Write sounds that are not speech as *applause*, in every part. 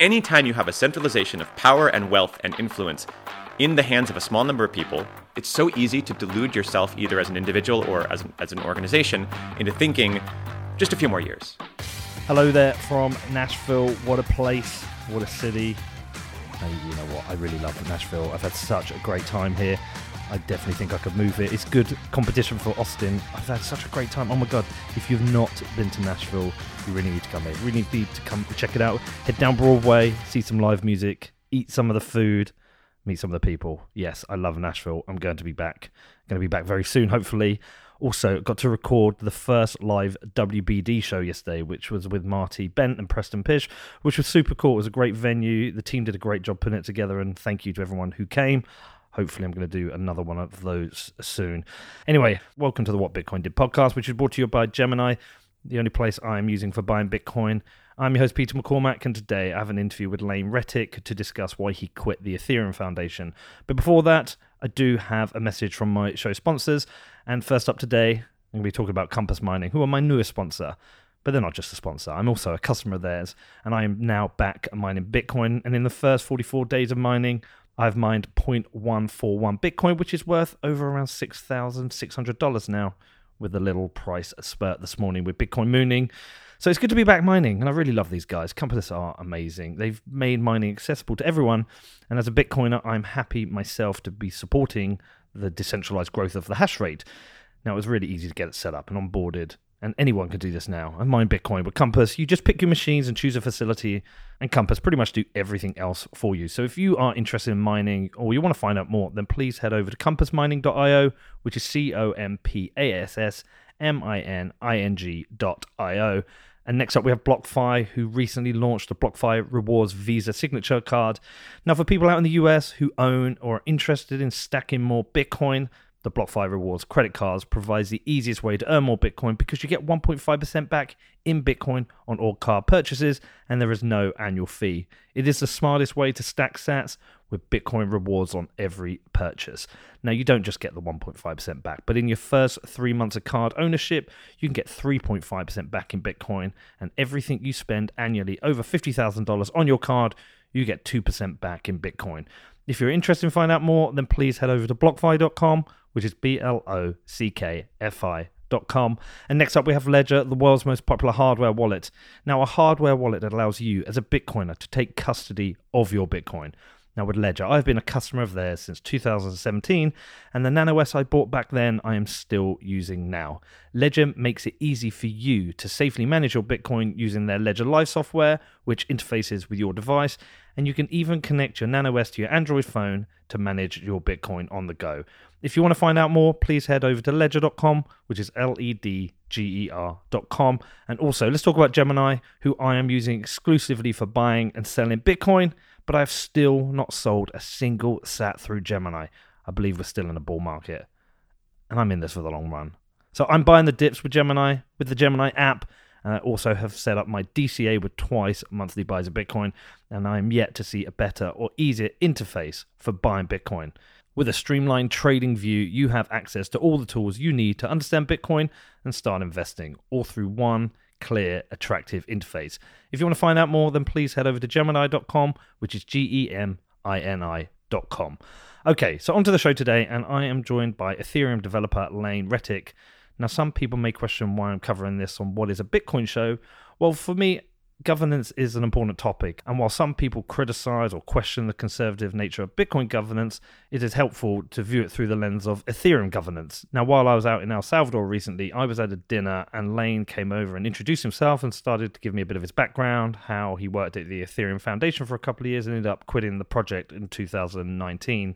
Anytime you have a centralization of power and wealth and influence in the hands of a small number of people, it's so easy to delude yourself either as an individual or as an, as an organization into thinking just a few more years. Hello there from Nashville. What a place, what a city. And you know what? I really love Nashville. I've had such a great time here. I definitely think I could move it. It's good competition for Austin. I've had such a great time. Oh my god! If you've not been to Nashville, you really need to come here. You really need to come check it out. Head down Broadway, see some live music, eat some of the food, meet some of the people. Yes, I love Nashville. I'm going to be back. going to be back very soon, hopefully. Also, got to record the first live WBD show yesterday, which was with Marty Bent and Preston Pysh, which was super cool. It was a great venue. The team did a great job putting it together, and thank you to everyone who came. Hopefully, I'm going to do another one of those soon. Anyway, welcome to the What Bitcoin Did podcast, which is brought to you by Gemini, the only place I am using for buying Bitcoin. I'm your host, Peter McCormack, and today I have an interview with Lane Rettig to discuss why he quit the Ethereum Foundation. But before that, I do have a message from my show sponsors. And first up today, I'm going to be talking about Compass Mining, who are my newest sponsor. But they're not just a sponsor. I'm also a customer of theirs, and I am now back mining Bitcoin. And in the first 44 days of mining, I've mined 0.141 Bitcoin, which is worth over around $6,600 now, with a little price spurt this morning with Bitcoin mooning. So it's good to be back mining, and I really love these guys. Compass are amazing. They've made mining accessible to everyone, and as a Bitcoiner, I'm happy myself to be supporting the decentralized growth of the hash rate. Now, it was really easy to get it set up and onboarded and anyone can do this now. And mine bitcoin with compass you just pick your machines and choose a facility and compass pretty much do everything else for you. So if you are interested in mining or you want to find out more then please head over to compassmining.io which is c-o-m-p-a-s-s-m-i-n-i-n-g.io and next up, we have BlockFi, who recently launched the BlockFi Rewards Visa Signature Card. Now, for people out in the US who own or are interested in stacking more Bitcoin, the BlockFi Rewards credit cards provides the easiest way to earn more Bitcoin because you get 1.5% back in Bitcoin on all card purchases and there is no annual fee. It is the smartest way to stack sats with Bitcoin rewards on every purchase. Now, you don't just get the 1.5% back, but in your first three months of card ownership, you can get 3.5% back in Bitcoin, and everything you spend annually over $50,000 on your card, you get 2% back in Bitcoin. If you're interested in finding out more, then please head over to blockfi.com which is B L O C K F I. dot Com. And next up, we have Ledger, the world's most popular hardware wallet. Now, a hardware wallet that allows you, as a Bitcoiner, to take custody of your Bitcoin. Now, with Ledger, I've been a customer of theirs since 2017, and the Nano S I bought back then, I am still using now. Ledger makes it easy for you to safely manage your Bitcoin using their Ledger Live software, which interfaces with your device, and you can even connect your Nano S to your Android phone to manage your Bitcoin on the go. If you want to find out more, please head over to ledger.com, which is L E D G E R.com. And also, let's talk about Gemini, who I am using exclusively for buying and selling Bitcoin, but I've still not sold a single sat through Gemini. I believe we're still in a bull market, and I'm in this for the long run. So I'm buying the dips with Gemini, with the Gemini app, and I also have set up my DCA with twice monthly buys of Bitcoin, and I'm yet to see a better or easier interface for buying Bitcoin. With a streamlined trading view, you have access to all the tools you need to understand Bitcoin and start investing, all through one clear, attractive interface. If you want to find out more, then please head over to Gemini.com, which is G E M I N I.com. Okay, so onto the show today, and I am joined by Ethereum developer Lane Rettig. Now, some people may question why I'm covering this on what is a Bitcoin show. Well, for me, governance is an important topic, and while some people criticize or question the conservative nature of Bitcoin governance, it is helpful to view it through the lens of Ethereum governance. Now, while I was out in El Salvador recently, I was at a dinner, and Lane came over and introduced himself and started to give me a bit of his background, how he worked at the Ethereum Foundation for a couple of years and ended up quitting the project in 2019.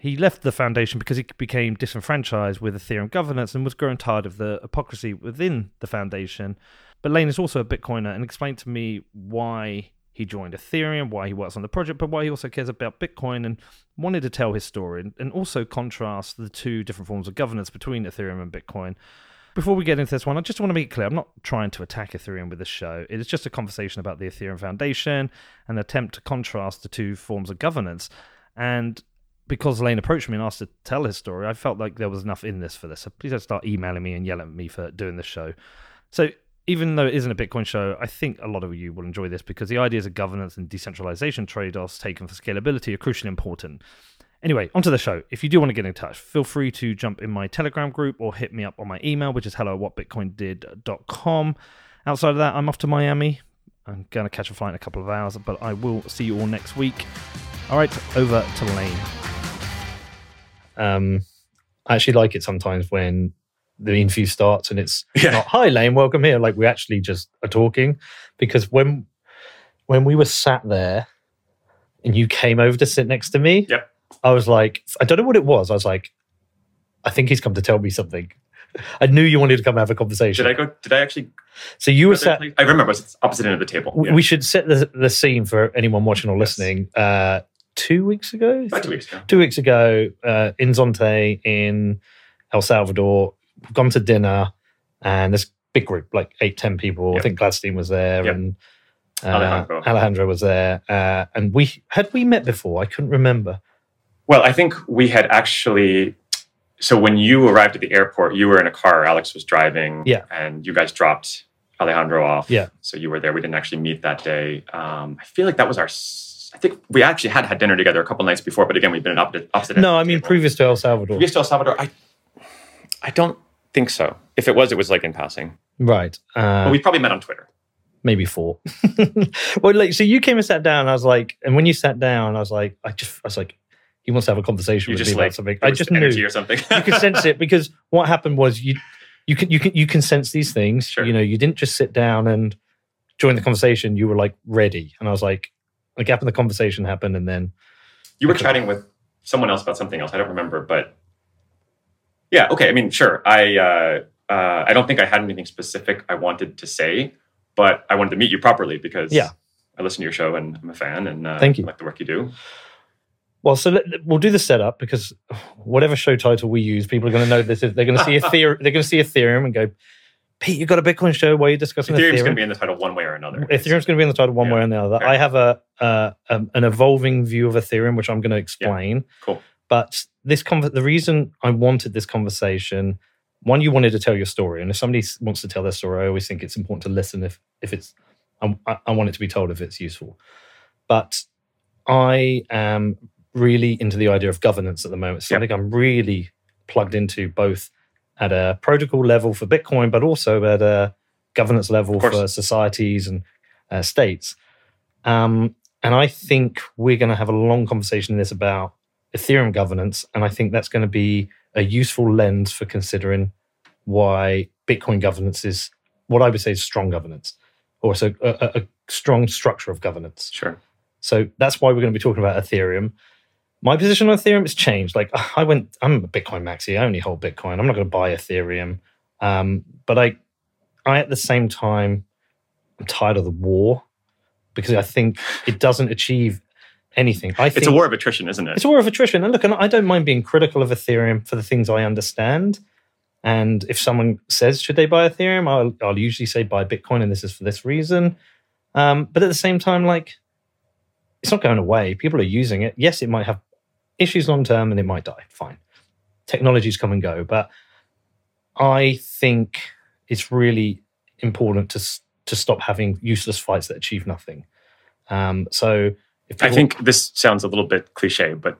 He left the foundation because he became disenfranchised with Ethereum governance and was growing tired of the hypocrisy within the foundation. But Lane is also a Bitcoiner and explained to me why he joined Ethereum, why he works on the project, but why he also cares about Bitcoin and wanted to tell his story and also contrast the two different forms of governance between Ethereum and Bitcoin. Before we get into this one, I just want to make clear I'm not trying to attack Ethereum with this show. It is just a conversation about the Ethereum Foundation, an attempt to contrast the two forms of governance. And because Lane approached me and asked to tell his story, I felt like there was enough in this for this. So please don't start emailing me and yelling at me for doing this show. So even though it isn't a Bitcoin show, I think a lot of you will enjoy this because the ideas of governance and decentralization trade offs taken for scalability are crucially important. Anyway, onto the show. If you do want to get in touch, feel free to jump in my Telegram group or hit me up on my email, which is hello at whatbitcoindid.com. Outside of that, I'm off to Miami. I'm going to catch a flight in a couple of hours, but I will see you all next week. All right, over to Lane. Um, I actually like it sometimes when the interview starts and it's Yeah. not hi Lane, welcome here. Like we actually just are talking because when when we were sat there and you came over to sit next to me, Yep. I was like, I don't know what it was. I was like, I think he's come to tell me something. *laughs* I knew you wanted to come have a conversation. Did I go? Did I actually? so you were sat. I remember. It was opposite end of the table. w- Yeah. We should set the, the scene for anyone watching or Yes. listening. Uh, two weeks ago, About two weeks ago. two weeks ago uh, in Zonte in El Salvador. Gone to dinner, and this big group, like eight, ten people. I think Gladstein was there, Yep. and uh, Alejandro. Alejandro was there. Uh, and we had we met before. I couldn't remember. Well, I think we had actually. So when you arrived at the airport, you were in a car. Alex was driving. Yeah. And you guys dropped Alejandro off. Yeah. So you were there. We didn't actually meet that day. Um, I feel like that was our. I think we actually had had dinner together a couple nights before, but again, we've been in opposite. No, I mean table. previous to El Salvador. Previous to El Salvador, I. I don't think so. If it was, it was like in passing. Right. Uh, we probably met on Twitter. maybe four. *laughs* well, like, so you came and sat down. I was like, and when you sat down, I was like, I just, I was like, he wants to have a conversation You with me about like something. I just knew you or something. you could sense it *laughs* because what happened was you, you can, you can, you can sense these things. Sure. You know, you didn't just sit down and join the conversation. You were like ready, and I was like, a gap in the conversation happened, and then You were chatting with someone else about something else. I don't remember, but yeah, okay. I mean, sure. I uh, uh, I don't think I had anything specific I wanted to say, but I wanted to meet you properly because Yeah. I listen to your show and I'm a fan and uh, Thank you. I like the work you do. Well, so let, we'll do the setup because whatever show title we use, people are going to know this. Is, they're going to see *laughs* a theory. They're going to see Ethereum and go, "Pete, you got a Bitcoin show? Why are you discussing Ethereum's Ethereum?" Ethereum's going to be in the title one way or another. Ethereum's going to be in the title one Yeah. way or the other. Fair. I have a uh, um, an evolving view of Ethereum, which I'm going to explain. Cool. But this conver- the reason I wanted this conversation, one, you wanted to tell your story, and if somebody wants to tell their story, I always think it's important to listen if if it's I, I- I want it to be told if it's useful. But I am really into the idea of governance at the moment. It's Yep. something I'm really plugged into, both at a protocol level for Bitcoin, but also at a governance level for societies and uh, states. Um, and I think we're going to have a long conversation in this about Ethereum governance, and I think that's going to be a useful lens for considering why Bitcoin governance is what I would say is strong governance, or so a, a, strong structure of governance. Sure. So that's why we're going to be talking about Ethereum. My position on Ethereum has changed. Like I went, I'm a Bitcoin maxi. I only hold Bitcoin. I'm not going to buy Ethereum. Um, but I, I at the same time, I'm tired of the war because I think it doesn't achieve anything. I think It's a war of attrition, isn't it? it's a war of attrition. And look, and I don't mind being critical of Ethereum for the things I understand. And if someone says, should they buy Ethereum? I'll, I'll usually say buy Bitcoin, and this is for this reason. Um, but at the same time, like, it's not going away. People are using it. Yes, it might have issues long term and it might die. Fine. Technologies come and go. But I think it's really important to, to stop having useless fights that achieve nothing. Um, so if I think this sounds a little bit cliche, but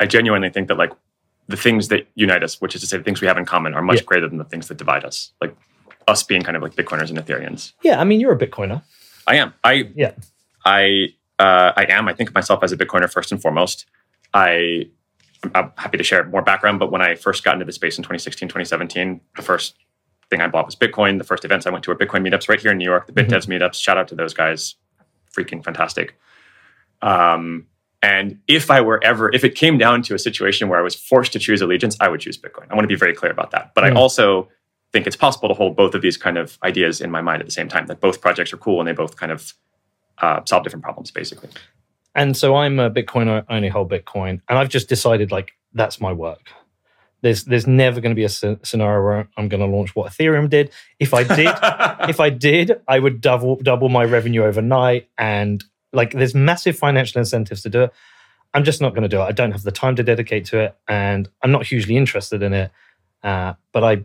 I genuinely think that like the things that unite us, which is to say the things we have in common, are much Yeah. greater than the things that divide us. Like us being kind of like Bitcoiners and Ethereans. yeah, I mean, you're a Bitcoiner. I am. I Yeah. I uh, I am. I think of myself as a Bitcoiner first and foremost. I I'm happy to share more background, but when I first got into the space in 2016, 2017, the first thing I bought was Bitcoin. The first events I went to were Bitcoin meetups right here in New York, the. BitDevs meetups. Shout out to those guys, freaking fantastic. Um, and if I were ever, if it came down to a situation where I was forced to choose allegiance, I would choose Bitcoin. I want to be very clear about that. But I Mm. also think it's possible to hold both of these kind of ideas in my mind at the same time. That both projects are cool and they both kind of uh, solve different problems, basically. And so I'm a bitcoin I only hold Bitcoin, and I've just decided like that's my work. There's there's never going to be a scenario where I'm going to launch what Ethereum did. If I did, *laughs* if I did, I would double double my revenue overnight, and like there's massive financial incentives to do it. I'm just not going to do it. I don't have the time to dedicate to it, and I'm not hugely interested in it. Uh, but I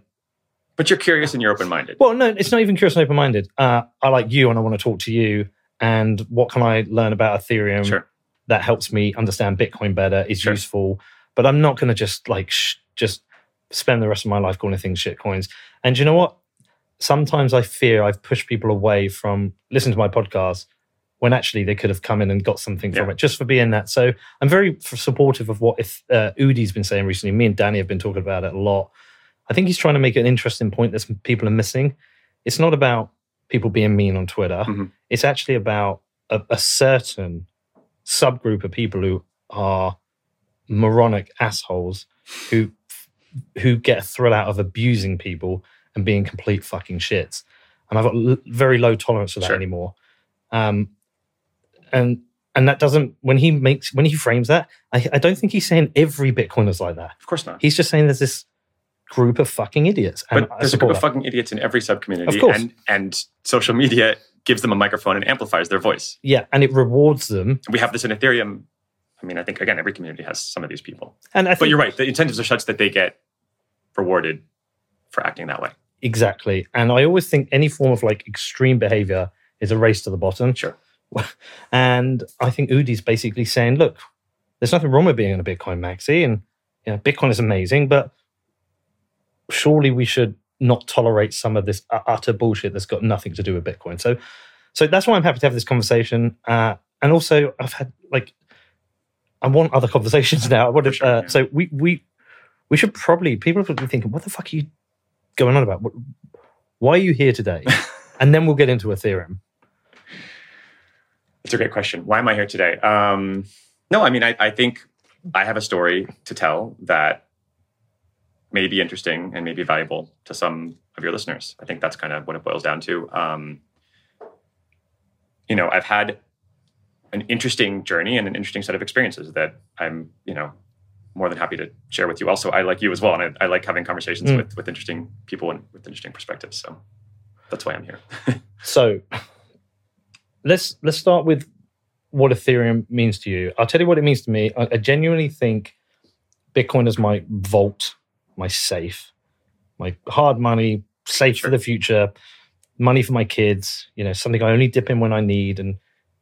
But you're curious and you're open minded. Well, no, it's not even curious and open minded. Uh, I like you and I want to talk to you. And what can I learn about Ethereum Sure. that helps me understand Bitcoin better is Sure. useful. But I'm not going to just like sh- just spend the rest of my life calling things shit coins. And you know what? Sometimes I fear I've pushed people away from listening to my podcast when actually they could have come in and got something from it just for being that. So I'm very supportive of what if uh, Udi's been saying recently. Me and Danny have been talking about it a lot. I think he's trying to make an interesting point that people are missing. It's not about people being mean on Twitter. Mhm. It's actually about a, a certain subgroup of people who are moronic assholes who who get a thrill out of abusing people and being complete fucking shits. And I've got l- very low tolerance for that Sure. anymore. Um, and and that doesn't when he makes when he frames that, I, I don't think he's saying every Bitcoiner's like that. Of course not. He's just saying there's this group of fucking idiots. And But there's a group support of fucking idiots in every sub community, Of course. and and social media gives them a microphone and amplifies their voice. Yeah, and it rewards them. We have this in Ethereum. I mean, I think again, every community has some of these people. And I think But you're right. The incentives are such that they get rewarded for acting that way. Exactly. And I always think any form of like extreme behavior is a race to the bottom. Sure. *laughs* And I think Udi's basically saying, look, there's nothing wrong with being a Bitcoin maxi and you know, Bitcoin is amazing, but surely we should not tolerate some of this utter bullshit that's got nothing to do with Bitcoin. So so that's why I'm happy to have this conversation. Uh, and also I've had like I want other *laughs* conversations now. I want to, uh, so we we we should probably people are probably thinking, what the fuck are you going on about? What, why are you here today? *laughs* and then we'll get into Ethereum. It's a great question. Why am I here today? Um, no, I mean, I, I think I have a story to tell that may be interesting and may be valuable to some of your listeners. I think that's kind of what it boils down to. Um, you know, I've had an interesting journey and an interesting set of experiences that I'm, you know, more than happy to share with you. Also, I like you as well, and I, I like having conversations Mm. with with interesting people and with interesting perspectives. So that's why I'm here. *laughs* So let's let's start with what Ethereum means to you. I'll tell you what it means to me. I, I genuinely think Bitcoin is my vault, my safe, my hard money, safe Sure. for the future, money for my kids. You know, something I only dip in when I need, and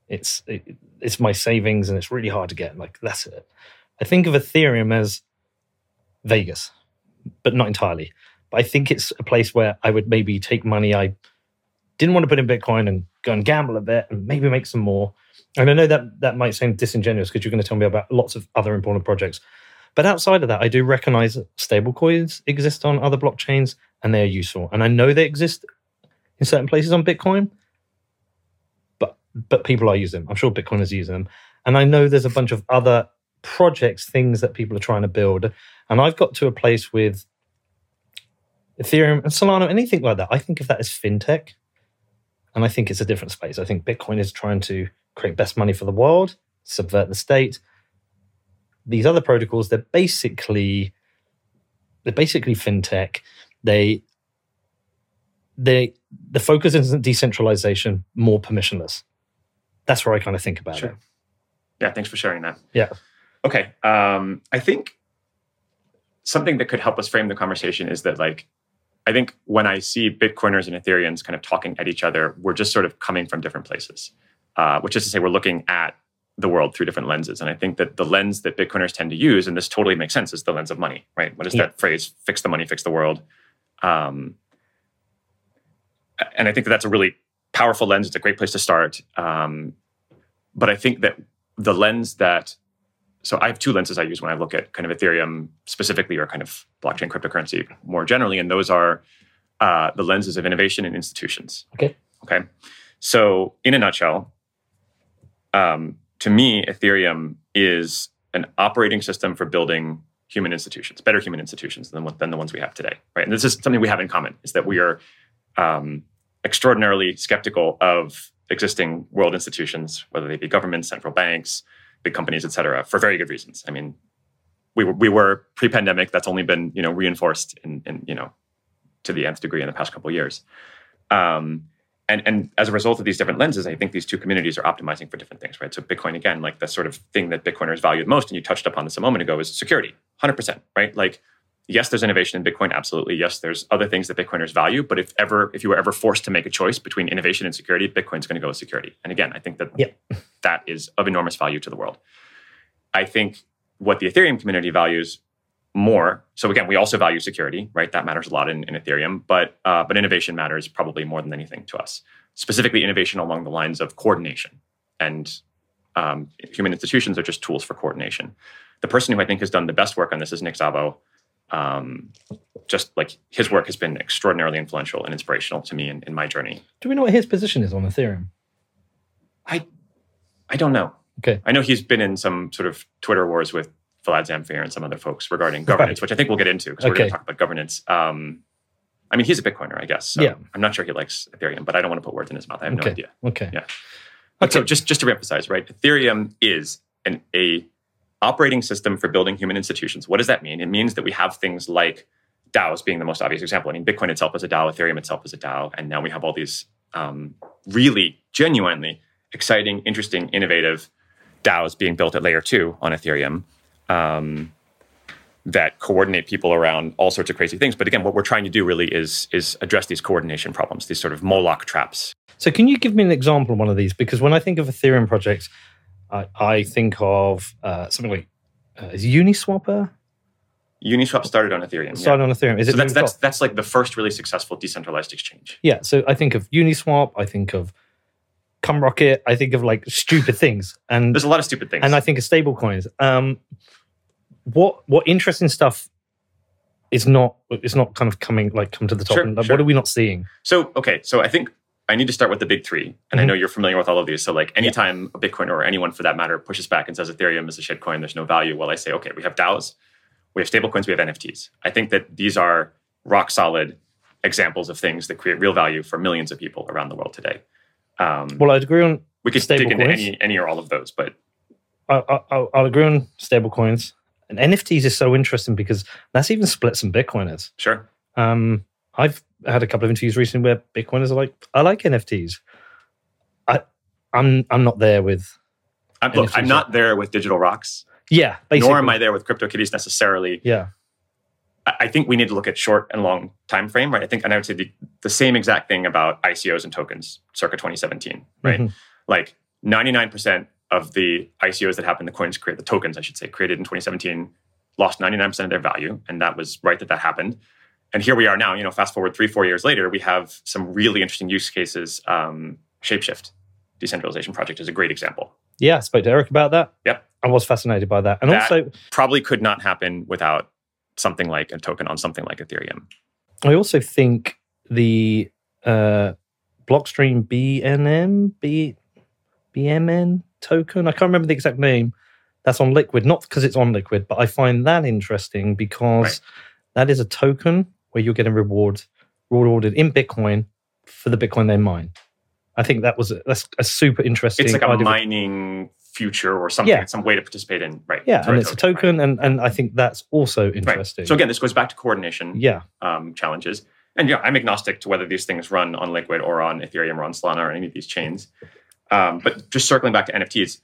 it's it, it's my savings, and it's really hard to get. Like that's it. I think of Ethereum as Vegas, but not entirely. But I think it's a place where I would maybe take money I didn't want to put in Bitcoin and go and gamble a bit and maybe make some more. And I know that that might seem disingenuous because you're going to tell me about lots of other important projects. But outside of that, I do recognize stablecoins exist on other blockchains and they are useful. And I know they exist in certain places on Bitcoin, but but people are using them. I'm sure Bitcoin is using them. And I know there's a bunch of other projects, things that people are trying to build. And I've got to a place with Ethereum and Solana, anything like that. I think of that as fintech. And I think it's a different space. I think Bitcoin is trying to create best money for the world, subvert the state. These other protocols, they're basically they're basically fintech. They they the focus isn't decentralization, more permissionless. That's where I kind of think about Sure. it. Yeah, thanks for sharing that. Yeah. Okay. Um, I think something that could help us frame the conversation is that, like, I think when I see Bitcoiners and Ethereans kind of talking at each other, we're just sort of coming from different places, uh, which is to say, we're looking at the world through different lenses. And I think that the lens that Bitcoiners tend to use, and this totally makes sense, is the lens of money, right? What is Yeah. that phrase? Fix the money, fix the world. Um, and I think that that's a really powerful lens. It's a great place to start. Um, but I think that the lens that so I have two lenses I use when I look at kind of Ethereum specifically or kind of blockchain cryptocurrency more generally, and those are uh, the lenses of innovation and institutions. Okay. Okay. So in a nutshell, um, to me, Ethereum is an operating system for building human institutions, better human institutions than than the ones we have today, right? And this is something we have in common: is that we are um, extraordinarily skeptical of existing world institutions, whether they be governments, central banks, big companies, et cetera, for very good reasons. I mean, we were, we were pre-pandemic. That's only been you know reinforced in, in you know to the nth degree in the past couple years. Um, and and as a result of these different lenses, I think these two communities are optimizing for different things, right? So Bitcoin again, like the sort of thing that Bitcoiners valued most, and you touched upon this a moment ago, is security, hundred percent, right? Like yes, there's innovation in Bitcoin. Absolutely. Yes, there's other things that Bitcoiners value. But if ever, if you were ever forced to make a choice between innovation and security, Bitcoin's going to go with security. And again, I think that Yep. *laughs* that is of enormous value to the world. I think what the Ethereum community values more. So again, we also value security, right? That matters a lot in, in Ethereum, but uh, but innovation matters probably more than anything to us. Specifically, innovation along the lines of coordination, and um, human institutions are just tools for coordination. The person who I think has done the best work on this is Nick Szabo. Um, just like his work has been extraordinarily influential and inspirational to me in, in my journey. Do we know what his position is on Ethereum? I I don't know. Okay. I know he's been in some sort of Twitter wars with Vlad Zamfir and some other folks regarding governance, Right. which I think we'll get into because we're going to talk about governance. Um, I mean, he's a Bitcoiner, I guess. So Yeah. I'm not sure he likes Ethereum, but I don't want to put words in his mouth. I have no idea. Okay. Yeah. But so just just to reemphasize, right? Ethereum is an a operating system for building human institutions. What does that mean? It means that we have things like DAOs being the most obvious example. I mean, Bitcoin itself is a DAO, Ethereum itself is a DAO, and now we have all these um, really genuinely exciting, interesting, innovative DAOs being built at layer two on Ethereum. Um, that coordinate people around all sorts of crazy things. But again, what we're trying to do really is is address these coordination problems, these sort of Moloch traps. So, can you give me an example of one of these? Because when I think of Ethereum projects, I, I think of uh, something like uh, is Uniswapper Uniswap started on Ethereum. yeah. started on Ethereum? Is so it that's that's that's like the first really successful decentralized exchange. yeah? So I think of Uniswap. I think of Cumrocket. I think of like stupid things, and There's a lot of stupid things. and I think of stable coins. Um, what what interesting stuff is not is not kind of coming like come to the top? Sure, and, like, sure. What are we not seeing? so okay, so I think I need to start with the big three, and I Mhm. know you're familiar with all of these. So like anytime a Bitcoin or anyone for that matter pushes back and says Ethereum is a shitcoin, there's no value. Well, I say okay, we have DAOs, we have stablecoins, we have NFTs. I think that these are rock solid examples of things that create real value for millions of people around the world today. Um, Well, I'd agree on we could dig into any any or all of those, but I, I, I'll- I'll agree on stablecoins. And NFTs is so interesting because that's even split some Bitcoiners. sure. Um, I've had a couple of interviews recently where Bitcoiners are like, I like NFTs. I, I'm I'm not there with I'm, look, I'm not there with digital rocks, yeah. Basically, nor am I there with CryptoKitties necessarily. Yeah, I I think we need to look at short and long time frame, right? I think, and I would say the, the same exact thing about ICOs and tokens, circa 2017, right? Mhm. Like 99% of the ICOs that happened, the coins create the tokens, I should say, created in 2017, lost 99% of their value, and that was right that that happened. And here we are now. You know, fast forward three, four years later, we have some really interesting use cases. Um, Shapeshift decentralization project is a great example. yeah. I spoke to Eric about that. Yep. I was fascinated by that, and That- also Probably could not happen without something like a token on something like Ethereum. I also think the uh, Blockstream BNM B BMN token. I can't remember the exact name. That's on Liquid, not because it's on Liquid, but I find that interesting because Right. that is a token where you're getting reward rewarded in Bitcoin for the Bitcoin they mine. I think that was a, that's a super interesting. It's like a mining future or something, Yeah. some way to participate in, right? yeah, and it's a token, and and I think that's also right? Right. interesting. So again, this goes back to coordination yeah, um, challenges. And yeah, I'm agnostic to whether these things run on Liquid or on Ethereum or on Solana or any of these chains. Um, but just circling back to NFTs,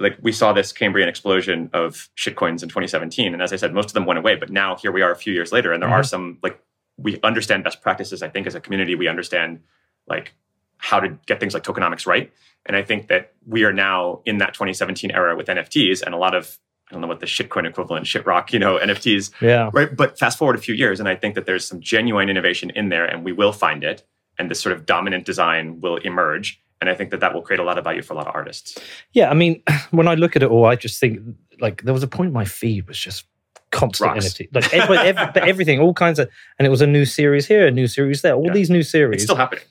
like we saw this Cambrian explosion of shitcoins in 2017, and as I said, most of them went away. But now here we are a few years later, and there are Mhm. some like we understand best practices. I think as a community, we understand like how to get things like tokenomics right. And I think that we are now in that 2017 era with NFTs and a lot of I don't know what the shitcoin equivalent, shitrock, you know, NFTs yeah. right but fast forward a few years and i think that there's some genuine innovation in there and we will find it and this sort of dominant design will emerge and i think that that will create a lot of value for a lot of artists Yeah, I mean, *sighs* when I look at it all, I just think like there was a point my feed was just constant Rocks. NFT, like every, every, everything, all kinds of, and it was a new series here, a new series there, all Yeah. these new series. it's still happening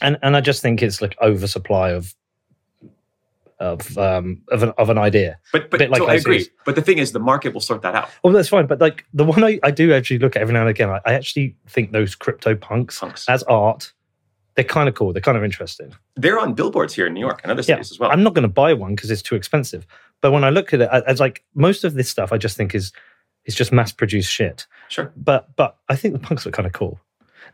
and and I just think it's like oversupply of of um of an of an idea. but but like so i agree ICOs. but the thing is the market will sort that out Well, that's fine, but like the one I, I do actually look at every now and again, I, I actually think those crypto punks punks as art, they're kind of cool, they're kind of interesting. they're on billboards here in new york and other Yeah, cities as well I'm not going to buy one because it's too expensive. But when I look at it, I- as like most of this stuff, I just think is is just mass produced shit. sure But but I think the punks look kind of cool.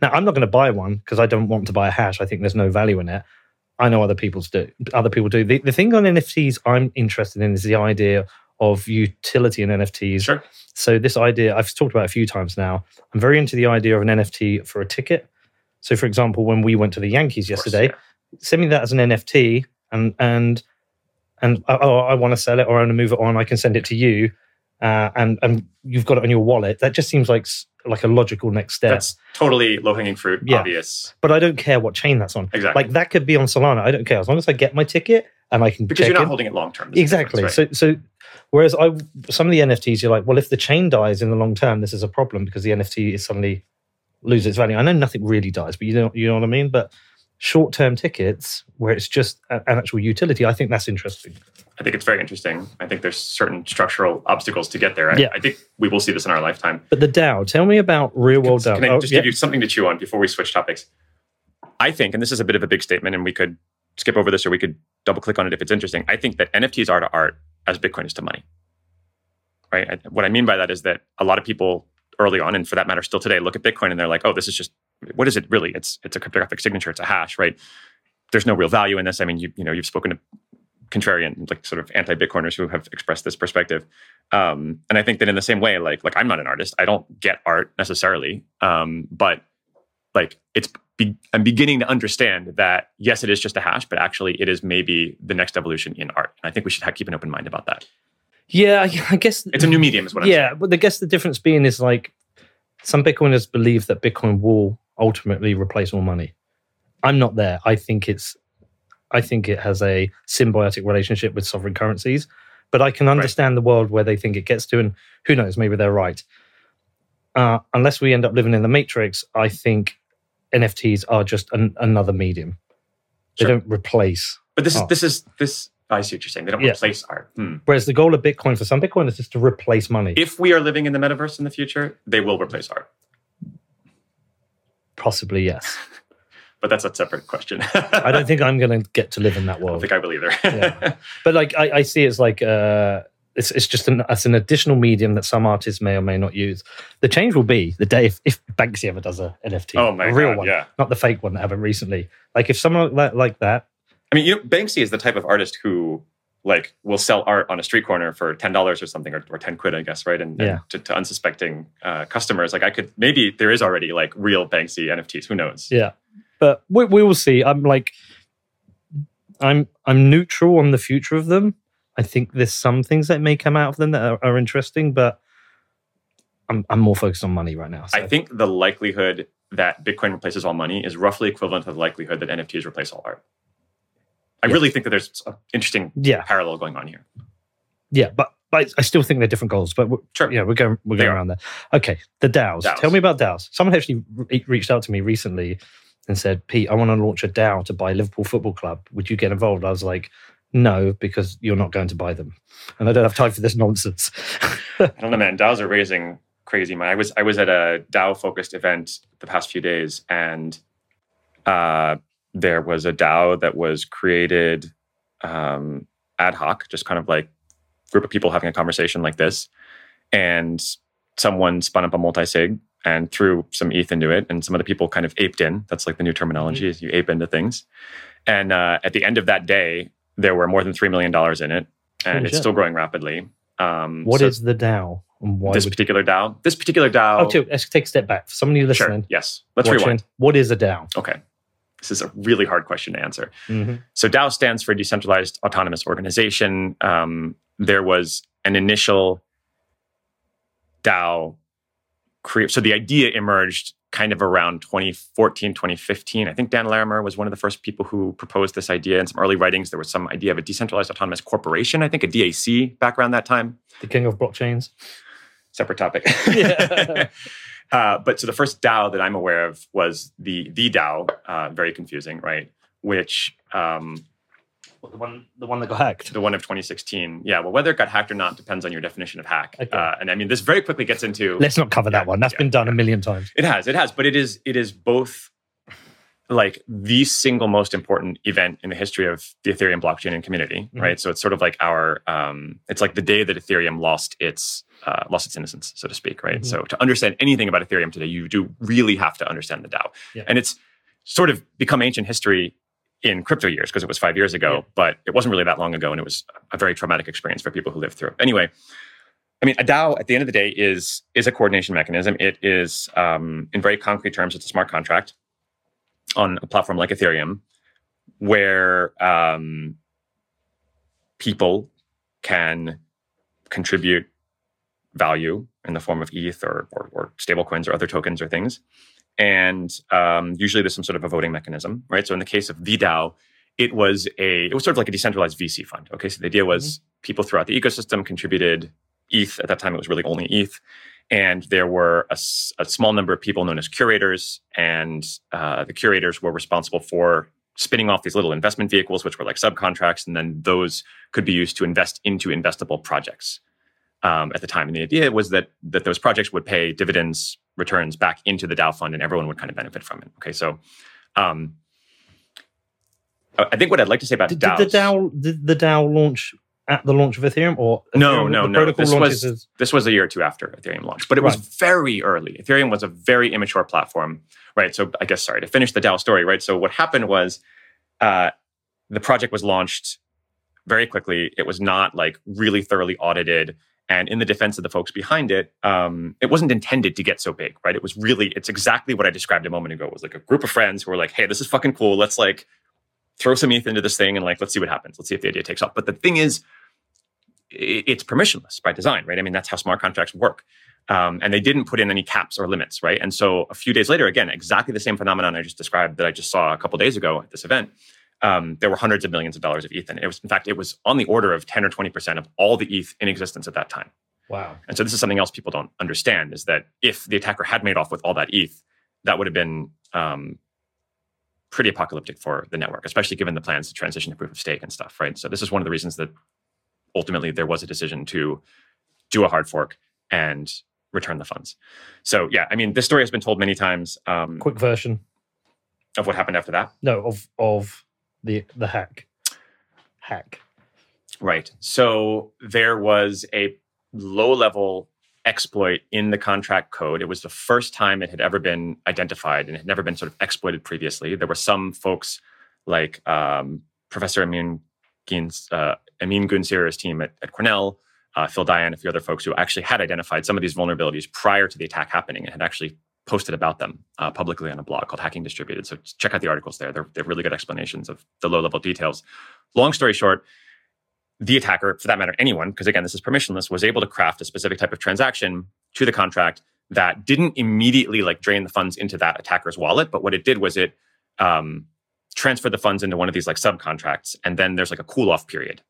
Now I'm not going to buy one because I don't want to buy a hash. I think there's no value in it. I know other people's do. Other people do. The, the thing on NFTs I'm interested in is the idea of utility in NFTs. Sure. So this idea I've talked about a few times now. I'm very into the idea of an NFT for a ticket. So for example, when we went to the Yankees Of course, yesterday, yeah. send me that as an NFT and and and oh, I want to sell it or I want to move it on. I can send it to you, uh, and and you've got it on your wallet. That just seems like like a logical next step. That's totally low hanging fruit, Yeah. obvious. but I don't care what chain that's on. Exactly. Like that could be on Solana. I don't care as long as I get my ticket and I can because you're not in. holding it long term. This is the exactly. difference, So so whereas I some of the NFTs you're like, well, if the chain dies in the long term, this is a problem because the NFT is suddenly loses its value. I know nothing really dies, but you know you know what I mean. But short term tickets where it's just an actual utility, I think that's interesting. I think it's very interesting. I think there's certain structural obstacles to get there. I, Yeah. I think we will see this in our lifetime. But the DAO, tell me about real world DAO. Can I Oh, just yeah. give you something to chew on before we switch topics? I think, and this is a bit of a big statement, and we could skip over this or we could double click on it if it's interesting. I think that NFTs are to art as Bitcoin is to money. Right? What I mean by that is that a lot of people early on, and for that matter, still today, look at Bitcoin and they're like, "Oh, this is just what is it really? It's it's a cryptographic signature. It's a hash, right? There's no real value in this. I mean, you you know, you've spoken to contrarian, like sort of anti-Bitcoiners who have expressed this perspective. Um, and I think that in the same way, like like I'm not an artist, I don't get art necessarily, um, but like it's be, I'm beginning to understand that yes, it is just a hash, but actually it is maybe the next evolution in art. And I think we should keep an open mind about that. Yeah, I- guess It's a new medium, is what I'm saying. yeah, but I guess the difference being is like some Bitcoiners believe that Bitcoin will ultimately replace all money. I'm not there. I think it's I think it has a symbiotic relationship with sovereign currencies, but I can understand the world where they think it gets to, and who knows, maybe they're right. Uh, unless we end up living in the matrix, I think NFTs are just an, another medium. They Sure. don't replace. But this Oh. is this is this. I see what you're saying. They don't Yeah. replace art. Hmm. Whereas the goal of Bitcoin for some Bitcoiners is just to replace money. If we are living in the metaverse in the future, they will replace art. Possibly, yes. *laughs* But that's a separate question. I don't think I'm going to get to live in that world. I don't think I will either. Yeah. But like, I, I see it's like uh, it's it's just an it's an additional medium that some artists may or may not use. The change will be the day if, if Banksy ever does a NFT, oh my a real god! one, Yeah. not the fake one that happened recently. Like if someone like like that, I mean, you know, Banksy is the type of artist who like will sell art on a street corner for ten dollars or something, or, or ten quid, I guess, right? And, and to, to unsuspecting uh, customers, like I could maybe there is already like real Banksy NFTs. Who knows? yeah. But we, we will see. I'm like, I'm I'm neutral on the future of them. I think there's some things that may come out of them that are, are interesting, but I'm I'm more focused on money right now. so- I think the likelihood that Bitcoin replaces all money is roughly equivalent to the likelihood that NFTs replace all art. I Yes. really think that there's an interesting yeah, parallel going on here. yeah, but. But I still think they're different goals. But we're, Sure. yeah, we're going we're going around there. Okay, the DAOs. DAOs. Tell me about DAOs. Someone actually re- reached out to me recently and said, "Pete, I want to launch a DAO to buy Liverpool Football Club. Would you get involved?" I was like, "No, because you're not going to buy them, and I don't have time for this nonsense." *laughs* I don't know, man. DAOs are raising crazy money. I was I was at a DAO focused event the past few days, and uh, there was a DAO that was created um, ad hoc, just kind of like group of people having a conversation like this, and someone spun up a multi sig and threw some ETH into it, and some other people kind of aped in. That's like the new terminology: is you ape into things. And uh, at the end of that day, there were more than three million dollars in it, and Holy it's shit. still growing rapidly. Um, What so- is the DAO, why this particular DAO. This particular DAO. Oh, too, let's take a step back. For somebody sure. listening, Yes. Let's watching, rewind. what is a DAO? Okay. This is a really hard question to answer. Mhm. So DAO stands for Decentralized Autonomous Organization. Um, there was an initial DAO create. So the idea emerged kind of around 2014, 2015. I think Dan Larimer was one of the first people who proposed this idea. In some early writings, there was some idea of a decentralized autonomous corporation. I think a DAC back around that time. The king of blockchains. separate topic. Yeah. *laughs* *laughs* *laughs* uh, but so the first DAO that I'm aware of was the the DAO, uh, very confusing, right? Which um, What, the one, the one that got hacked. the one of 2016, yeah. Well, whether it got hacked or not depends on your definition of hack. Okay. Uh, and I mean, this very quickly gets into Let's not cover that one. That's yeah, been done a million times. It has, it has, but it is it is both like the single most important event in the history of the Ethereum blockchain and community, Mhm. right? So it's sort of like our um, it's like the day that Ethereum lost its uh, lost its innocence, so to speak, right? Mhm. So to understand anything about Ethereum today, you do really have to understand the DAO, Yeah. and it's sort of become ancient history in crypto years because it was five years ago, Yeah. but it wasn't really that long ago, and it was a very traumatic experience for people who lived through it. Anyway, I mean, a DAO at the end of the day is is a coordination mechanism. It is, um, in very concrete terms, it's a smart contract on a platform like Ethereum, where um, people can contribute value in the form of ETH or, or, or stable coins or other tokens or things. And um, usually there's some sort of a voting mechanism, right? So in the case of the DAO, it was a it was sort of like a decentralized VC fund. Okay, so the idea was people throughout the ecosystem contributed ETH. At that time, it was really only ETH, and there were a small number of people known as curators, and uh, the curators were responsible for spinning off these little investment vehicles, which were like subcontracts, and then those could be used to invest into investable projects um, at the time. And the idea was that that those projects would pay dividends returns back into the DAO fund, and everyone would kind of benefit from it. Okay, so um, I think what I'd like to say about Did, did the DAO did the DAO launch at the launch of Ethereum or No, Ethereum- no, no. protocol This was as- this was a year or two after Ethereum launched, but it was very early. Ethereum was a very immature platform, right? So I guess sorry to finish the DAO story, right? So what happened was uh, the project was launched very quickly. It was not like really thoroughly audited. And in the defense of the folks behind it, um, it wasn't intended to get so big, right? It was really, it's exactly what I described a moment ago. It was like a group of friends who were like, hey, this is fucking cool. Let's like throw some ETH into this thing and like, let's see what happens. Let's see if the idea takes off. But the thing is, it's permissionless by design, right? I mean, that's how smart contracts work. Um, and they didn't put in any caps or limits, right? And so a few days later, again, exactly the same phenomenon I just described that I just saw a couple days ago at this event. Um, there were hundreds of millions of dollars of ETH, and it was, in fact, it was on the order of ten or twenty percent of all the ETH in existence at that time. wow. And so this is something else people don't understand: is that if the attacker had made off with all that ETH, that would have been um, pretty apocalyptic for the network, especially given the plans to transition to proof of stake and stuff, right? So this is one of the reasons that ultimately there was a decision to do a hard fork and return the funds. So yeah, I mean, this story has been told many times um, Quick version. of what happened after that. No, of of the the hack. Hack. Right. So there was a low level exploit in the contract code. It was the first time it had ever been identified and had never been sort of exploited previously. There were some folks like um, Professor Emin, Gins, uh, team at, at Cornell, uh, Phil Daian, a few other folks who actually had identified some of these vulnerabilities prior to the attack happening and had actually posted about them uh, publicly on a blog called Hacking Distributed. So check out the articles there. They're, they're really good explanations of the low level details. Long story short, the attacker, for that matter, anyone, because again, this is permissionless, was able to craft a specific type of transaction to the contract that didn't immediately like drain the funds into that attacker's wallet. But what it did was it um, transferred the funds into one of these like subcontracts, and then there's like a cool off period.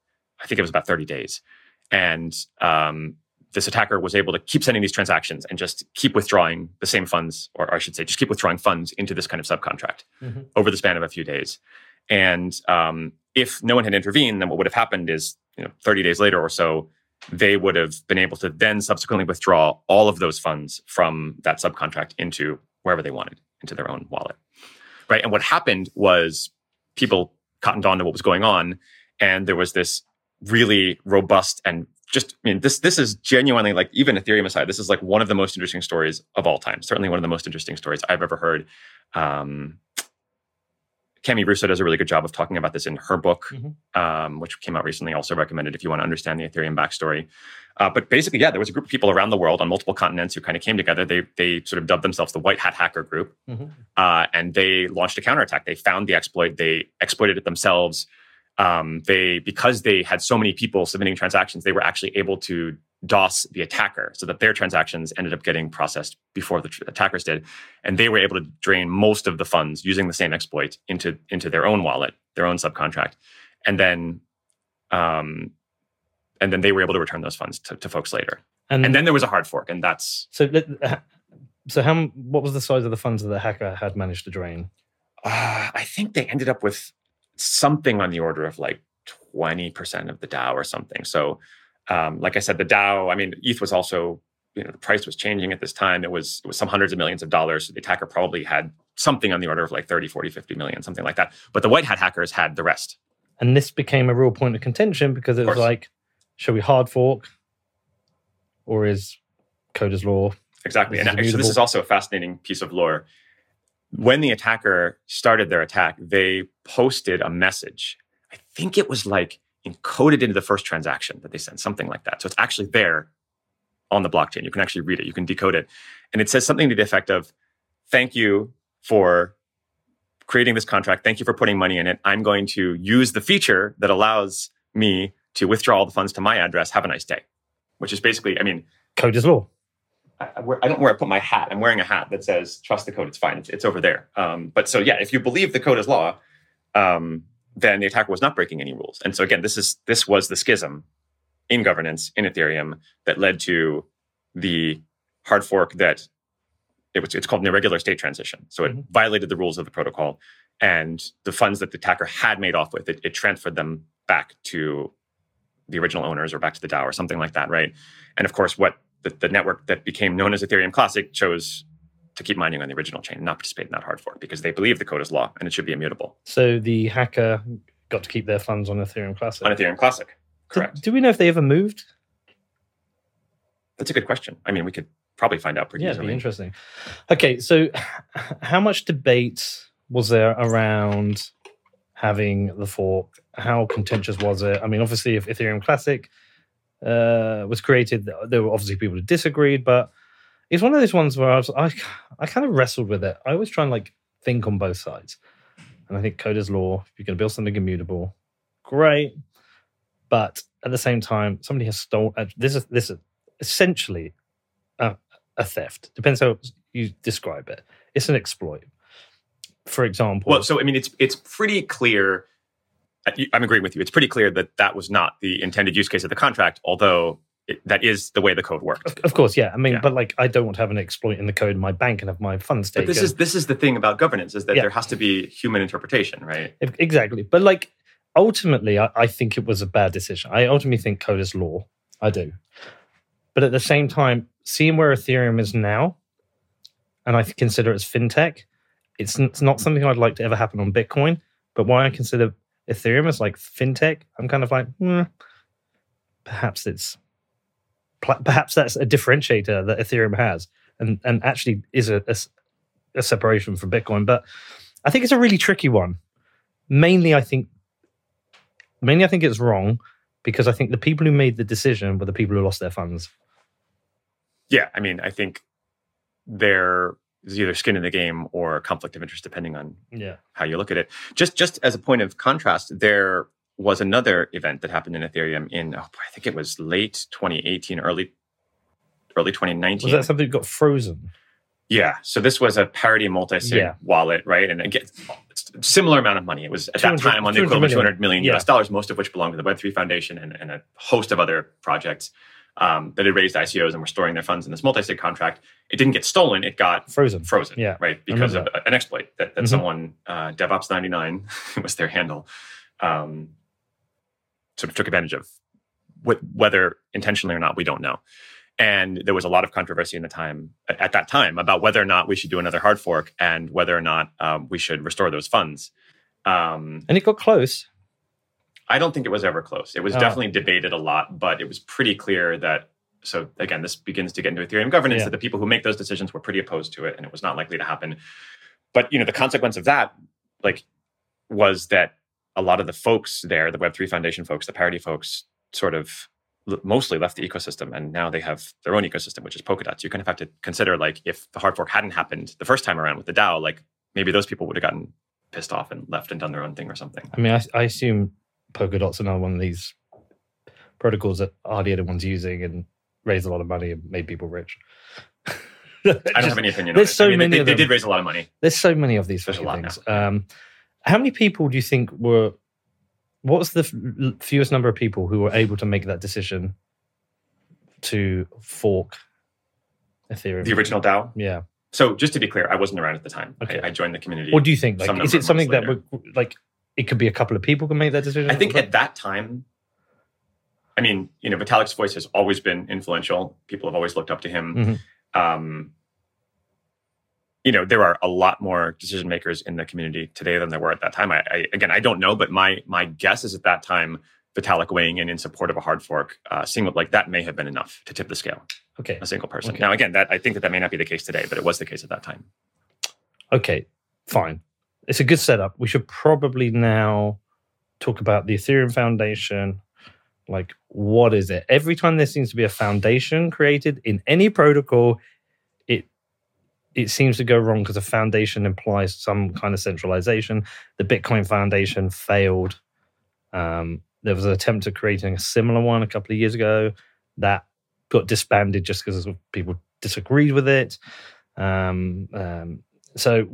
I think it was about 30 days, and um, this attacker was able to keep sending these transactions and just keep withdrawing the same funds, or I should say, just keep withdrawing funds into this kind of subcontract Mhm. over the span of a few days. And um, if no one had intervened, then what would have happened is, you know, 30 days later or so, they would have been able to then subsequently withdraw all of those funds from that subcontract into wherever they wanted, into their own wallet. Right. And what happened was people cottoned on to what was going on. And there was this really robust and just, I mean, this this is genuinely like even Ethereum aside, this is like one of the most interesting stories of all time. Certainly one of the most interesting stories I've ever heard. Um, Cami Russo does a really good job of talking about this in her book, Mhm. um, which came out recently. Also recommended if you want to understand the Ethereum backstory. Uh, but basically, yeah, there was a group of people around the world on multiple continents who kind of came together. They they sort of dubbed themselves the White Hat Hacker Group, Mhm. uh, and they launched a counterattack. They found the exploit. They exploited it themselves. Um, they because they had so many people submitting transactions, they were actually able to DOS the attacker so that their transactions ended up getting processed before the tr- attackers did, and they were able to drain most of the funds using the same exploit into into their own wallet, their own subcontract, and then. Um, and then they were able to return those funds to, to folks later. And, And then there was a hard fork, and that's so uh, so how what was the size of the funds that the hacker had managed to drain? uh, I think they ended up with something on the order of like twenty percent of the DAO or something. So, um, like I said, the DAO. I mean, ETH was also you know the price was changing at this time. It was it was some hundreds of millions of dollars. So the attacker probably had something on the order of like 30, 40, 50 million, something like that. But the white hat hackers had the rest. And this became a real point of contention because it was like, shall we hard fork, or is Code is law? Exactly. And actually, this is also a fascinating piece of lore. When the attacker started their attack, they posted a message. I think it was like encoded into the first transaction that they sent, something like that. So it's actually there on the blockchain. You can actually read it, you can decode it. And it says something to the effect of, Thank you for creating this contract. Thank you for putting money in it. I'm going to use the feature that allows me to withdraw all the funds to my address. Have a nice day. Which is basically, I mean, Code is law. I, wear- I don't know where I put my hat. I'm wearing a hat that says "Trust the code. It's fine. It's, it's over there." Um, but so yeah, if you believe the code is law, um, then the attacker was not breaking any rules. And so again, this is this was the schism in governance in Ethereum that led to the hard fork that it was. It's called an irregular state transition. So it Mhm. violated the rules of the protocol, and the funds that the attacker had made off with it, it transferred them back to the original owners or back to the DAO or something like that, right? And of course, what the, the network that became known as Ethereum Classic chose to keep mining on the original chain and not participate in that hard fork because they believe the code is law and it should be immutable So the hacker got to keep their funds on Ethereum Classic. on Ethereum Classic. Correct. Do, we know if they ever moved? That's a good question. I mean, we could probably find out pretty Yeah, it'd be interesting. Okay, so *laughs* how much debate was there around having the fork? How contentious was it? I mean, obviously, if Ethereum Classic uh, was created, there were obviously people who disagreed, but it's one of those ones where I was, I, I kind of wrestled with it. I always try and like think on both sides, and I think code is law. If you're going to build something immutable, great, but at the same time, somebody has stolen. Uh, this is this is essentially a, a theft. Depends how you describe it. It's an exploit. For example, Well, so I mean, it's it's pretty clear. I- I'm agreeing with you. It's pretty clear that that was not the intended use case of the contract, although it, that is the way the code worked. of, of course, yeah. I mean, Yeah. but like, I don't want to have an exploit in the code in my bank and have my funds taken. But this is this is the thing about governance is that Yeah. there has to be human interpretation, right? If- Exactly. But like ultimately, I, I think it was a bad decision. I ultimately think code is law. I do. But at the same time, seeing where Ethereum is now, and I consider it as fintech, it's, it's not something I'd like to ever happen on Bitcoin. But why I consider Ethereum as like fintech, I'm kind of like, hmm, perhaps it's perhaps that's a differentiator that Ethereum has, and and actually is a, a separation from Bitcoin. But I think it's a really tricky one mainly I think mainly I think it's wrong because I think the people who made the decision were the people who lost their funds. Yeah, I mean, I think there is either skin in the game or conflict of interest, depending on Yeah. how you look at it. Just just as a point of contrast, there was another event that happened in Ethereum in oh, boy, I think it was late 2018, early early 2019. Was that something that got frozen? yeah. So this was a parity multi-sig Yeah. wallet, right? And again, similar amount of money. It was at that time on the 200 equivalent of million. 200 million Yeah. US dollars, most of which belonged to the Web3 Foundation and, and a host of other projects um, that had raised ICOs and were storing their funds in this multi-sig contract. It didn't get stolen; it got Frozen. frozen. Yeah, right, because of an exploit that, that Mhm. someone uh, DevOps ninety nine *laughs* was their handle. Um, sort of took advantage of, Wh- whether intentionally or not, we don't know. And there was a lot of controversy in the time at, at that time about whether or not we should do another hard fork and whether or not um, we should restore those funds. Um, And it got close. I don't think it was ever close. It was Oh. definitely debated a lot, but it was pretty clear that. So again, this begins to get into Ethereum governance. Yeah. That the people who make those decisions were pretty opposed to it, and it was not likely to happen. But you know, the consequence of that, like, was that a lot of the folks there, the Web three Foundation folks, the Parity folks, sort of mostly left the ecosystem, and now they have their own ecosystem, which is Polkadot. So you kind of have to consider, like, if the hard fork hadn't happened the first time around with the DAO, like maybe those people would have gotten pissed off and left and done their own thing or something. I mean, I, I assume Polkadot's another one of these protocols that hardly anyone's using and raised a lot of money and made people rich. *laughs* I don't have any opinion. on there's so I mean, many they, of they did raise a lot of money. There's so many of these There's things. Um, how many people do you think were? What's the f- fewest number of people who were able to make that decision to fork Ethereum? The original DAO. yeah. So just to be clear, I wasn't around at the time. Okay. I, I joined the community. What do you think? Like, is it something that like it could be a couple of people can make that decision? I think at that time, I mean, you know, Vitalik's voice has always been influential. People have always looked up to him. Mhm. Um, you know, there are a lot more decision makers in the community today than there were at that time. I, I again, I don't know, but my my guess is at that time, Vitalik weighing in in support of a hard fork, uh, seeing what like that may have been enough to tip the scale. okay. A single person. Okay. Now, again, that I think that that may not be the case today, but it was the case at that time. Okay. fine. It's a good setup. We should probably now talk about the Ethereum Foundation. Like, what is it? Every time there seems to be a foundation created in any protocol, it it seems to go wrong because a foundation implies some kind of centralization. The Bitcoin Foundation failed. Um, there was an attempt at creating a similar one a couple of years ago that got disbanded just because people disagreed with it. Um, um, so,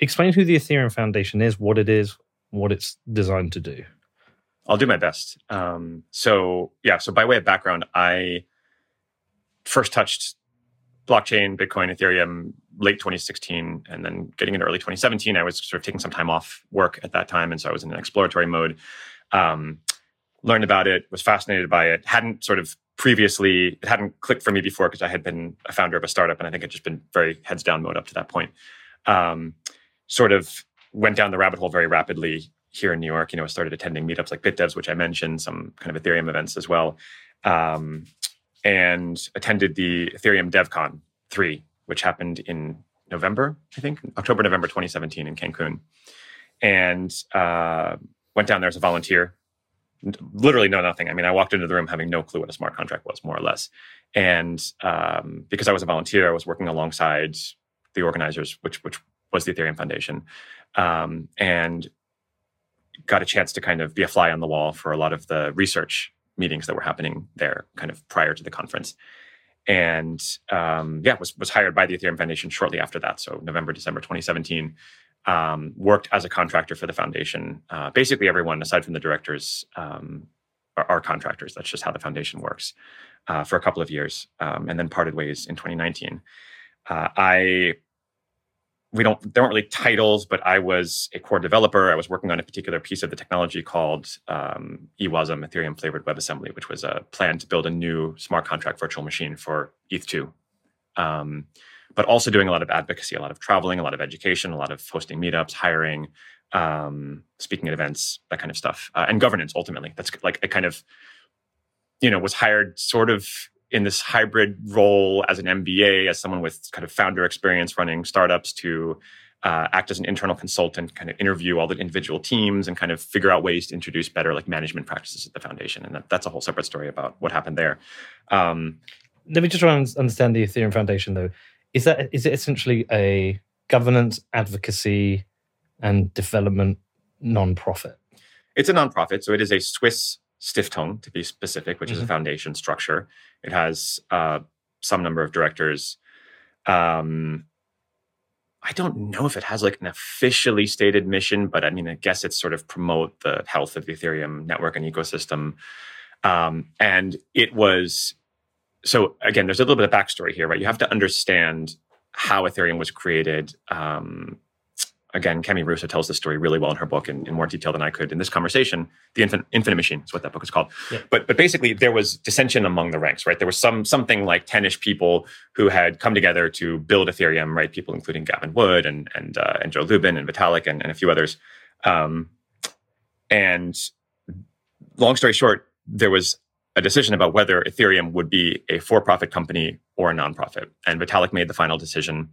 explain who the Ethereum Foundation is, what it is, what it's designed to do. I'll do my best. Um, so, yeah, so by way of background, I first touched blockchain, Bitcoin, Ethereum late 2016, and then getting into early 2017. I was sort of taking some time off work at that time, and so I was in an exploratory mode. Um, learned about it, was fascinated by it, hadn't sort of previously, it hadn't clicked for me before because I had been a founder of a startup, and I think I'd just been very heads down mode up to that point. Um, sort of went down the rabbit hole very rapidly here in New York. You know, I started attending meetups like BitDevs, which I mentioned, some kind of Ethereum events as well, um, and attended the Ethereum DevCon 3, which happened in November, I think, October, November 2017 in Cancun. And uh, went down there as a volunteer. Literally know nothing. I mean, I walked into the room having no clue what a smart contract was, more or less. And um, because I was a volunteer, I was working alongside the organizers, which which was the Ethereum Foundation, um, and got a chance to kind of be a fly on the wall for a lot of the research meetings that were happening there, kind of prior to the conference. And um, yeah, was was hired by the Ethereum Foundation shortly after that, so November December 2017. Um, worked as a contractor for the foundation. Uh, basically, everyone aside from the directors um, are, are, contractors. That's just how the foundation works uh, for a couple of years, um, and then parted ways in 2019. Uh, I we don't there weren't really titles, but I was a core developer. I was working on a particular piece of the technology called um, EWASM, Ethereum Flavored WebAssembly, which was a plan to build a new smart contract virtual machine for ETH2. Um, but also doing a lot of advocacy, a lot of traveling, a lot of education, a lot of hosting meetups, hiring, um, speaking at events, that kind of stuff, uh, and governance. Ultimately, that's like a kind of, you know, was hired sort of in this hybrid role as an MBA, as someone with kind of founder experience running startups to uh, act as an internal consultant, kind of interview all the individual teams and kind of figure out ways to introduce better like management practices at the foundation. And that, that's a whole separate story about what happened there. Um, Let me just try and understand the Ethereum Foundation though. Is that is it essentially a governance, advocacy, and development non-profit? It's a non-profit, so it is a Swiss Stiftung, to be specific, which mm-hmm. is a mm-hmm. foundation structure. It has uh, some number of directors. Um, I don't know if it has like an officially stated mission, but I mean, I guess it's sort of promote the health of the Ethereum network and ecosystem. Um, and it was so again, there's a little bit of backstory here, right? You have to understand how Ethereum was created. Um, again, Cami Russo tells this story really well in her book in, in more detail than I could in this conversation. The Infinite, Infinite Machine is what that book is called. Yeah. But but basically, there was dissension among the ranks, right? There was some something like ten-ish people who had come together to build Ethereum, right? People including Gavin Wood and and uh, and Joe Lubin and Vitalik and, and a few others. Um, and long story short, there was a decision about whether Ethereum would be a for-profit company or a nonprofit, and Vitalik made the final decision.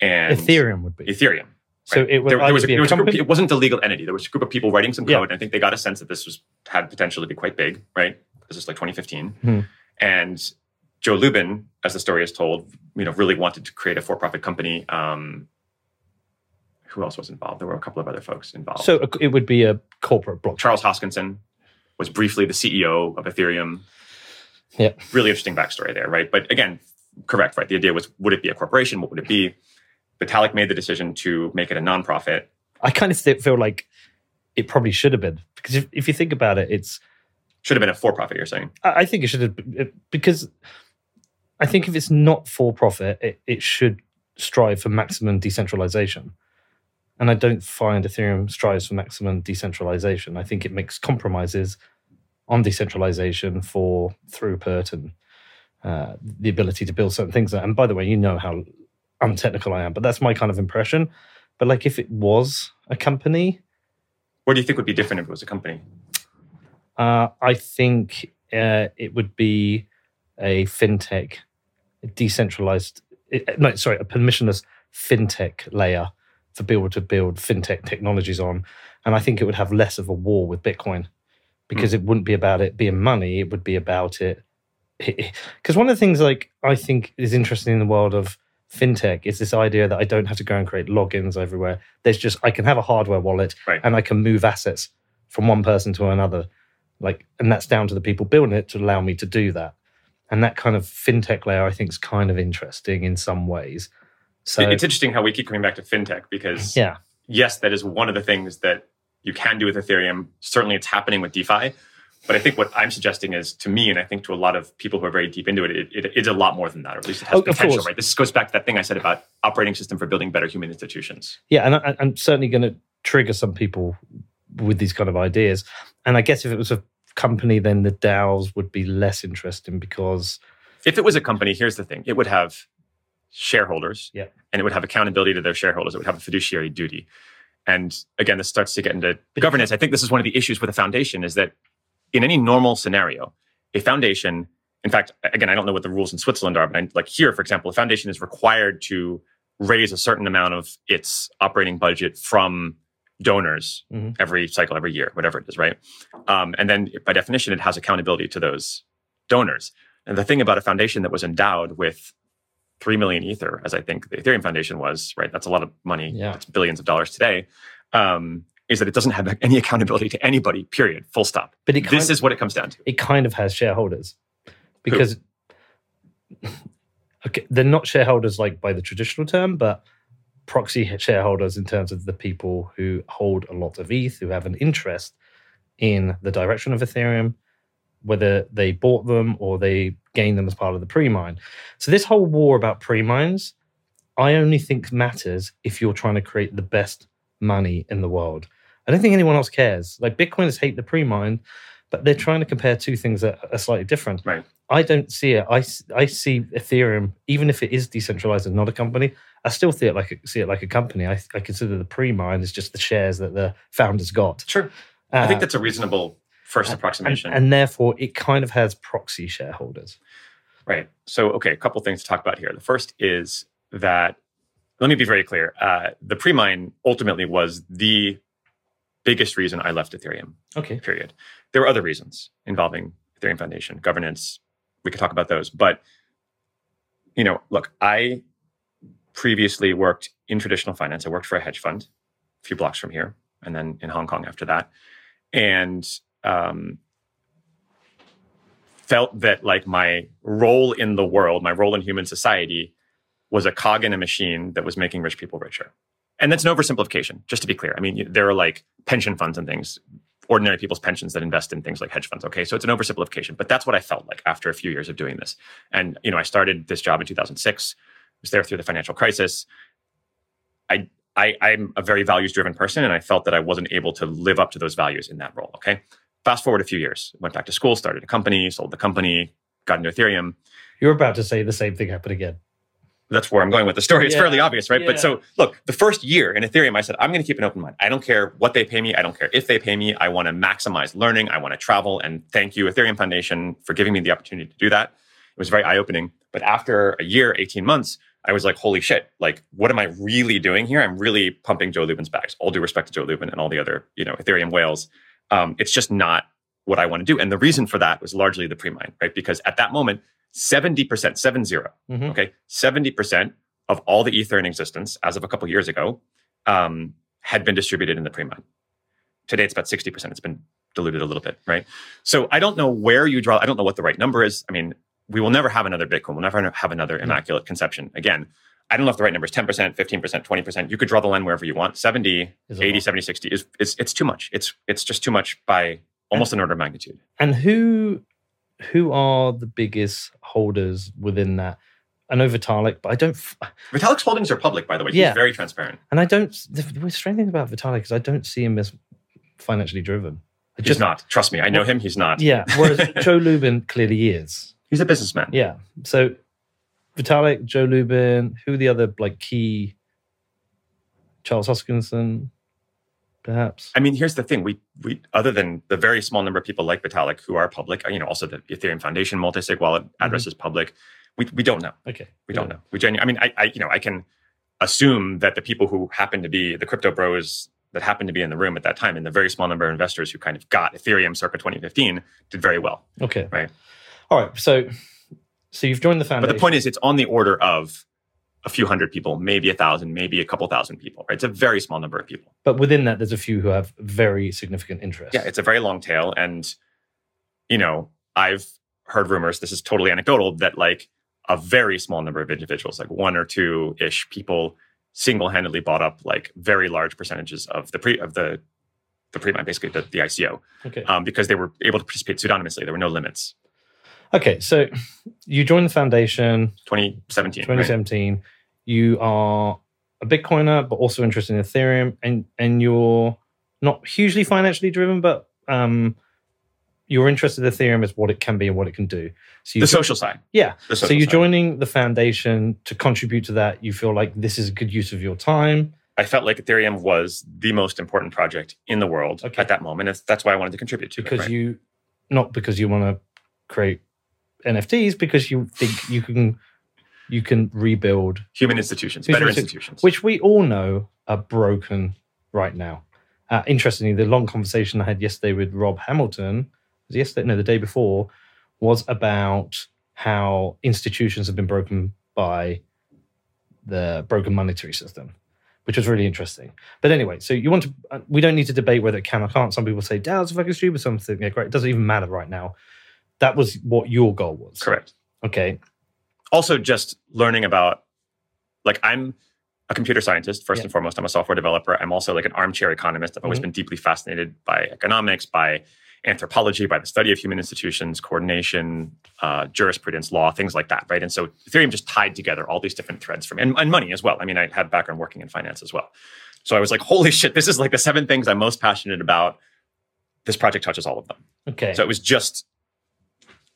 And Ethereum would be Ethereum so it, there, there was, a, there was of, it wasn't a legal entity. There was a group of people writing some code. Yeah. And I think they got a sense that this was had potential to be quite big, right? This is like 2015. Hmm. And Joe Lubin, as the story is told, you know, really wanted to create a for-profit company. Um, who else was involved? There were a couple of other folks involved. So it would be a corporate block. Charles Hoskinson was briefly the CEO of Ethereum. Yeah. Really interesting backstory there, right? But again, correct, right? The idea was, would it be a corporation? What would it be? Vitalik made the decision to make it a nonprofit. I kind of feel like it probably should have been because if, if you think about it, it's should have been a for-profit. You're saying? I, think it should have because I think if it's not for-profit, it, it should strive for maximum decentralization. And I don't find Ethereum strives for maximum decentralization. I think it makes compromises on decentralization for throughput and uh, the ability to build certain things. And by the way, you know how untechnical I am, but that's my kind of impression. But like if it was a company, what do you think would be different if it was a company? Uh, I think uh, it would be a fintech, a decentralized, no, sorry, a permissionless fintech layer for people to build fintech technologies on. And I think it would have less of a war with Bitcoin because it wouldn't be about it being money. It would be about it. *laughs* Because one of the things like I think is interesting in the world of fintech is this idea that I don't have to go and create logins everywhere. There's just I can have a hardware wallet Right. and I can move assets from one person to another. Like and that's down to the people building it to allow me to do that. And that kind of fintech layer I think is kind of interesting in some ways. So it's interesting how we keep coming back to fintech because yeah. yes, that is one of the things that you can do with Ethereum. Certainly, it's happening with DeFi. But I think what I'm suggesting is to me, and I think to a lot of people who are very deep into it, it, it it's a lot more than that, or at least it has Oh, potential, right? This goes back to that thing I said about operating system for building better human institutions. Yeah, and I, I'm certainly going to trigger some people with these kind of ideas. And I guess if it was a company, then the DAOs would be less interesting because If it was a company, here's the thing it would have shareholders Yeah. and it would have accountability to their shareholders. It would have a fiduciary duty. And again, this starts to get into But- governance. I think this is one of the issues with a foundation is that in any normal scenario, a foundation, in fact, again, I don't know what the rules in Switzerland are, but I, like here, for example, a foundation is required to raise a certain amount of its operating budget from donors Mhm. every cycle, every year, whatever it is, right? Um, and then by definition, it has accountability to those donors. And the thing about a foundation that was endowed with 3 million Ether, as I think the Ethereum Foundation was, right? That's a lot of money. Yeah. It's billions of dollars today. Um, is that it doesn't have any accountability to anybody, period, full stop. but This is what it comes down to. it kind of has shareholders because *laughs* okay, they're not shareholders like by the traditional term, but proxy shareholders in terms of the people who hold a lot of ETH, who have an interest in the direction of Ethereum, whether they bought them or they gained them as part of the pre-mine. So this whole war about pre-mines, I only think matters if you're trying to create the best money in the world. I don't think anyone else cares. Like Bitcoiners hate the pre-mine, but they're trying to compare two things that are slightly different. Right. I don't see it. I, I see Ethereum, even if it is decentralized and not a company, I still see it like a, see it like a company. I, I consider the pre-mine as just the shares that the founders got. Sure. I think Uh, that's a reasonable first and, approximation. and therefore, it kind of has proxy shareholders. Right. So, okay, a couple things to talk about here. The first is that, let me be very clear. Uh, the pre mine ultimately was the biggest reason I left Ethereum, Okay. period. There were other reasons involving Ethereum Foundation, governance. We could talk about those. But, you know, look, I previously worked in traditional finance. I worked for a hedge fund a few blocks from here, and then in Hong Kong after that. And, um, felt that like my role in the world, my role in human society was a cog in a machine that was making rich people richer. And that's an oversimplification, just to be clear. I mean, there are like pension funds and things, ordinary people's pensions that invest in things like hedge funds. Okay. So it's an oversimplification, but that's what I felt like after a few years of doing this. And, you know, I started this job in 2006, was there through the financial crisis. I, I, I'm a very values driven person, and I felt that I wasn't able to live up to those values in that role. Okay. Fast forward a few years, went back to school, started a company, sold the company, got into Ethereum. You're about to say the same thing happened again. That's where I'm going with the story. It's Yeah. fairly obvious, right? Yeah. But so, look, the first year in Ethereum, I said, I'm going to keep an open mind. I don't care what they pay me. I don't care if they pay me. I want to maximize learning. I want to travel. And thank you, Ethereum Foundation, for giving me the opportunity to do that. It was very eye opening. But after a year, 18 months, I was like, holy shit, like, what am I really doing here? I'm really pumping Joe Lubin's bags. All due respect to Joe Lubin and all the other, you know, Ethereum whales. Um, it's just not what I want to do. And the reason for that was largely the pre-mine, right? Because at that moment, 70%, seven zero, Mhm. okay, 70% of all the ether in existence as of a couple years ago um, had been distributed in the pre-mine. Today it's about 60%. It's been diluted a little bit, right? So I don't know where you draw, I don't know what the right number is. I mean, we will never have another Bitcoin. We'll never have another immaculate conception. Again, I don't know if the right number is 10%, 15%, 20%. You could draw the line wherever you want. 70, Is a 80, lot. 70, 60 is it's, it's too much. It's it's just too much by almost an order of magnitude. And who who are the biggest holders within that? I know Vitalik, but I don't. f- Vitalik's holdings are public, by the way. He's Yeah. very transparent. And I don't. The, strange thing about Vitalik is I don't see him as financially driven. I He's not. Trust me. I know him. He's not. Yeah. Whereas *laughs* Joe Lubin clearly is. He's a businessman. Yeah. So Vitalik, Joe Lubin, who are the other like key? Charles Hoskinson, perhaps. I mean, here's the thing: we we other than the very small number of people like Vitalik who are public, uh, you know, also the Ethereum Foundation multi-sig wallet mm-hmm. address is public. We we don't know. Okay. We don't know. We genuinely. I mean, I, I you know I can assume that the people who happen to be the crypto bros that happened to be in the room at that time and the very small number of investors who kind of got Ethereum circa 2015 did very well. Okay. Right. All right. So, so you've joined the family. But the point is, it's on the order of a few hundred people, maybe a thousand, maybe a couple thousand people. Right? It's a very small number of people. but within that, there's a few who have very significant interest. Yeah, it's a very long tail, and you know, I've heard rumors. This is totally anecdotal that like a very small number of individuals, like one or two ish people, single-handedly bought up like very large percentages of the pre of the the pre basically the, the ICO, Okay. um, because they were able to participate pseudonymously. There were no limits. Okay. So you joined the foundation 2017. right? 2017. You are a Bitcoiner, but also interested in Ethereum, and and you're not hugely financially driven, but um, you're interested in Ethereum as what it can be and what it can do. So you The social side. yeah. So you're side. joining the foundation to contribute to that. You feel like this is a good use of your time. I felt like Ethereum was the most important project in the world Okay. at that moment. It's, that's why I wanted to contribute to because it. right? you not because you want to create NFTs because you think you can you can rebuild Human institutions, better institu- institutions. which we all know are broken right now. Uh, interestingly, the long conversation I had yesterday with Rob Hamilton, was yesterday, no, the day before, was about how institutions have been broken by the broken monetary system, which was really interesting. But anyway, so you want to, uh, we don't need to debate whether it can or can't. Some people say, DAO's fucking stupid, something. Yeah, great. It doesn't even matter right now. That was what your goal was. Correct. Okay. Also, just learning about, like, I'm a computer scientist, first Yeah. and foremost. I'm a software developer. I'm also like an armchair economist. I've always Mhm. been deeply fascinated by economics, by anthropology, by the study of human institutions, coordination, uh, jurisprudence, law, things like that, right? And so Ethereum just tied together all these different threads from, and, and money as well. I mean, I had background working in finance as well. So I was like, holy shit, this is like the seven things I'm most passionate about. This project touches all of them. Okay. So it was just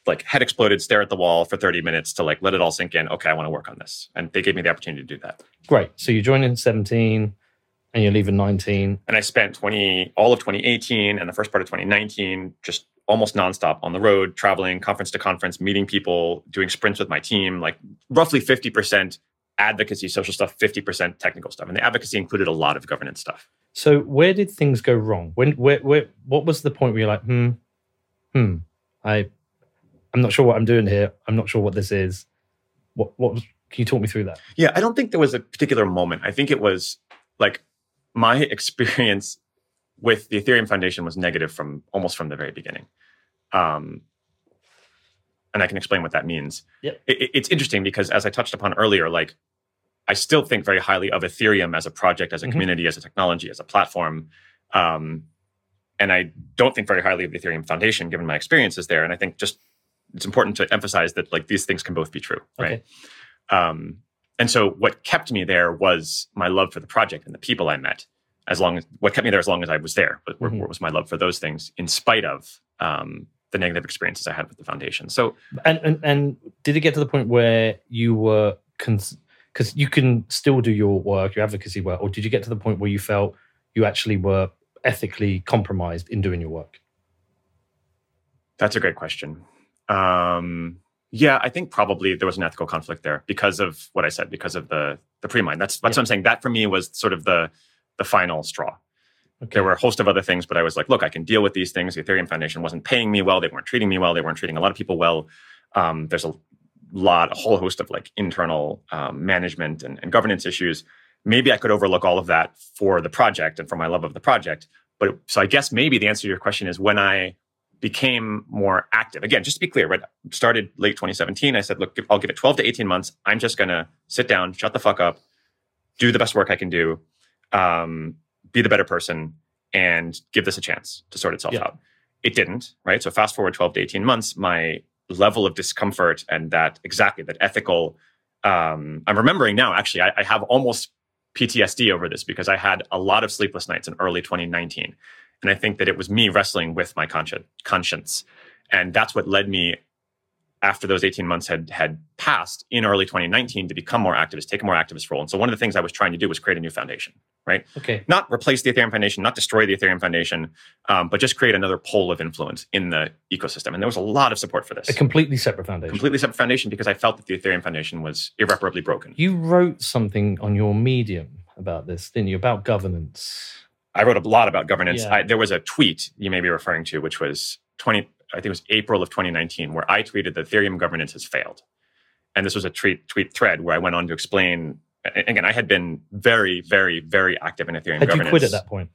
like head exploded, stare at the wall for 30 minutes to like let it all sink in. Okay, I want to work on this. And they gave me the opportunity to do that. Great. So you join in 17 and you leave in 19. And I spent 20 all of 2018 and the first part of 2019 just almost nonstop on the road, traveling conference to conference, meeting people, doing sprints with my team, like roughly 50% advocacy, social stuff, 50% technical stuff. And the advocacy included a lot of governance stuff. So where did things go wrong? When where, where what was the point where you're like, hmm, hmm, I I'm not sure what I'm doing here. I'm not sure what this is. What what was can you talk me through that? Yeah, I don't think there was a particular moment. I think it was like my *laughs* experience with the Ethereum Foundation was negative from almost from the very beginning. Um, and I can explain what that means. Yep. It- it- it's interesting because, as I touched upon earlier, like I still think very highly of Ethereum as a project, as a Mhm. community, as a technology, as a platform. Um, and I don't think very highly of the Ethereum Foundation, given my experiences there. And I think just it's important to emphasize that like these things can both be true, right? Okay. Um, and so what kept me there was my love for the project and the people I met. As long as what kept me there as long as I was there was, Mhm. was my love for those things, in spite of um, the negative experiences I had with the foundation. So And and, and did it get to the point where you were because you can still do your work, your advocacy work, or did you get to the point where you felt you actually were ethically compromised in doing your work? that's a great question. Um, yeah, I think probably there was an ethical conflict there because of what I said, because of the the pre-mine. That's that's Yeah. what I'm saying. That for me was sort of the the final straw. Okay. There were a host of other things, but I was like, look, I can deal with these things. The Ethereum Foundation wasn't paying me well. They weren't treating me well. They weren't treating a lot of people well. Um, there's a lot, a whole host of like internal um, management and, and governance issues. Maybe I could overlook all of that for the project and for my love of the project. But so I guess maybe the answer to your question is when I became more active. Again, just to be clear, right? Started late 2017. I said, look, I'll give it 12 to 18 months. I'm just going to sit down, shut the fuck up, do the best work I can do, um, be the better person, and give this a chance to sort itself Yeah. out. It didn't, right? So fast forward 12 to 18 months, my level of discomfort and that exactly that ethical. Um, I'm remembering now, actually, I, I have almost PTSD over this because I had a lot of sleepless nights in early 2019. And I think that it was me wrestling with my consci- conscience. And that's what led me after those 18 months had had passed in early 2019 to become more activist, take a more activist role. And so one of the things I was trying to do was create a new foundation, right? Okay. Not replace the Ethereum Foundation, not destroy the Ethereum Foundation, um, but just create another pole of influence in the ecosystem. And there was a lot of support for this. A completely separate foundation. completely separate foundation because I felt that the Ethereum Foundation was irreparably broken. You wrote something on your Medium about this, didn't you? About governance. I wrote a lot about governance. Yeah. I, there was a tweet you may be referring to, which was 20, I think it was April of 2019, where I tweeted that Ethereum governance has failed. And this was a tweet, tweet thread where I went on to explain. Again, I had been very, very, very active in Ethereum Had governance. you quit at that point?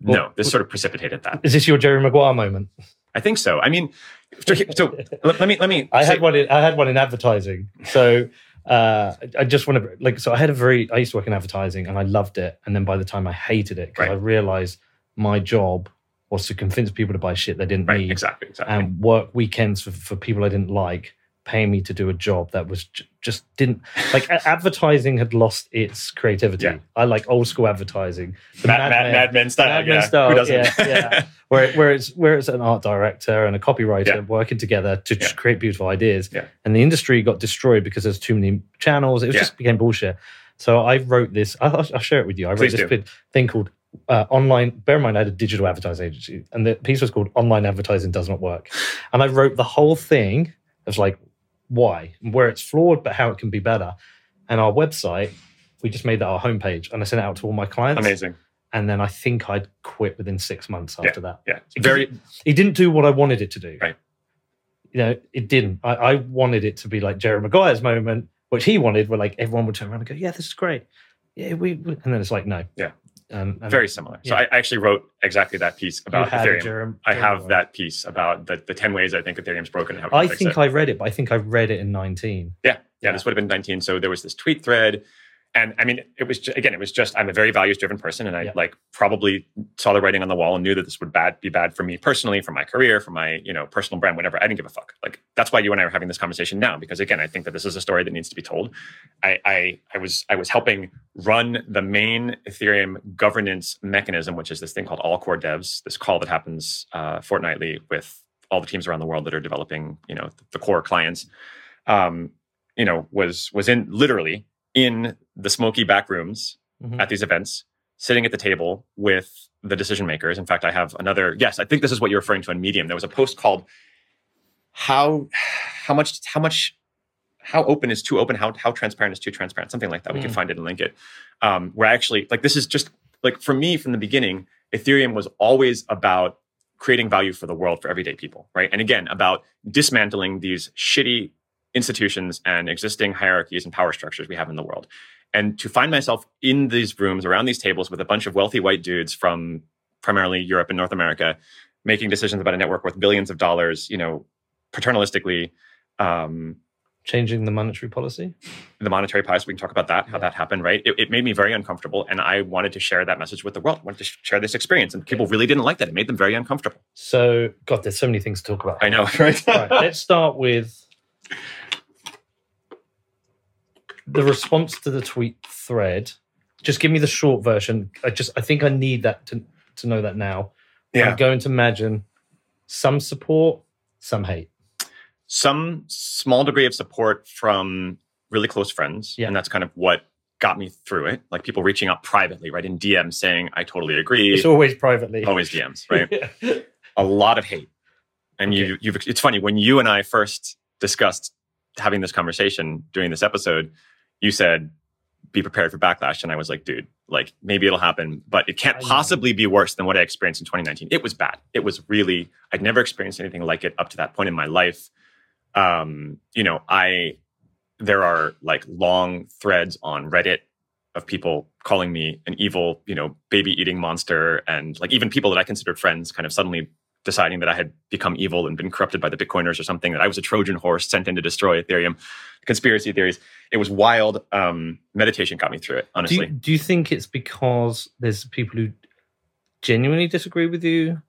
No, this sort of precipitated that. Is this your Jerry Maguire moment? I think so. I mean, so, *laughs* let me let me. I say- had one. In, I had one in advertising. So uh, I just want to like. So I had a very. I used to work in advertising, and I loved it. And then by the time I hated it, because Right. I realized my job was to convince people to buy shit they didn't right, need, exactly, exactly. and work weekends for, for people I didn't like, paying me to do a job that was j- just didn't like. advertising had lost its creativity. Yeah. I like old school advertising. The Mad, Mad Mad, Men- Men style. Mad Men yeah. style, Who doesn't? yeah, yeah. *laughs* where where it's where it's an art director and a copywriter Yeah. working together to Yeah. create beautiful ideas. Yeah. And the industry got destroyed because there's too many channels. It was just became bullshit. So I wrote this. I'll, I'll share it with you. I wrote Please this do. thing called uh, online. Bear in mind, I had a digital advertising agency, and the piece was called "Online Advertising Does Not Work." And I wrote the whole thing of like why, and where it's flawed, but how it can be better. And our website, we just made that our homepage, and I sent it out to all my clients Amazing. and then I think I'd quit within six months after that. Yeah. Because Very. It didn't do what I wanted it to do. Right. You know, it didn't. I, I wanted it to be like Jerry Maguire's moment, which he wanted, where like everyone would turn around and go, "Yeah, this is great." Yeah, we. we-" And then it's like, no. Yeah. Um, Very similar. So Yeah. I I actually wrote exactly that piece about Ethereum. Jerry- I have that piece about the, the 10 ways I think Ethereum's broken. and How I think. I read it, but I think I read it in nineteen. Yeah, yeah, Yeah. this would have been 19. So there was this tweet thread. And I mean, it was ju- again, it was just I'm a very values driven person, and I Yeah. like probably saw the writing on the wall and knew that this would bad be bad for me personally, for my career, for my you know personal brand, whatever. I didn't give a fuck. Like that's why you and I are having this conversation now, because again, I think that this is a story that needs to be told. I I, I was I was helping run the main Ethereum governance mechanism, which is this thing called All Core Devs, this call that happens uh, fortnightly with all the teams around the world that are developing you know the core clients. Um, you know, was was in literally in the smoky back rooms Mhm. at these events, sitting at the table with the decision makers. In fact, I have another. Yes, I think this is what you're referring to on Medium. There was a post called "How how much how much how open is too open? How how transparent is too transparent? Something like that. We can Mm. find it and link it. Um, where actually, like, this is just like for me from the beginning, Ethereum was always about creating value for the world for everyday people, right? And again, about dismantling these shitty institutions and existing hierarchies and power structures we have in the world. And to find myself in these rooms around these tables with a bunch of wealthy white dudes from primarily Europe and North America making decisions about a network worth billions of dollars, you know, paternalistically, um, Changing the monetary policy. the monetary policy, we can talk about that, how that happened, right? It, it made me very uncomfortable. And I wanted to share that message with the world, I wanted to sh- share this experience. And people really didn't like that. It made them very uncomfortable. So, God, there's so many things to talk about. I know, *laughs* right? right, let's start with the response to the tweet thread. Just give me the short version. I just I think I need that to to know that now. yeah. I'm going to imagine some support, some hate. some small degree of support from really close friends. Yeah. And that's kind of what got me through it. Like people reaching out privately, right? In DMs saying, I totally agree. It's always privately. Always DMs, *laughs* right? Yeah. a lot of hate. And you, you've, it's funny when you and I first discussed having this conversation during this episode, you said, be prepared for backlash. And I was like, dude, like maybe it'll happen, but it can't possibly be worse than what I experienced in 2019. It was bad. It was really, I'd never experienced anything like it up to that point in my life. Um, you know, I, there are like long threads on Reddit of people calling me an evil, you know, baby eating monster. And like even people that I considered friends kind of suddenly deciding that I had become evil and been corrupted by the Bitcoiners or something, that I was a Trojan horse sent in to destroy Ethereum, conspiracy theories. It was wild. Um, meditation got me through it, do, honestly. you, do you think it's because there's people who genuinely disagree with you?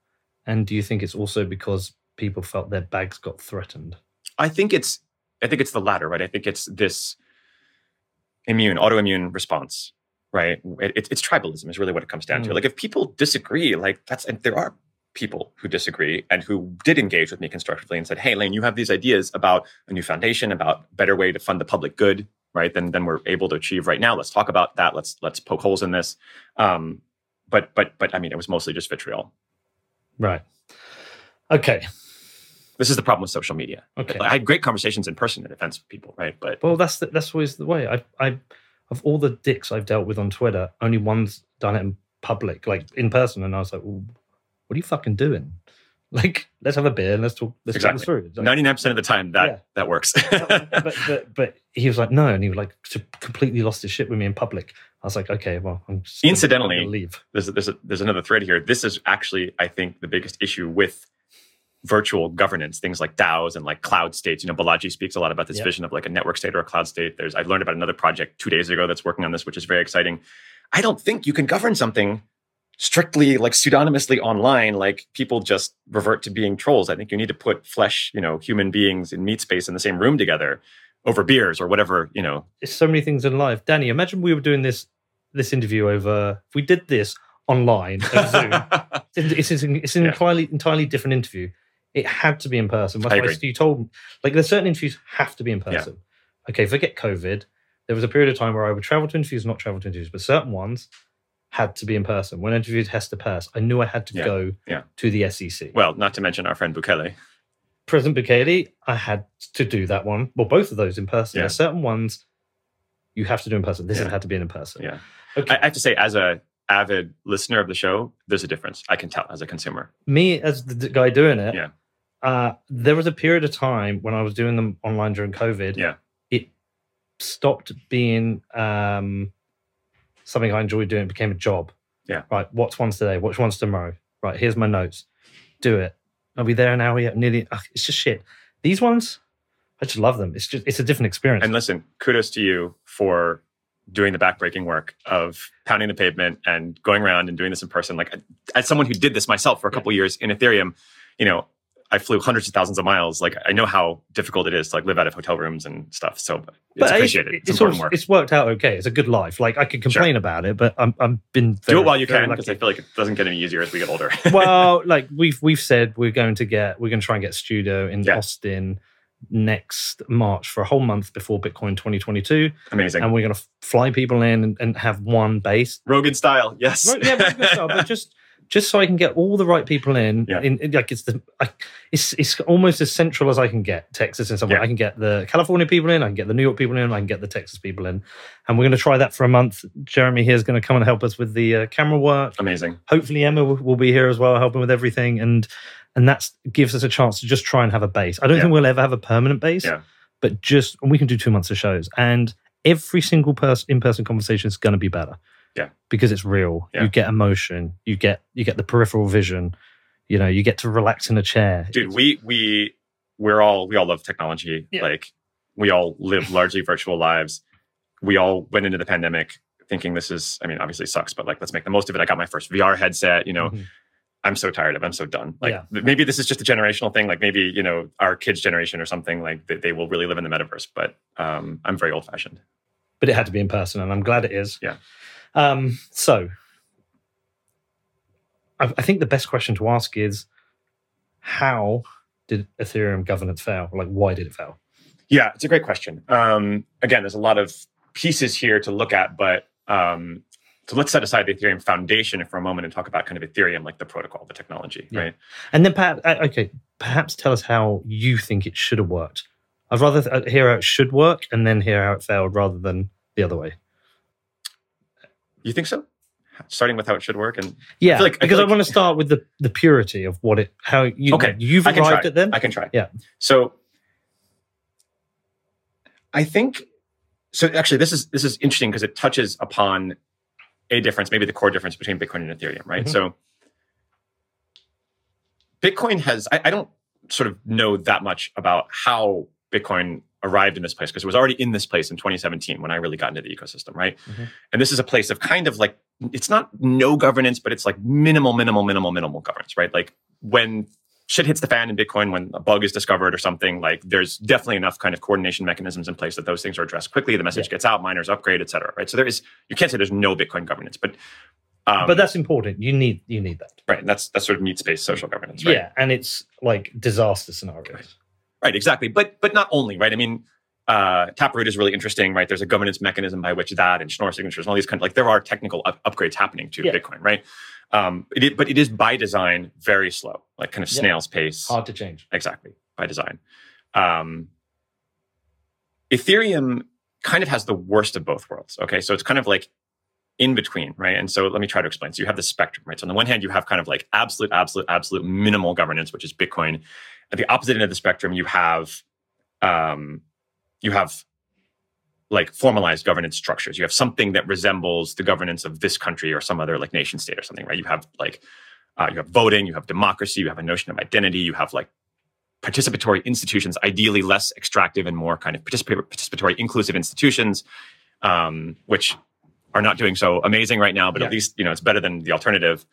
And do you think it's also because people felt their bags got threatened? I think it's I think it's the latter, right? I think it's this immune, autoimmune response, right? It, it's it's tribalism is really what it comes down to. Mm. Like if people disagree, like that's and there are people who disagree and who did engage with me constructively and said, "Hey, Lane, you have these ideas about a new foundation, about better way to fund the public good, right? Than than we're able to achieve right now. Let's talk about that. Let's let's poke holes in this." Um, but but but I mean, it was mostly just vitriol. Right. Okay. This is the problem with social media. Okay. I had great conversations in person at events with people, right? But Well, that's the, that's always the way. I I of all the dicks I've dealt with on Twitter, only one's done it in public, like in person, and I was like, well, "What are you fucking doing? *laughs* Like, let's have a beer and let's talk. Let's talk this Exactly. through." Ninety nine percent of the time, that Yeah. that works. but, but *laughs* but he was like, "No," and he was like, completely lost his shit with me in public. I was like, "Okay, well, I'm just Incidentally- I'm leave." there's there's a, there's another thread here. This is actually, I think, the biggest issue with virtual governance, things like DAOs and like cloud states. You know, Balaji speaks a lot about this Yeah. vision of like a network state or a cloud state. There's I learned about another project two days ago that's working on this, which is very exciting. I don't think you can govern something strictly like pseudonymously online like people just revert to being trolls i think you need to put flesh you know human beings in meat space in the same room together over beers or whatever you know so many things in life. Danny, imagine we were doing this this interview over. If we did this online Zoom, *laughs* it's, it's, an- it's an Yeah. entirely entirely different interview. It had to be in person. That's I why you told like there's certain interviews have to be in person. Okay, forget COVID. There was a period of time where I would travel to interviews, not travel to interviews, but certain ones had to be in person. When I interviewed Hester Peirce, I knew I had to Yeah, go yeah. to the SEC. well not to mention our friend bukele President Bukele, I had to do that one. Well, both of those in person. Yeah. There's certain ones you have to do in person. This Yeah. had to be in person. Yeah. Okay. I, I have to say, as a avid listener of the show, there's a difference. I can tell as a consumer. me as the guy doing it, Yeah. uh, there was a period of time when I was doing them online during COVID. Yeah. It stopped being um, something I enjoyed doing. Became a job. Yeah. Right. What's one's today? What's one's tomorrow? Right. Here's my notes. Do it. I'll be there an hour yet. Nearly. ugh, it's just shit. These ones, I just love them. It's just it's a different experience. And listen, kudos to you for doing the backbreaking work of pounding the pavement and going around and doing this in person. Like as someone who did this myself for a couple years in Ethereum, you know, I flew hundreds of thousands of miles. Like I know how difficult it is to like live out of hotel rooms and stuff. So it's appreciated. It's, it's, important also- work. it's worked out okay. It's a good life. Like I could complain about it, but I'm I'm been Do it while you can because I feel like it doesn't get any easier as we get older. *laughs* well, *laughs* like we've we've said, we're going to get we're going to try and get a studio in Yeah. Austin next March for a whole month before Bitcoin 2022, Amazing. and we're going to fly people in and, and have one base. Rogan style. Yes. Right, yeah, Rogan style, but *laughs* just just so I can get all the right people in. Yeah. in, in- like it's the I, it's it's almost as central as I can get Texas in some way. Yeah. I can get the California people in, I can get the New York people in, I can get the Texas people in, and we're going to try that for a month. Jeremy here is going to come and help us with the uh, camera work Amazing. hopefully Emma will, will be here as well, helping with everything, and and that gives us a chance to just try and have a base. I don't Yeah. think we'll ever have a permanent base, Yeah. but just we can do two months of shows, and every single person in person conversation is going to be better. Yeah. because it's real. Yeah. You get emotion. You get you get the peripheral vision. You know, you get to relax in a chair. dude we we we're all we all love technology Yeah. like we all live *laughs* largely virtual lives we all went into the pandemic thinking this is i mean obviously sucks but like let's make the most of it i got my first vr headset you know Mhm. i'm so tired of it i'm so done like Yeah. maybe this is just a generational thing like maybe you know our kids generation or something like they, they will really live in the metaverse but um i'm very old fashioned but it had to be in person, and I'm glad it is. Yeah. Um. So, I, I think the best question to ask is, how did Ethereum governance fail? Like, why did it fail? Yeah, it's a great question. Um, again, there's a lot of pieces here to look at, but um, so let's set aside the Ethereum foundation for a moment and talk about kind of Ethereum, like the protocol, the technology, Yeah. right? And then, perhaps, uh, okay, perhaps tell us how you think it should have worked. I'd rather uh, hear how it should work and then hear how it failed rather than the other way. You think so? Starting with how it should work, and Yeah, feel like- because I, like- want to start with the, the purity of what it, how you, Okay, you've I arrived at them. I can try. Yeah. So, I think so. Actually, this is this is interesting because it touches upon a difference, maybe the core difference between Bitcoin and Ethereum, right? Mhm. So, Bitcoin has. I, I don't sort of know that much about how Bitcoin arrived in this place because it was already in this place in 2017 when I really got into the ecosystem, right? Mhm. And this is a place of kind of like it's not no governance, but it's like minimal, minimal, minimal, minimal governance, right? Like when shit hits the fan in Bitcoin, when a bug is discovered or something, like there's definitely enough kind of coordination mechanisms in place that those things are addressed quickly. The message gets out, miners upgrade, et cetera, right? So there is you can't say there's no Bitcoin governance, but Um, but that's important. You need you need that. right. And that's that's sort of meat space social governance, right? Yeah, and it's like disaster scenarios. Right, exactly. But but not only, right? I mean, uh, Taproot is really interesting, right? There's a governance mechanism by which that and Schnorr signatures and all these kind of like there are technical up- upgrades happening to Yeah. Bitcoin, right? Um, it, is- but it is by design very slow, like kind of Yeah. snail's pace. Hard to change. Exactly, by design. Um, Ethereum kind of has the worst of both worlds. Okay, so it's kind of like in between, right? And so let me try to explain. So you have the spectrum, right? So on the one hand, you have kind of like absolute, absolute, absolute minimal governance, which is Bitcoin. At the opposite end of the spectrum, you have um, you have like formalized governance structures. You have something that resembles the governance of this country or some other like nation state or something, right? You have like uh, you have voting, you have democracy, you have a notion of identity, you have like participatory institutions, ideally less extractive and more kind of participatory, participatory inclusive institutions, um, which are not doing so amazing right now, but Yeah. at least you know it's better than the alternative.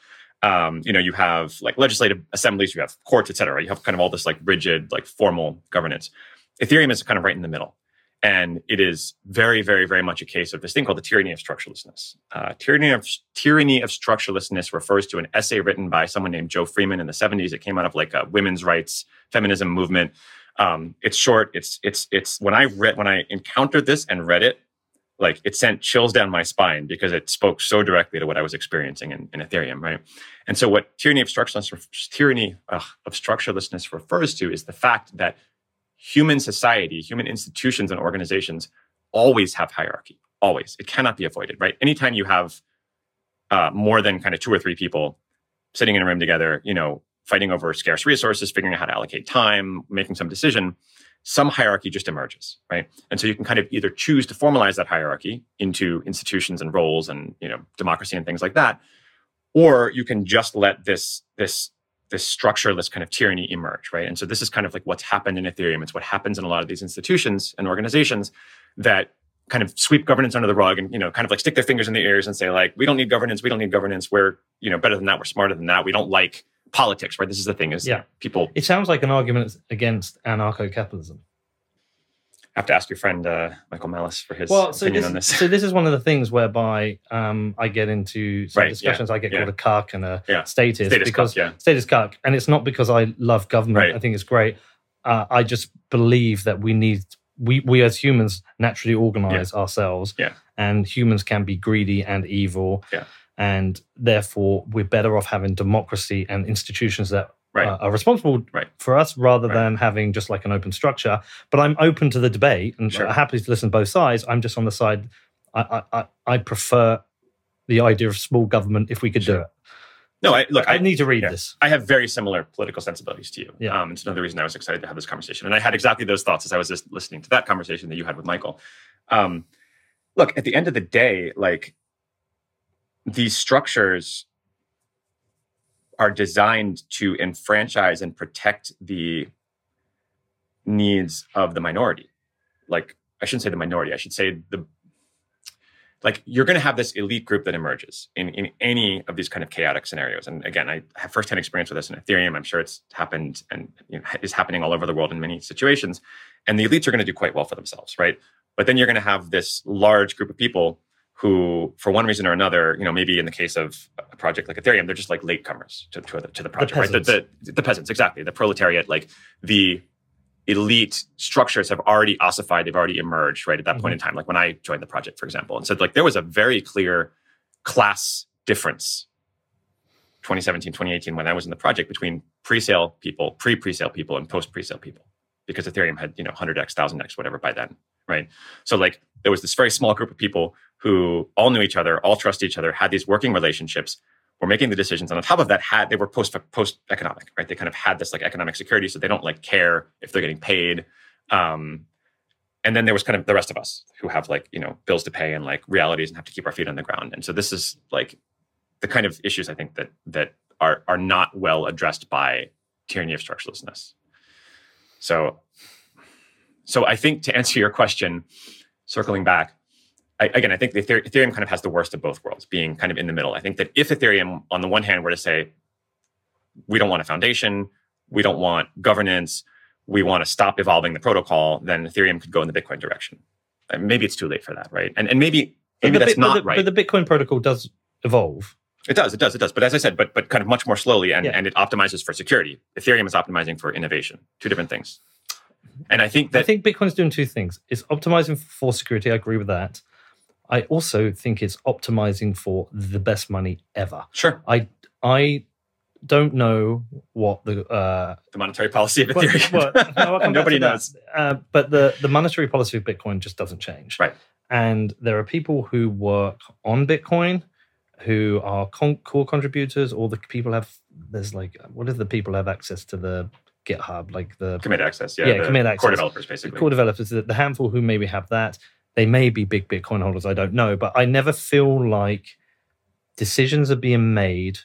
Um, you know, you have like legislative assemblies, you have courts, et cetera. You have kind of all this like rigid, like formal governance. Ethereum is kind of right in the middle. And it is very, very, very much a case of this thing called the tyranny of structurelessness. Uh, tyranny of tyranny of structurelessness refers to an essay written by someone named Jo Freeman in the 70s. It came out of like a women's rights feminism movement. Um, it's short. It's it's it's when I read when I encountered this and read it, like it sent chills down my spine because it spoke so directly to what I was experiencing in, in Ethereum, right? And so, what tyranny of structurelessness tyranny of structurelessness refers to is the fact that human society, human institutions and organizations always have hierarchy. Always, it cannot be avoided, right? Anytime you have uh, more than kind of two or three people sitting in a room together, you know, fighting over scarce resources, figuring out how to allocate time, making some decision, some hierarchy just emerges, right? And so you can kind of either choose to formalize that hierarchy into institutions and roles and you know democracy and things like that, or you can just let this this this structureless kind of tyranny emerge, right? And so this is kind of like what's happened in Ethereum. It's what happens in a lot of these institutions and organizations that kind of sweep governance under the rug and you know kind of like stick their fingers in their ears and say like we don't need governance, we don't need governance. We're you know better than that. We're smarter than that. We don't like politics, right? This is the thing is Yeah. people It sounds like an argument against anarcho-capitalism. I have to ask your friend uh, Michael Malice for his Well, so opinion this, on this. so this is one of the things whereby um, I get into some Right, yeah, discussions. I get yeah. called a cuck and a Yeah. status, Status because cuck, yeah. status cuck, and it's not because I love government. Right. I think it's great. Uh, I just believe that we need we we as humans naturally organize ourselves, Yeah. and humans can be greedy and evil, Yeah. And therefore we're better off having democracy and institutions that Right. uh, are responsible Right. for us rather Right. than having just like an open structure. But I'm open to the debate and Sure. happy to listen to both sides. I'm just on the side. I I, I, I prefer the idea of small government if we could do it. no, I look. I, I, need to read yeah. this. I have very similar political sensibilities to you. Yeah. Um, it's another reason I was excited to have this conversation. And I had exactly those thoughts as I was just listening to that conversation that you had with Michael. Um, look, at the end of the day, like these structures are designed to enfranchise and protect the needs of the minority. Like, I shouldn't say the minority, I should say the like you're going to have this elite group that emerges in, in any of these kind of chaotic scenarios. And again, I have firsthand experience with this in Ethereum. I'm sure it's happened and you know, is happening all over the world in many situations. And the elites are going to do quite well for themselves, right? But then you're going to have this large group of people who, for one reason or another, you know, maybe in the case of a project like Ethereum, they're just like latecomers to, to, the, to the project, right? The, the, the peasants, exactly. The proletariat, like the elite structures have already ossified, they've already emerged, right? At that point in mm-hmm. time, like when I joined the project, for example. And so like there was a very clear class difference 2017, 2018, when I was in the project between pre-sale people, pre-pre-sale people, and post-pre-sale people. Because Ethereum had, you know, 100x, 1000x, whatever by then, right? So like there was this very small group of people who all knew each other, all trust each other, had these working relationships, were making the decisions. And on top of that, had they were post post economic, right? They kind of had this like economic security, so they don't like care if they're getting paid. Um, and then there was kind of the rest of us who have like you know bills to pay and like realities and have to keep our feet on the ground. And so this is like the kind of issues I think that that are are not well addressed by tyranny of structurelessness. So, so I think to answer your question, circling back, I, again, I think the Ether- Ethereum kind of has the worst of both worlds, being kind of in the middle. I think that if Ethereum, on the one hand, were to say, we don't want a foundation, we don't want governance, we want to stop evolving the protocol, then Ethereum could go in the Bitcoin direction. And maybe it's too late for that, right? And and maybe maybe that's Bit- but not the, right. But the Bitcoin protocol does evolve. It does, it does, it does. But as I said, but but kind of much more slowly, and, Yeah. and it optimizes for security. Ethereum is optimizing for innovation. Two different things. And I think that I think Bitcoin's doing two things. It's optimizing for security. I agree with that. I also think it's optimizing for the best money ever. sure I I don't know what the uh, the monetary policy of Ethereum. well, no, I'll come back *laughs* Nobody knows. Uh, but the, the monetary policy of Bitcoin just doesn't change. Right. And there are people who work on Bitcoin who are con- core contributors, or the people have, there's like, what if the people have access to the GitHub, like the Commit access, yeah. Yeah, the commit Core access. developers, the basically. core developers, the, the handful who maybe have that, they may be big Bitcoin holders. I don't know. But I never feel like decisions are being made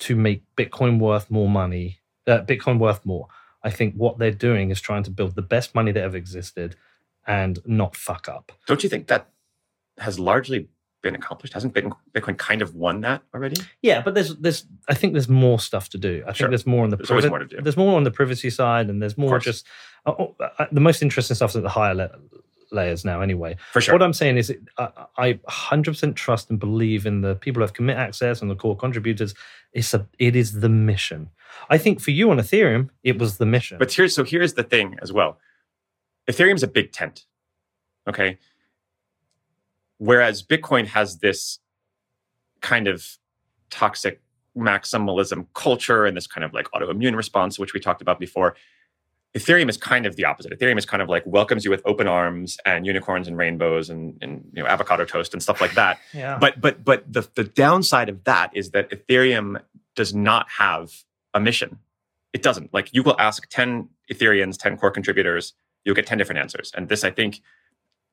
to make Bitcoin worth more money, uh, Bitcoin worth more. I think what they're doing is trying to build the best money that ever existed and not fuck up. Don't you think that has largely been accomplished? Hasn't Bitcoin, Bitcoin kind of won that already? Yeah, but there's there's I think there's more stuff to do. I Sure. think there's more on the There's always more to do. There's more on the privacy side, and there's more just uh, oh, uh, the most interesting stuff's at the higher layers now. Anyway, For sure. What I'm saying is, I, I 100% trust and believe in the people who have commit access and the core contributors. It's a, it is the mission. I think for you on Ethereum, it was the mission. But here's so here's the thing as well. Ethereum's a big tent. Okay. Whereas Bitcoin has this kind of toxic maximalism culture and this kind of like autoimmune response, which we talked about before. Ethereum is kind of the opposite. Ethereum is kind of like welcomes you with open arms and unicorns and rainbows and, and you know avocado toast and stuff like that. *laughs* yeah, But but but the the downside of that is that Ethereum does not have a mission. It doesn't. Like you will ask 10 Ethereans, 10 core contributors, you'll get 10 different answers. And this, I think,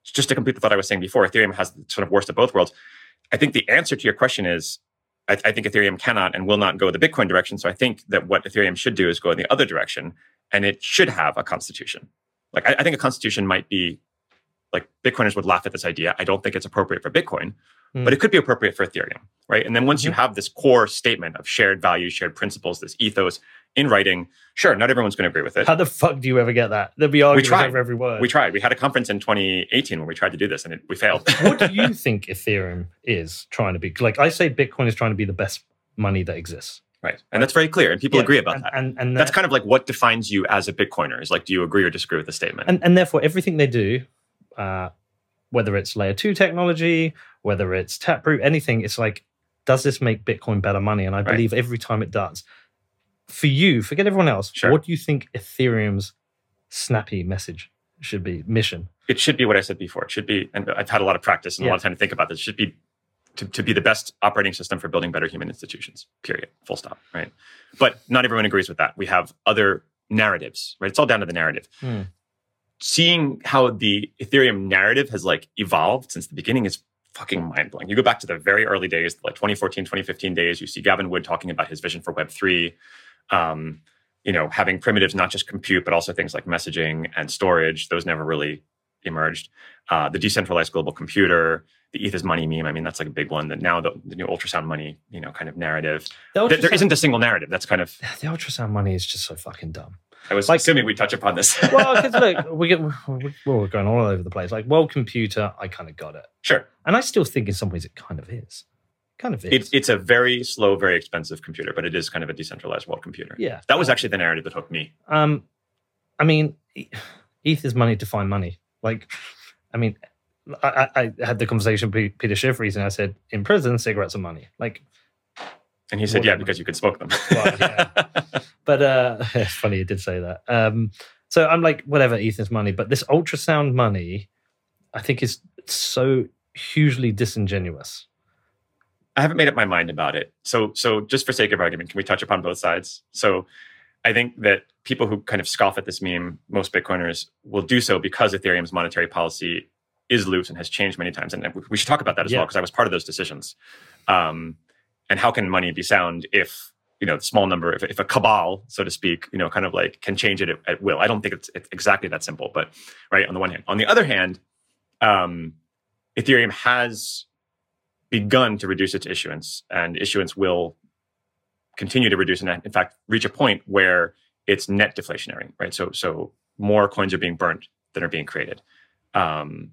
just to complete the thought I was saying before, Ethereum has the sort of worst of both worlds. I think the answer to your question is I, I think Ethereum cannot and will not go the Bitcoin direction. So I think that what Ethereum should do is go in the other direction, and it should have a constitution. Like I, I think a constitution might be like Bitcoiners would laugh at this idea. I don't think it's appropriate for Bitcoin, Hmm. but it could be appropriate for Ethereum, right? And then once you Mhm. have this core statement of shared values, shared principles, this ethos in writing, sure, not everyone's going to agree with it. how the fuck do you ever get that? There'll be arguments tried. over every word. We tried. We had a conference in 2018 when we tried to do this, and it, we failed. *laughs* what do you *laughs* think Ethereum is trying to be? Like I say, Bitcoin is trying to be the best money that exists. right, and that's very clear, and people Yeah, agree about and, that. And, and that's that- kind of like what defines you as a Bitcoiner. Is like, do you agree or disagree with the statement? and, and therefore everything they do uh, whether it's layer two technology whether it's taproot anything it's like does this make bitcoin better money and i Right. believe every time it does for you forget everyone else Sure. what do you think ethereum's snappy message should be mission it should be what I said before. It should be, and I've had a lot of practice and a lot of time to think about this. It should be to, to be the best operating system for building better human institutions. Period. Full stop. Right. But not everyone agrees with that. We have other narratives. Right. It's all down to the narrative. Hmm. Seeing how the Ethereum narrative has like evolved since the beginning is fucking mind blowing. You go back to the very early days, like 2014, 2015 days. You see Gavin Wood talking about his vision for Web three. Um, you know, having primitives not just compute, but also things like messaging and storage. Those never really emerged. Uh, the decentralized global computer, the ETH is money meme. I mean, that's like a big one. That now the, the new ultrasound money, you know, kind of narrative. the There- isn't a single narrative. That's kind of. *sighs* the ultrasound money is just so fucking dumb I was Like- assuming we touch upon this. *laughs* well because look we get we- we're going all over the place like world computer i kind of got it sure, and i still think in some ways it kind of is kind of it, it's a very slow, very expensive computer, but it is kind of a decentralized world computer. yeah That was actually the narrative that hooked me. Um, I mean, ETH is money to find money. Like, I mean, I, I had the conversation with Peter Schiff recently. I said, in prison, cigarettes are money. Like, And he said, "Yeah, because you could smoke them." Well, yeah. *laughs* but uh, *laughs* it's funny you did say that. Um, so I'm like, whatever, ETH is money. But this ultrasound money, I think, is so hugely disingenuous. I haven't made up my mind about it. So, so just for sake of argument, can we touch upon both sides? So, I think that people who kind of scoff at this meme, most Bitcoiners, will do so because Ethereum's monetary policy is loose and has changed many times. And we should talk about that as Yeah. well because I was part of those decisions. Um, and how can money be sound if you know the small number, if, if a cabal, so to speak, you know, kind of like can change it at, at will? I don't think it's, it's exactly that simple, but right on the one hand. On the other hand, um, Ethereum has begun to reduce its issuance, and issuance will continue to reduce, and in fact, reach a point where it's net deflationary. Right. So, so more coins are being burnt than are being created. Um,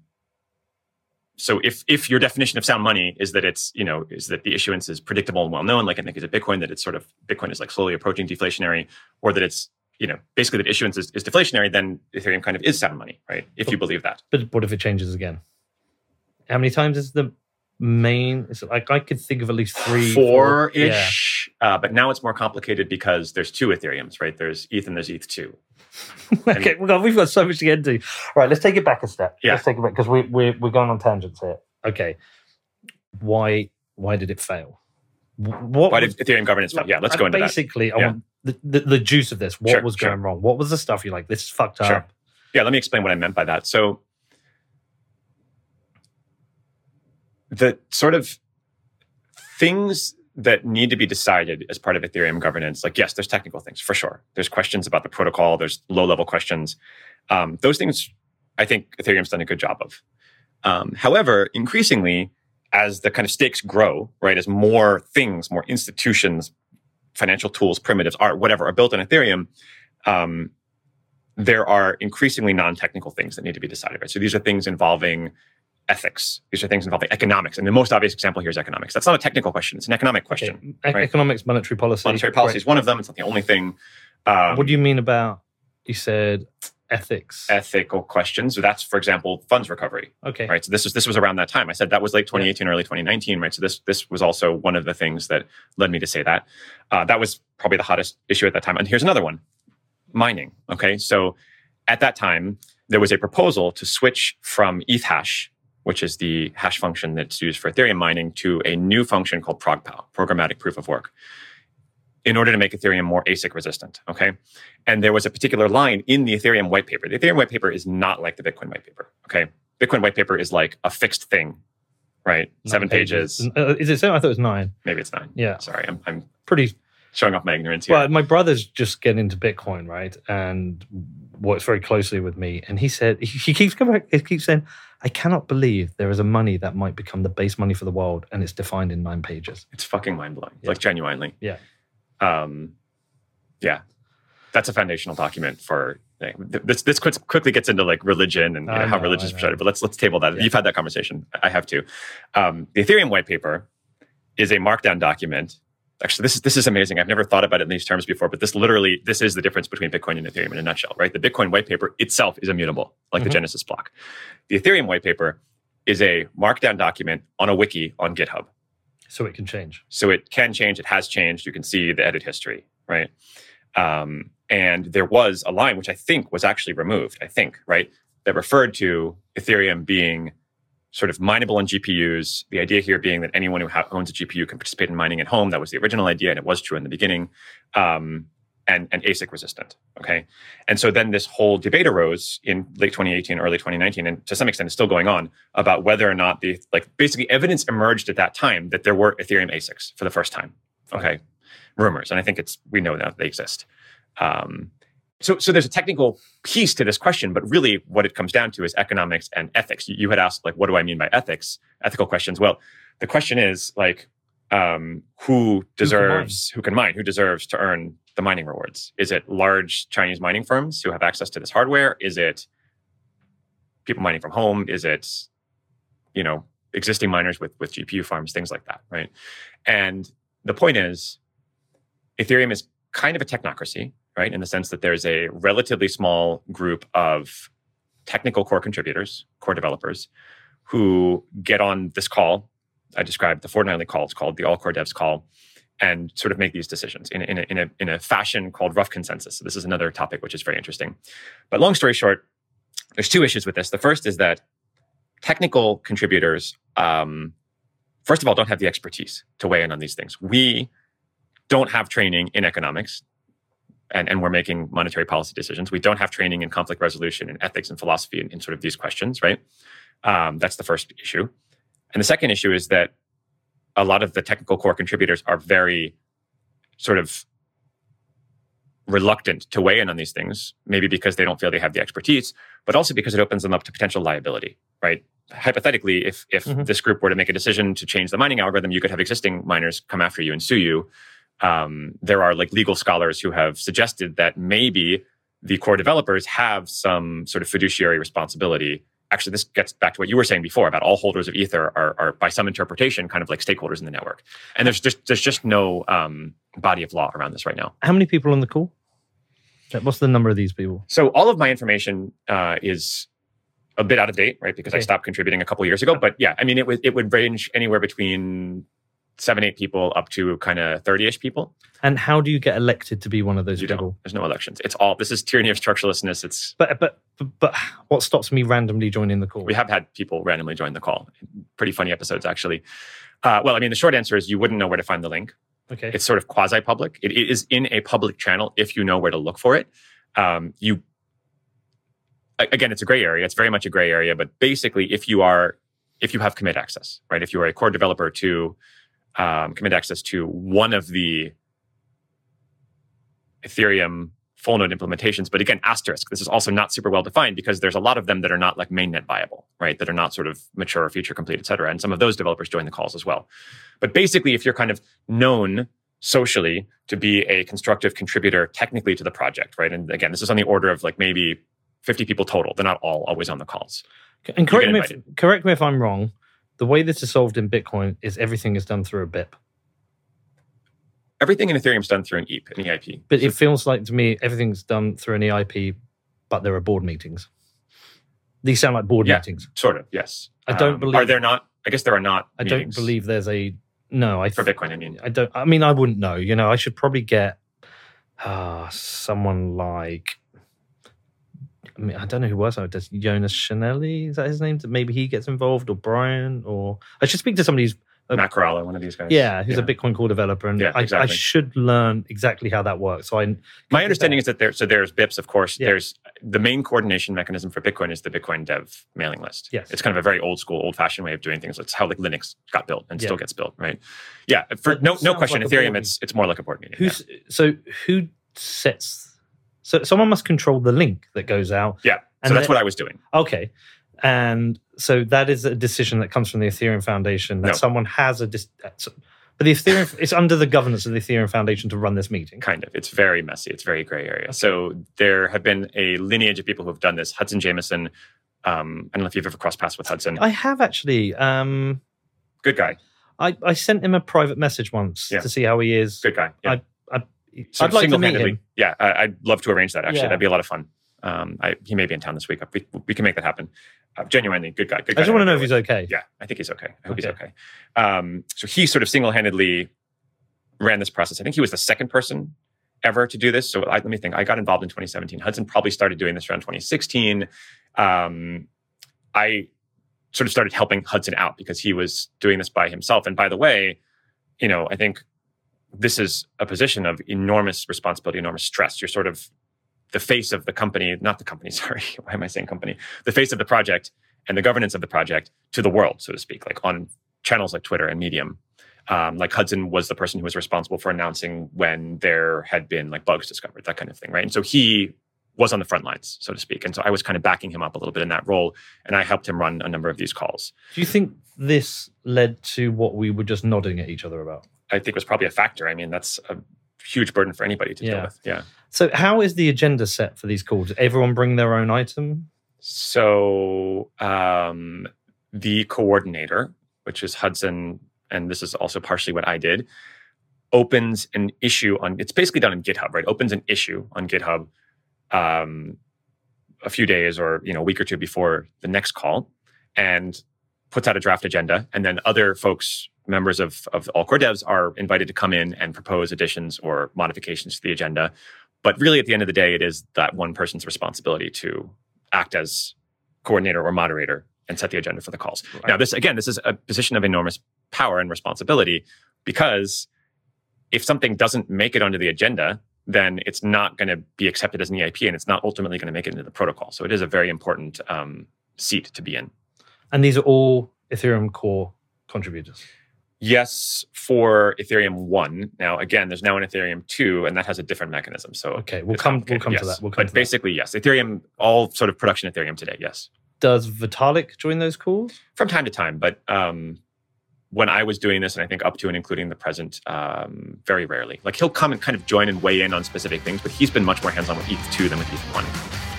so if if your definition of sound money is that it's you know is that the issuance is predictable and well known, like I think is it Bitcoin that it's sort of Bitcoin is like slowly approaching deflationary, or that it's you know basically that issuance is, is deflationary, then Ethereum kind of is sound money, right? If you believe that. But what if it changes again? How many times is the main? Is it like I could think of at least three, four Yeah. ish, uh, but now it's more complicated because there's two Ethereums, right? There's ETH and there's ETH two. *laughs* okay, well, God, we've got so much to get into. Right, let's take it back a step. Yeah. Let's take it back because we, we're we're going on tangents here. Okay, why why did it fail? What Why was- did Ethereum governance fail? Yeah, let's go into that. Basically, I Yeah. want the, the, the juice of this. What Sure, was sure. going wrong? What was the stuff you're like? This is fucked up. Sure. Yeah, let me explain what I meant by that. So, the sort of things that need to be decided as part of Ethereum governance, like, yes, there's technical things for sure. There's questions about the protocol, there's low level questions. Um, those things, I think Ethereum's done a good job of. Um, however, increasingly, as the kind of stakes grow, right, as more things, more institutions, financial tools, primitives, art, whatever, are built on Ethereum, um, there are increasingly non-technical things that need to be decided. Right. So these are things involving ethics. These are things involving economics. And the most obvious example here is economics. That's not a technical question; it's an economic question. Okay. E- right. Economics, monetary policy. Monetary policy Great. is one of them. It's not the only thing. Um, what do you mean about? You said ethics. ethical questions? So that's, for example, funds recovery. okay. right? So this was this was around that time. I said that was late 2018, early 2019, right? So this this was also one of the things that led me to say that. Uh, that was probably the hottest issue at that time. And here's another one: mining. Okay, so at that time there was a proposal to switch from Ethash, which is the hash function that's used for Ethereum mining, to a new function called ProgPow, programmatic proof of work. In order to make Ethereum more ASIC resistant, okay? And there was a particular line in the Ethereum white paper. The Ethereum white paper is not like the Bitcoin white paper, okay? Bitcoin white paper is like a fixed thing, right? Nine Seven pages. Uh, is it seven? I thought it was nine. Maybe it's nine. Yeah. Sorry, I'm, I'm Pretty showing off my ignorance here. Well, my brother's just getting into Bitcoin, right, and works very closely with me. And he said he, he keeps coming back. He keeps saying, "I cannot believe there is a money that might become the base money for the world, and it's defined in nine pages." it's fucking mind blowing. Yeah. Like genuinely. Yeah. Um, yeah. That's a foundational document for like, this. This quick- quickly gets into like religion and you I know, how religion is know. presented. But let's let's table that. Yeah. You've had that conversation. I have too. Um, the Ethereum white paper is a markdown document. Actually, this is this is amazing. I've never thought about it in these terms before, but this literally this is the difference between Bitcoin and Ethereum in a nutshell, right? The Bitcoin white paper itself is immutable, like the Mhm. Genesis block. The Ethereum white paper is a markdown document on a wiki on GitHub. So it can change. So it can change. It has changed. You can see the edit history, right? Um, and there was a line which I think was actually removed. I think right that referred to Ethereum being sort of mineable on GPUs. The idea here being that anyone who ha- owns a GPU can participate in mining at home. That was the original idea, and it was true in the beginning. Um, and, and ASIC resistant. Okay. And so then this whole debate arose in late 2018, early 2019, and to some extent is still going on about whether or not the, like, basically evidence emerged at that time that there were Ethereum ASICs for the first time. Okay. Rumors. And I think it's, we know that they exist. Um, so, so there's a technical piece to this question, but really what it comes down to is economics and ethics. You, you had asked, like, what do I mean by ethics? Ethical questions. Well, the question is, like, um, who deserves, who can mine, who deserves to earn the mining rewards? Is it large Chinese mining firms who have access to this hardware? Is it people mining from home? Is it, you know, existing miners with with GPU farms, things like that, right? And the point is, Ethereum is kind of a technocracy, right? In the sense that there's a relatively small group of technical core contributors, core developers, who get on this call. I described the fortnightly call. It's called the All Core Devs call, and sort of make these decisions in, in, a, in, a, in a fashion called rough consensus. So this is another topic which is very interesting. But long story short, there's two issues with this. The first is that technical contributors, um, first of all, don't have the expertise to weigh in on these things. We don't have training in economics, and, and we're making monetary policy decisions. We don't have training in conflict resolution and ethics and philosophy and, in sort of these questions, right? Um, that's the first issue. And the second issue is that a lot of the technical core contributors are very sort of reluctant to weigh in on these things, maybe because they don't feel they have the expertise, but also because it opens them up to potential liability, right? Hypothetically, if if Mhm. this group were to make a decision to change the mining algorithm, you could have existing miners come after you and sue you. Um, there are like legal scholars who have suggested that maybe the core developers have some sort of fiduciary responsibility. Actually this gets back to what you were saying before about all holders of ether are, are by some interpretation kind of like stakeholders in the network. And there's just there's just no um, body of law around this right now. How many people on the call? What's the number of these people? so all of my information uh, is a bit out of date right? Because i stopped contributing a couple years ago. But yeah i mean it would it would range anywhere between seven eight people up to kind of 30ish people And how do you get elected to be one of those you people? don't there's no elections it's all this is tyranny of structurelessness it's But, but but but what stops me randomly joining the call? We have had people randomly join the call. Pretty funny episodes, actually. Uh, well, I mean, the short answer is you wouldn't know where to find the link. okay. It's sort of quasi public. It, it is in a public channel if you know where to look for it. Um, you again, it's a gray area. It's very much a gray area. But basically, if you are if you have commit access, right? If you are a core developer to um, commit access to one of the Ethereum full node implementations. But again, asterisk, this is also not super well defined because there's a lot of them that are not like mainnet viable, right? That are not sort of mature, feature complete, et cetera. And some of those developers join the calls as well. But basically, if you're kind of known socially to be a constructive contributor technically to the project, right? And again, this is on the order of like maybe 50 people total. They're not all always on the calls. And correct me, if, correct me if I'm wrong. The way this is solved in Bitcoin is everything is done through a BIP. Everything in Ethereum is done through an EAP, an EIP. But it feels like to me everything's done through an EIP, but there are board meetings. These sound like board Yeah. meetings. Sort of, yes. I don't Um, believe- Are there not? I guess there are not. I don't believe there's a no. I for Bitcoin. I mean, I don't. I mean, I wouldn't know. You know, I should probably get uh, someone like. I mean, I don't know who was. Does Jonas Schnelli? Is that his name? Maybe he gets involved, or Brian, or I should speak to somebody who's Matt Corallo, one of these guys. yeah, who's Yeah. a Bitcoin core developer, and Yeah, I, I should learn exactly how that works. So I, My understanding is that there, so there's BIPs, of course. Yeah. There's the main coordination mechanism for Bitcoin is the Bitcoin Dev mailing list. Yes. it's kind of a very old school, old fashioned way of doing things. It's how like Linux got built and still gets built, right? Yeah, for That no no question. like Ethereum, it's it's more like a board meeting. who's so who sets? So someone must control the link that goes out. yeah. So and that's then- what I was doing. Okay. And so that is a decision that comes from the Ethereum Foundation that No. someone has a. Dis- uh, but the Ethereum, it's under the governance of the Ethereum Foundation to run this meeting. Kind of. It's very messy. It's very gray area. So there have been a lineage of people who have done this. Hudson Jameson. Um, I don't know if you've ever crossed paths with Hudson. I have actually. Um, Good guy. I, I sent him a private message once Yeah. to see how he is. Good guy. Yeah. I- I'd like to meet him. Yeah, I, I'd love to arrange that. Actually, Yeah. that'd be a lot of fun. Um, I, he may be in town this week. We, we can make that happen. Uh, genuinely, good guy. Good I just want to know if he's okay. Yeah, I think he's okay. I hope he's Okay. okay. Um, so he sort of single-handedly ran this process. I think he was the second person ever to do this. So I, let me think. I got involved in 2017. Hudson probably started doing this around 2016. Um, I sort of started helping Hudson out because he was doing this by himself. And by the way, you know, I think this is a position of enormous responsibility, enormous stress. You're sort of the face of the company, not the company, *laughs* sorry. Why am I saying company? The face of the project and the governance of the project to the world, so to speak, like on channels like Twitter and Medium. Um, like Hudson was the person who was responsible for announcing when there had been like bugs discovered, that kind of thing, right? And so he was on the front lines, so to speak. And so I was kind of backing him up a little bit in that role, and I helped him run a number of these calls. Do you think this led to what we were just nodding at each other about? I think was probably a factor. I mean, that's a huge burden for anybody to deal with. Yeah. So, how is the agenda set for these calls? Does everyone bring their own item? So um, the coordinator, which is Hudson, and this is also partially what I did, opens an issue on. It's basically done in GitHub, right? Opens an issue on GitHub um, a few days or you know a week or two before the next call, and puts out a draft agenda, and then other folks. Members of, of all core devs are invited to come in and propose additions or modifications to the agenda. But really, at the end of the day, it is that one person's responsibility to act as coordinator or moderator and set the agenda for the calls. Now, this again, this is a position of enormous power and responsibility because if something doesn't make it onto the agenda, then it's not going to be accepted as an EIP and it's not ultimately going to make it into the protocol. So it is a very important um, seat to be in. And these are all Ethereum core contributors. Yes, for Ethereum one. Now, again, there's now an Ethereum two, and that has a different mechanism. So Okay, we'll come. We'll come to that. We'll come but to that. basically, yes, Ethereum, all sort of production Ethereum today. Yes. Does Vitalik join those calls? from time to time, but um, when I was doing this, and I think up to and including the present, um, very rarely. Like he'll come and kind of join and weigh in on specific things, but he's been much more hands-on with ETH two than with ETH one.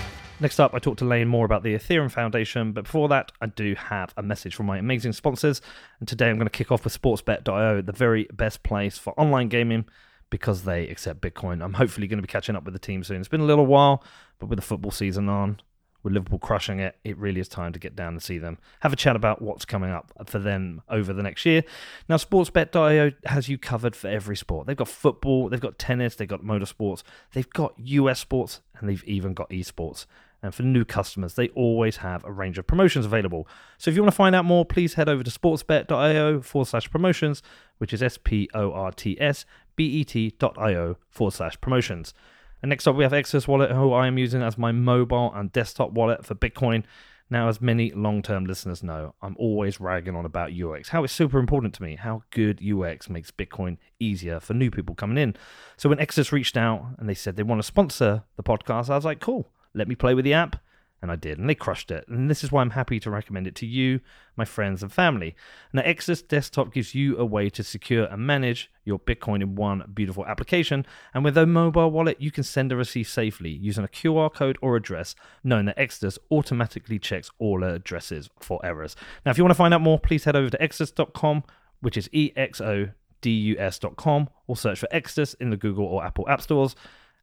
Next up, I talked to Lane more about the Ethereum Foundation, but before that, I do have a message from my amazing sponsors. And today I'm going to kick off with sportsbet.io, the very best place for online gaming because they accept Bitcoin. I'm hopefully going to be catching up with the team soon. It's been a little while, but with the football season on, with Liverpool crushing it, it really is time to get down and see them. Have a chat about what's coming up for them over the next year. Now, sportsbet.io has you covered for every sport. They've got football, they've got tennis, they've got motorsports, they've got US sports, and they've even got esports. And for new customers, they always have a range of promotions available. So if you want to find out more, please head over to sportsbet.io forward slash promotions, which is S P O R T S B E T.io forward slash promotions. And next up, we have Exodus Wallet, who I am using as my mobile and desktop wallet for Bitcoin. Now, as many long term listeners know, I'm always ragging on about UX, how it's super important to me, how good UX makes Bitcoin easier for new people coming in. So when Exodus reached out and they said they want to sponsor the podcast, I was like, cool, let me play with the app and I did, and they crushed it. And this is why I'm happy to recommend it to you, my friends and family. Now, Exodus Desktop gives you a way to secure and manage your Bitcoin in one beautiful application. And with a mobile wallet, you can send and receive safely using a QR code or address, knowing that Exodus automatically checks all addresses for errors. Now, if you want to find out more, please head over to exodus.com, which is E X O D U S.com, or search for Exodus in the Google or Apple App Stores.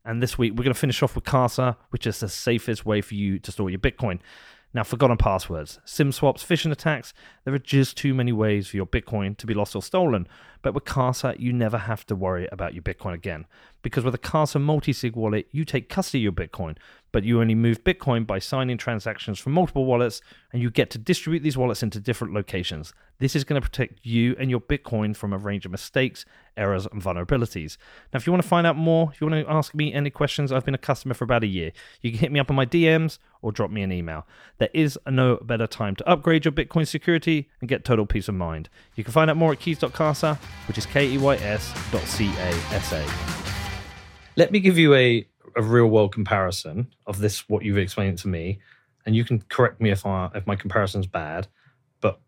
And this week, we're going to finish off with Casa, which is the safest way for you to store your Bitcoin. Now, forgotten passwords, SIM swaps, phishing attacks, there are just too many ways for your Bitcoin to be lost or stolen. But with Casa, you never have to worry about your Bitcoin again. Because with a Casa multi sig wallet, you take custody of your Bitcoin, but you only move Bitcoin by signing transactions from multiple wallets, and you get to distribute these wallets into different locations. This is going to protect you and your Bitcoin from a range of mistakes, errors, and vulnerabilities. Now, if you want to find out more, if you want to ask me any questions, I've been a customer for about a year. You can hit me up on my DMs or drop me an email. There is no better time to upgrade your Bitcoin security and get total peace of mind. You can find out more at keys.casa, which is K E Y S dot C A S A. Let me give you a, a real world comparison of this, what you've explained to me, and you can correct me if I, if my comparison's bad. But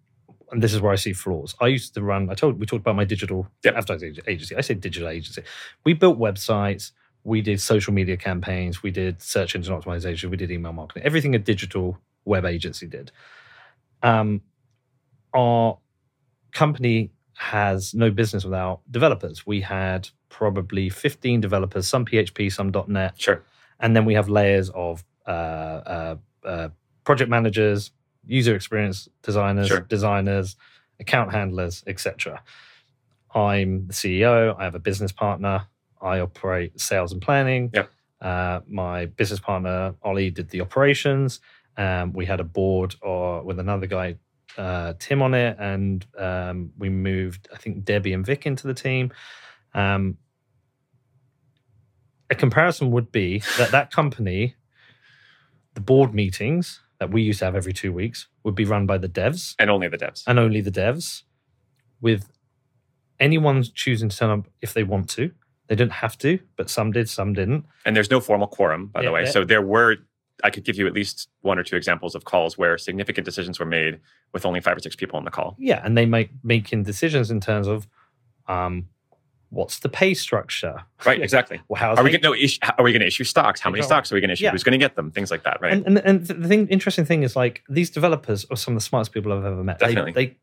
and this is where I see flaws. I used to run. I told we talked about my digital Yep. advertising agency. I said digital agency. We built websites. We did social media campaigns. We did search engine optimization. We did email marketing. Everything a digital web agency did. Um, our company has no business without developers. We had probably 15 developers, some PHP, some .NET, Sure. and then we have layers of uh, uh, uh, project managers, user experience designers, Sure. designers, account handlers, etc. I'm the CEO. I have a business partner. I operate sales and planning. Yep. Uh, my business partner Ollie did the operations. Um, we had a board or with another guy, uh, Tim, on it, and um, we moved. I think Debbie and Vic into the team. Um, a comparison would be that that company, the board meetings that we used to have every two weeks, would be run by the devs And only the devs. and only the devs, with anyone choosing to turn up if they want to. They didn't have to, but some did, some didn't. And there's no formal quorum, by Yeah, the way. yeah. So there were, I could give you at least one or two examples of calls where significant decisions were made with only five or six people on the call. Yeah, and they make making decisions in terms of um, what's the pay structure. *laughs* Right, exactly. Well, how's Are we going to issue, are we going to issue stocks? How many stocks are we going to issue? Yeah. Who's going to get them? Things like that, right? And, and and the thing, interesting thing is like these developers are some of the smartest people I've ever met. They- Definitely. They,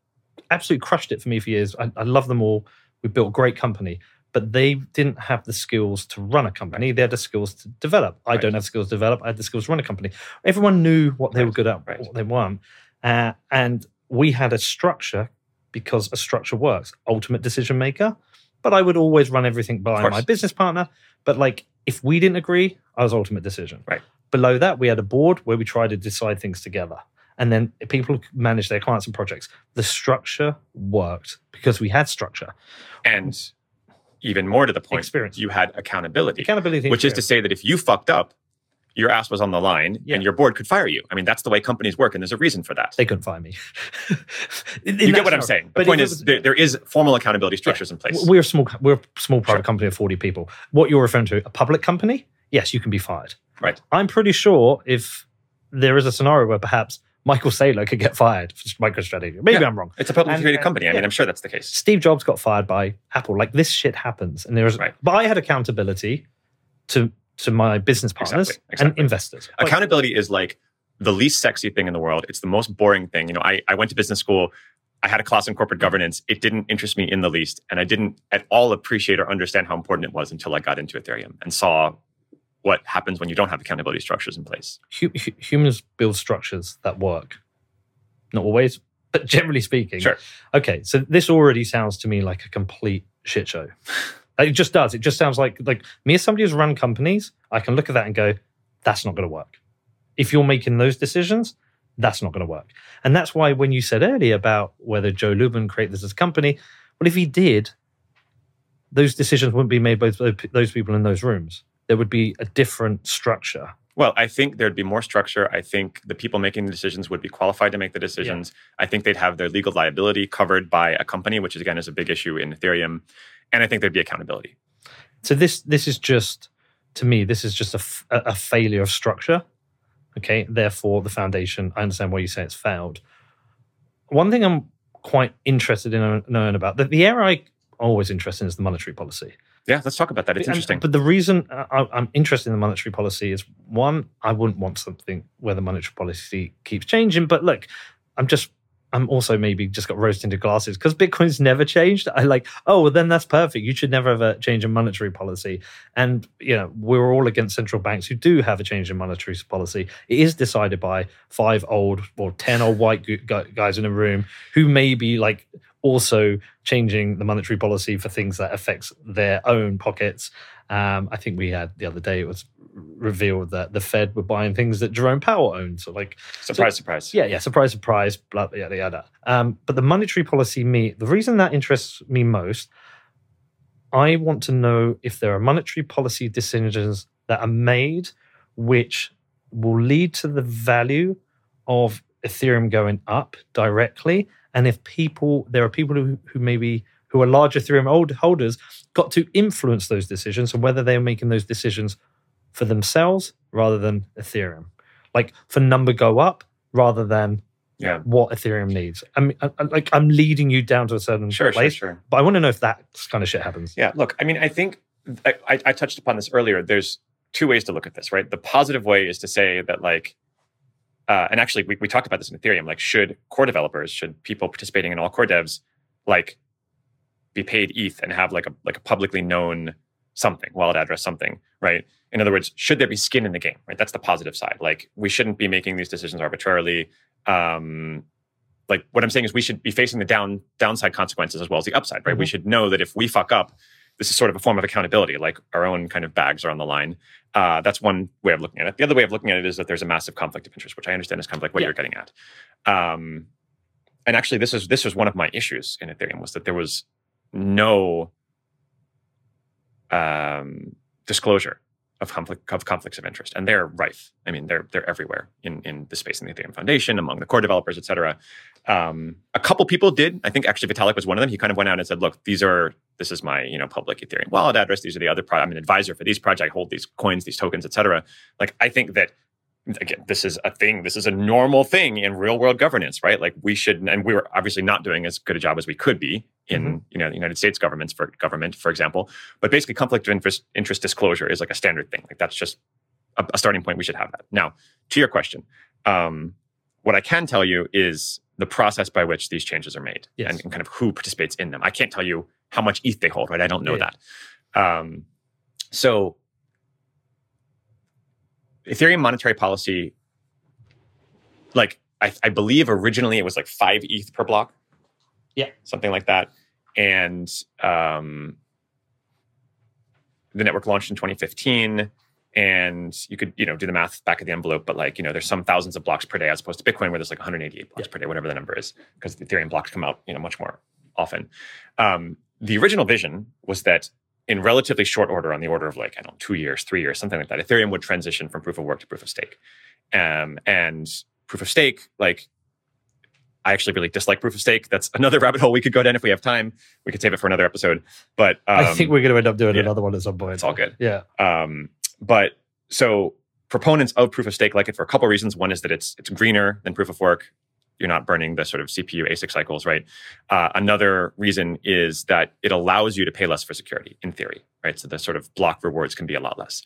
absolutely crushed it for me for years. I, I love them all. We built a great company, but they didn't have the skills to run a company. They had the skills to develop. I Right. don't have skills to develop. I had the skills to run a company. Everyone knew what they Right. were good at, Right. what they weren't, uh, and we had a structure because a structure works. Ultimate decision maker. But I would always run everything by my business partner. But like, if we didn't agree, I was ultimate decision. Right. Below that, we had a board where we tried to decide things together. And then people manage their clients and projects. The structure worked because we had structure. and even more to the point, Experience. you had accountability, Accountability. which is to say that if you fucked up, your ass was on the line Yeah. and your board could fire you. I mean, that's the way companies work, and there's a reason for that. they couldn't fire me. In- *laughs* in you get what I'm saying. The But point is, was- there, there is formal accountability structures in place. We're a small, we're a small private Sure. company of 40 people. What you're referring to, a public company, yes, you can be fired. Right. I'm pretty sure if there is a scenario where perhaps Michael Saylor could get fired for MicroStrategy. Maybe Yeah. I'm wrong. It's a publicly traded company. I mean. I'm sure that's the case. Steve Jobs got fired by Apple. Like this shit happens, and there is. Right. But I had accountability to to my business partners Exactly, exactly. and investors. Like, accountability is like the least sexy thing in the world. It's the most boring thing. You know, I, I went to business school. I had a class in corporate governance. It didn't interest me in the least. And I didn't at all appreciate or understand how important it was until I got into Ethereum and saw what happens when you don't have accountability structures in place. hu- hu- humans build structures that work. Not always, but generally speaking. Sure. Okay, so this already sounds to me like a complete shit show. It just does. It just sounds like like me as somebody who's run companies, I can look at that and go, that's not going to work. If you're making those decisions, that's not going to work. And that's why when you said earlier about whether Joe Lubin created this as a company, well, if he did, those decisions wouldn't be made by those those people in those rooms. There would be a different structure. Well, I think there'd be more structure. I think the people making the decisions would be qualified to make the decisions. I think they'd have their legal liability covered by a company, which is again is a big issue in Ethereum. And I think there'd be accountability. So this this is just to me this is just a, f- a- failure of structure. Okay, therefore the foundation. I understand why you say it's failed. One thing I'm quite interested in knowing about the, the area I always interested in is the monetary policy. Yeah, let's talk about that. It's And- interesting. But the reason uh, I, I'm interested in the monetary policy is one, I wouldn't want something where the monetary policy keeps changing. But look, I'm just, I'm also maybe just got roasted into glasses because Bitcoin's never changed. I like, oh, well, then that's perfect. You should never have a change in monetary policy. And, you know, we're all against central banks who do have a change in monetary policy. It is decided by five old or 10 old white gu- gu- guys in a room who may be like also changing the monetary policy for things that affects their own pockets. Um, I think we had the other day it was revealed that the Fed were buying things that Jerome Powell owned. So like, surprise, surprise. yeah, yeah, surprise, surprise, blah, blah, yada, yada. Um, but the monetary policy, me, the reason that interests me most, I want to know if there are monetary policy decisions that are made which will lead to the value of Ethereum going up directly. And if people, there are people who, who maybe who are large Ethereum hold, holders, got to influence those decisions and whether they're making those decisions for themselves rather than Ethereum. Like for number go up rather than Yeah. what Ethereum needs. I mean, I, like I'm leading you down to a certain Sure, sure, place, sure. but I want to know if that kind of shit happens. Yeah, look, I mean, I think I, I, I touched upon this earlier. There's two ways to look at this, right? The positive way is to say that, like, uh, and actually, we, we talked about this in Ethereum. Like, should core developers, should people participating in all core devs, like, be paid ETH and have like a like a publicly known something, wallet address, something, right? In other words, should there be skin in the game, right? That's the positive side. Like, we shouldn't be making these decisions arbitrarily. Um, like, what I'm saying is, we should be facing the down downside consequences as well as the upside, right? We Mhm. should know that if we fuck up, this is sort of a form of accountability, like our own kind of bags are on the line. Uh, that's one way of looking at it. The other way of looking at it is that there's a massive conflict of interest, which I understand is kind of like what Yeah. you're getting at. Um, and actually, this is this was one of my issues in Ethereum was that there was no um, disclosure of conflict of conflicts of interest, and they're rife. I mean, they're they're everywhere in in the space in the Ethereum Foundation, among the core developers, et cetera. Um, a couple people did. I think actually Vitalik was one of them. He kind of went out and said, "Look, these are this is my you know public Ethereum wallet address. These are the other. Pro- I'm an advisor for these projects. I hold these coins, these tokens, et cetera." Like I think that again, this is a thing. This is a normal thing in real world governance, right? Like we should, and we were obviously not doing as good a job as we could be in you know the United States governments for government, for example. But basically, conflict of interest, interest disclosure is like a standard thing. Like that's just a, a starting point. We should have that. Now, to your question, um, what I can tell you is the process by which these changes are made Yes. and, and kind of who participates in them. I can't tell you how much ETH they hold, right? I don't know Yeah. that. Um, so, Ethereum monetary policy, like I, I believe originally it was like five ETH per block. Yeah. something like that. And um, the network launched in 2015 and you could you know do the math back of the envelope but like you know there's some thousands of blocks per day as opposed to bitcoin where there's like 188 blocks per day whatever the number is because the ethereum blocks come out you know much more often um, the original vision was that in relatively short order on the order of like i don't know two years three years something like that ethereum would transition from proof of work to proof of stake um, and proof of stake like I actually really dislike proof of stake. That's *laughs* another rabbit hole we could go down if we have time. We could save it for another episode. But um, I think we're going to end up doing yeah. another one at some point. it's all good. Yeah. Um, but so proponents of proof of stake like it for a couple reasons. One is that it's it's greener than proof of work. You're not burning the sort of CPU ASIC cycles, right? Uh, another reason is that it allows you to pay less for security in theory. right? So the sort of block rewards can be a lot less.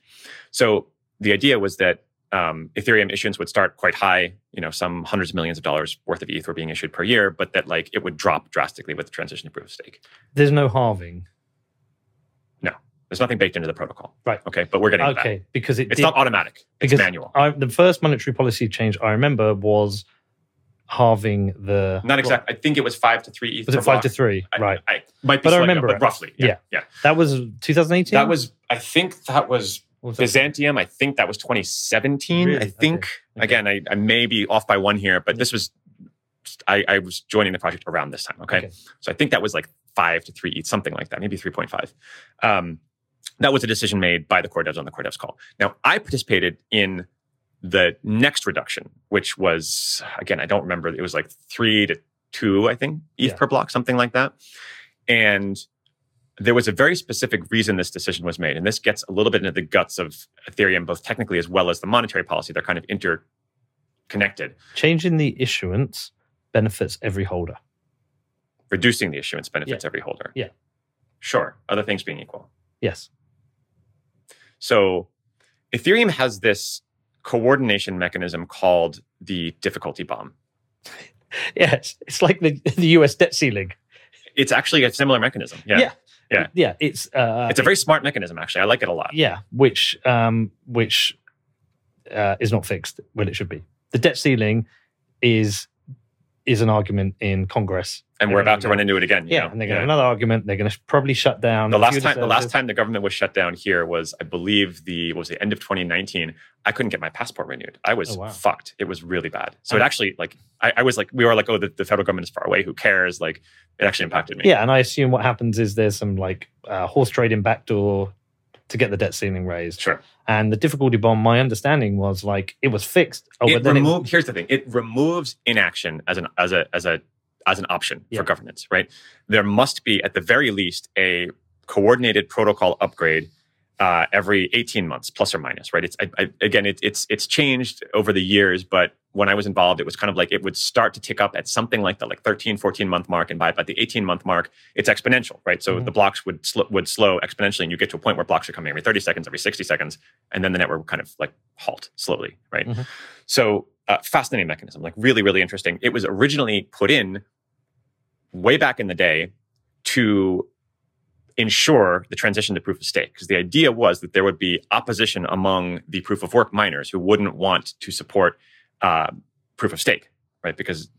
So the idea was that um, Ethereum issuance would start quite high, you know, some hundreds of millions of dollars worth of ETH were being issued per year, but that like it would drop drastically with the transition to proof of stake. There's no halving. No, there's nothing baked into the protocol. Right. Okay, but we're getting. Okay, because it It's did- not automatic. It's because manual. I, the first monetary policy change I remember was halving the Not exact. I think it was five to three ETH. Was it five block. to three? I, right. I might be But I remember it. but roughly. Yeah. Yeah. Yeah. That was 2018. That was. I think that was What was that? Byzantium. I think that was 2017. Really? I think. Okay. Again, I, I may be off by one here, but this was. I, I was joining the project around this time. Okay? Okay. So I think that was like five to three ETH, something like that, maybe 3.5. Um, that was a decision made by the core devs on the core devs call. Now, I participated in the next reduction, which was, again, I don't remember, it was like three to two, I think, ETH Yeah. per block, something like that. And there was a very specific reason this decision was made. And this gets a little bit into the guts of Ethereum, both technically as well as the monetary policy. They're kind of interconnected, Changing the issuance benefits every holder. reducing the issuance benefits every holder. Yeah. Sure. Other things being equal. Yes. So Ethereum has this coordination mechanism called the difficulty bomb. *laughs* Yes. It's like the, the US debt ceiling. It's actually a similar mechanism. Yeah. Yeah. Yeah. Yeah. It's uh, It's a very smart mechanism, actually. I like it a lot. yeah, which um, which uh, is not fixed when it should be. The debt ceiling is is an argument in Congress. And we're about to run into it again. you Yeah, know? and they're going to have another argument. They're going to probably shut down The last time, the last time the government was shut down here was, I believe, the was the end of 2019. I couldn't get my passport renewed. I was Oh, wow. fucked. It was really bad. So it actually, like, I, I was like, we were like, oh, the, the federal government is far away. Who cares? Like, it actually impacted me. Yeah, and I assume what happens is there's some like uh, horse trading backdoor to get the debt ceiling raised. sure. And the difficulty bomb, my understanding was like it was fixed. Oh, it but then remove, here's the thing it removes inaction as an as a as a as an option Yeah. for governance right there must be at the very least a coordinated protocol upgrade uh, every 18 months plus or minus right it's I, I, again it, it's it's changed over the years but when i was involved it was kind of like it would start to tick up at something like the like 13 14 month mark and by about the 18 month mark it's exponential right so Mhm. the blocks would sl- would slow exponentially and you get to a point where blocks are coming every 30 seconds every 60 seconds and then the network would kind of like halt slowly right Mhm. so uh, fascinating mechanism, like really, really interesting. It was originally put in way back in the day to ensure the transition to proof of stake, because the idea was that there would be opposition among the proof of work miners who wouldn't want to support uh, proof of stake, right? Because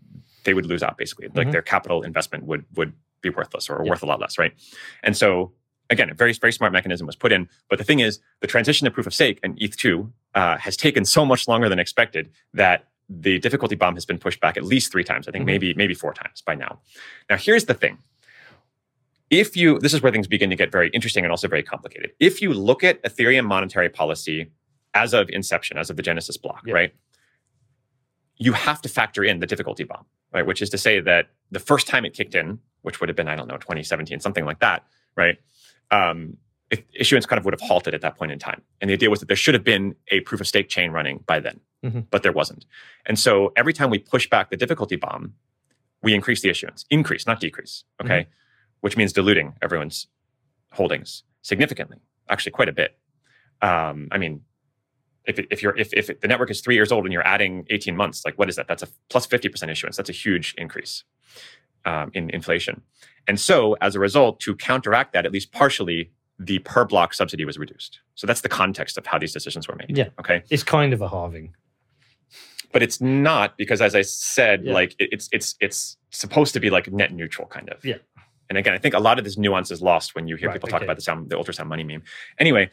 they would lose out basically, like Mhm. their capital investment would would be worthless or Yeah. worth a lot less, right? And so again, a very very smart mechanism was put in. But the thing is, the transition to proof of stake and ETH two uh, has taken so much longer than expected that the difficulty bomb has been pushed back at least three times. I think Mhm. maybe maybe four times by now. Now here's the thing. If you this is where things begin to get very interesting and also very complicated. If you look at Ethereum monetary policy as of inception, as of the Genesis block, Yeah. right? You have to factor in the difficulty bomb, right? Which is to say that the first time it kicked in, which would have been, I don't know, 2017, something like that, right? Um, issuance kind of would have halted at that point in time. And the idea was that there should have been a proof of stake chain running by then, Mhm. but there wasn't. And so every time we push back the difficulty bomb, we increase the issuance, increase, not decrease, okay? Which means diluting everyone's holdings significantly, actually quite a bit. Um, I mean, if, if you're if, if the network is three years old and you're adding 18 months, like what is that? That's a plus 50% issuance. That's a huge increase um, in inflation. And so as a result, to counteract that, at least partially, the per block subsidy was reduced. So that's the context of how these decisions were made. Yeah. Okay. it's kind of a halving. But it's not because, as I said, Yeah. like it's it's it's supposed to be like net neutral, kind of. Yeah. And again, I think a lot of this nuance is lost when you hear Right, people talk okay. about the sound, the ultrasound money meme. Anyway,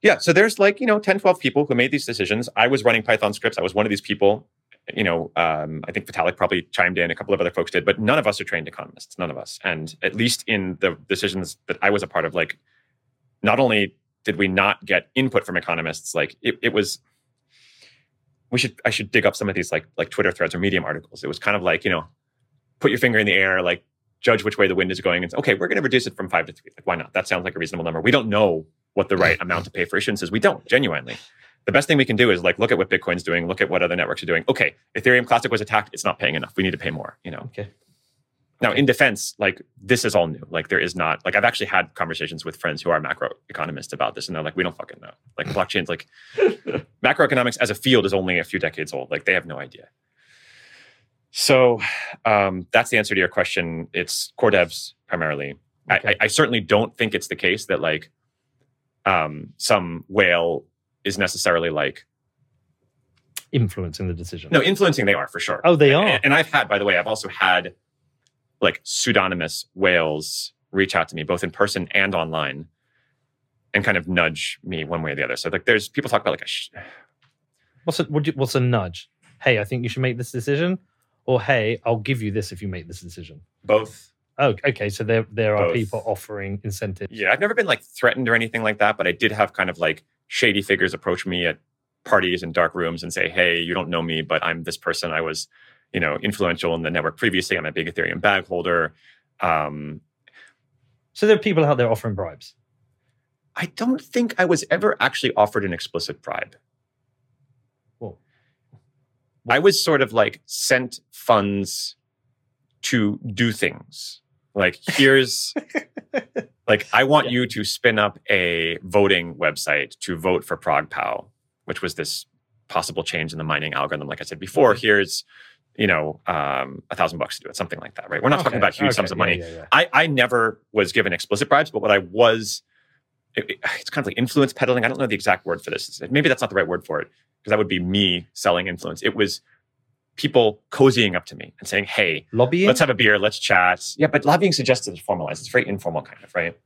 yeah. So there's like you know 10, 12 people who made these decisions. I was running Python scripts. I was one of these people. You know, um, I think Vitalik probably chimed in. A couple of other folks did, but none of us are trained economists. None of us. And at least in the decisions that I was a part of, like, not only did we not get input from economists, like it, it was we should I should dig up some of these like like Twitter threads or Medium articles. It was kind of like you know, put your finger in the air, like judge which way the wind is going, and say, okay, we're going to reduce it from five to three. Like why not? That sounds like a reasonable number. We don't know what the right amount to pay for issuance is. We don't genuinely. The best thing we can do is like look at what Bitcoin's doing, look at what other networks are doing. Okay, Ethereum Classic was attacked. It's not paying enough. We need to pay more. You know. Okay. Now, in defense, like this is all new. Like there is not like I've actually had conversations with friends who are macroeconomists about this, and they're like, we don't fucking know. Like *laughs* blockchains, like macroeconomics as a field is only a few decades old. Like they have no idea. So um, that's the answer to your question. It's core devs primarily. Okay. I, I, I certainly don't think it's the case that like um, some whale is necessarily like Influencing the decision. no influencing. They are for sure. Oh, they are. And, and I've had, by the way, I've also had like pseudonymous whales reach out to me both in person and online, and kind of nudge me one way or the other. So like, there's people talk about like a sh- What's a you, what's a nudge? Hey, I think you should make this decision, or hey, I'll give you this if you make this decision. both. Oh, okay. So there there are Both. people offering incentives. Yeah, I've never been like threatened or anything like that, but I did have kind of like shady figures approach me at parties and dark rooms and say, "Hey, you don't know me, but I'm this person. I was, you know, influential in the network previously. I'm a big Ethereum bag holder." Um, So there are people out there offering bribes. I don't think I was ever actually offered an explicit bribe. Well, I was sort of like sent funds to do things. Like, here's, *laughs* like, I want you to spin up a voting website to vote for ProgPow, which was this possible change in the mining algorithm. Like I said before, Okay. here's, you know, um, a thousand bucks to do it, something like that, right? We're not talking about huge okay, sums of yeah, money. yeah, yeah. I, I never was given explicit bribes, but what I was, it- it- it's kind of like influence peddling. I don't know the exact word for this. Maybe that's not the right word for it, because that would be me selling influence. It was people cozying up to me and saying, hey, Lobbying. let's have a beer, let's chat. Yeah, but lobbying suggests it's formalized. It's very informal, kind of, right?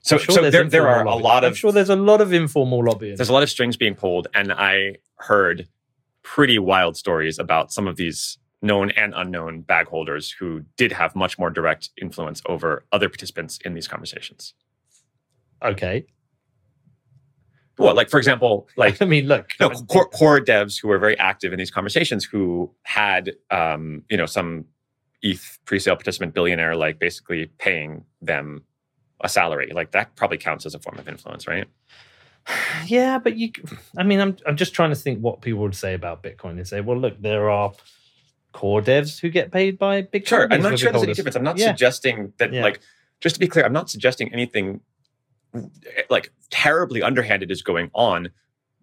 So, sure so there, there informal are a lot of... I'm sure there's a lot of informal lobbying. there's a lot of strings being pulled, and I heard pretty wild stories about some of these known and unknown bag holders who did have much more direct influence over other participants in these conversations. Okay. Well, like for example, like *laughs* I mean, look. no core, core devs who were very active in these conversations who had um, you know some ETH pre-sale participant billionaire like basically paying them a salary. Like that probably counts as a form of influence, right? *sighs* Yeah, but you. I mean, I'm I'm just trying to think what people would say about Bitcoin. They say, well, look, there are core devs who get paid by big. Sure. I'm not sure there's any difference. I'm not Yeah. suggesting that Yeah. like just to be clear, I'm not suggesting anything like terribly underhanded is going on.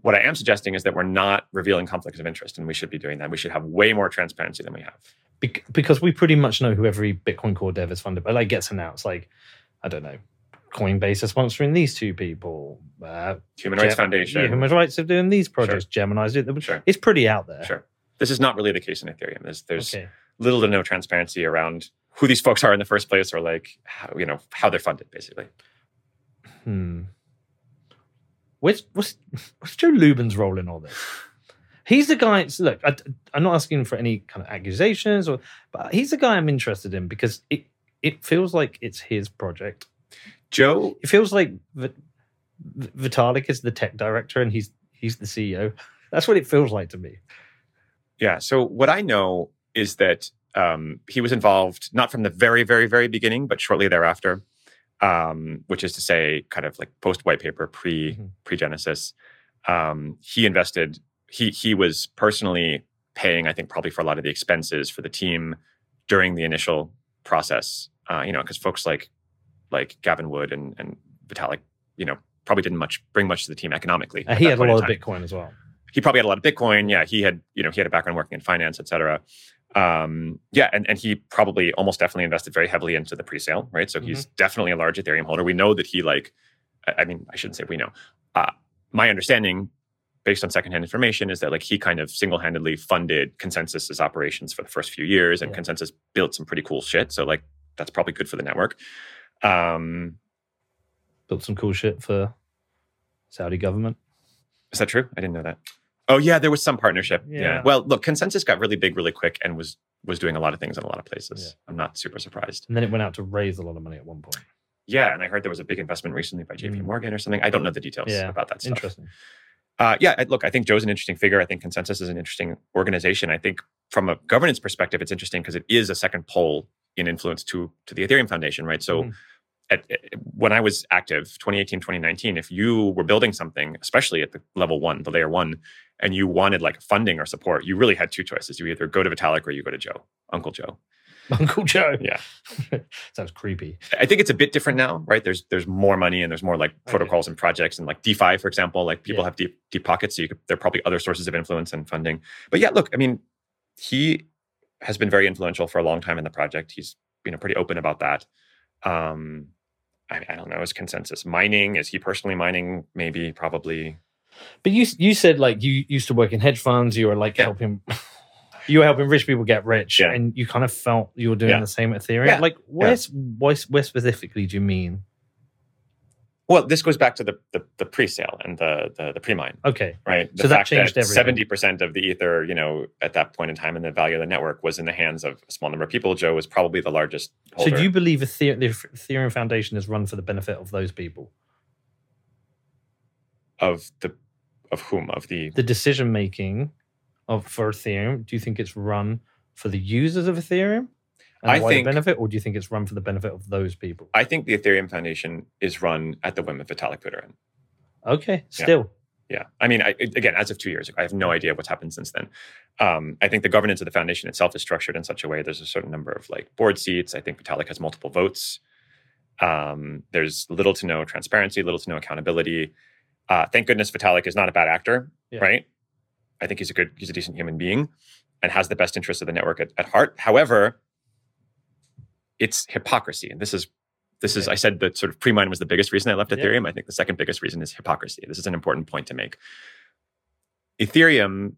What I am suggesting is that we're not revealing conflicts of interest, and we should be doing that. We should have way more transparency than we have. Bec- because we pretty much know who every Bitcoin core dev is funded by. Like gets announced, like I don't know, Coinbase is sponsoring these two people. Uh, Human Rights Gem- Foundation. yeah, Human Rights are doing these projects. Gemini's do it. Sure. It's pretty out there. Sure. This is not really the case in Ethereum. There's there's Okay. little to no transparency around who these folks are in the first place, or like how, you know how they're funded, basically. Hmm. Where's, what's, what's Joe Lubin's role in all this? He's the guy. Look, I, am not asking for any kind of accusations, or but he's the guy I'm interested in because it it feels like it's his project. Joe, It feels like V- Vitalik is the tech director and he's he's the CEO. That's what it feels like to me. yeah. So what I know is that um, he was involved not from the very, very, very beginning, but shortly thereafter, um, which is to say, kind of like post white paper, pre Mhm. pre Genesis. Um, he invested. He he was personally paying, I think, probably for a lot of the expenses for the team during the initial process. Uh, you know, because folks like like Gavin Wood and and Vitalik, you know, probably didn't much bring much to the team economically. Uh, he had a lot of Bitcoin as well. he probably had a lot of Bitcoin. Yeah, he had, you know, he had a background working in finance, et cetera. Um, yeah, and, and he probably almost definitely invested very heavily into the pre-sale, right? So he's definitely a large Ethereum holder. We know that he like, I I mean, I shouldn't say we know. Uh, my understanding, based on secondhand information, is that like he kind of single-handedly funded ConsenSys's operations for the first few years, and Yeah. ConsenSys built some pretty cool shit. So like, that's probably good for the network. Um, Built some cool shit for Saudi government. Is that true? I didn't know that. Oh yeah, there was some partnership. Yeah. Yeah. Well, look, ConsenSys got really big really quick and was was doing a lot of things in a lot of places. Yeah. I'm not super surprised. And then it went out to raise a lot of money at one point. Yeah, and I heard there was a big investment recently by JP Mm. Morgan or something. I don't know the details Yeah, about that stuff. Interesting. Uh, yeah, look, I think Joe's an interesting figure. I think ConsenSys is an interesting organization. I think from a governance perspective, it's interesting because it is a second pole in influence to to the Ethereum Foundation, right? So, Mhm. At, at- when I was active, 2018, 2019, if you were building something, especially at the level one, the layer one, and you wanted like funding or support, you really had two choices. You either go to Vitalik or you go to Joe, Uncle Joe. *laughs* Uncle Joe. Yeah. *laughs* Sounds creepy. I think it's a bit different now, right? There's there's more money and there's more like protocols and projects and like DeFi, for example. Like people Yeah. have deep deep pockets, so you could, there are probably other sources of influence and funding. But yeah, look, I mean, he has been very influential for a long time in the project. He's you know pretty open about that. Um, I, I don't know his consensus. Mining is he personally mining? Maybe, probably. But you you said like you used to work in hedge funds. You were like Yeah. helping. You were helping rich people get rich, Yeah. and you kind of felt you were doing Yeah. the same at Ethereum. Like, where, where specifically do you mean? Well, this goes back to the the, the pre-sale and the the, the pre-mine. Okay, right? The So that changed everything. Seventy percent of the ether, you know, at that point in time, and the value of the network was in the hands of a small number of people. Joe was probably the largest. so do you believe the Ethereum Foundation is run for the benefit of those people? of the of whom of the The decision making of for Ethereum, do you think it's run for the users of Ethereum and I the wider think- benefit, or do you think it's run for the benefit of those people? I think the Ethereum Foundation is run at the whim of Vitalik Buterin. Okay, still, Yeah, I mean, I, again, as of two years ago, I have no idea what's happened since then. Um, I think the governance of the foundation itself is structured in such a way. There's a certain number of like board seats. I think Vitalik has multiple votes. Um, there's little to no transparency, little to no accountability. Uh, thank goodness Vitalik is not a bad actor, Yeah. right? I think he's a good, he's a decent human being, and has the best interests of the network at, at heart. However, it's hypocrisy, and this is this is Yeah. I said that sort of pre-mine was the biggest reason I left Yeah. Ethereum. I think the second biggest reason is hypocrisy. This is an important point to make. Ethereum,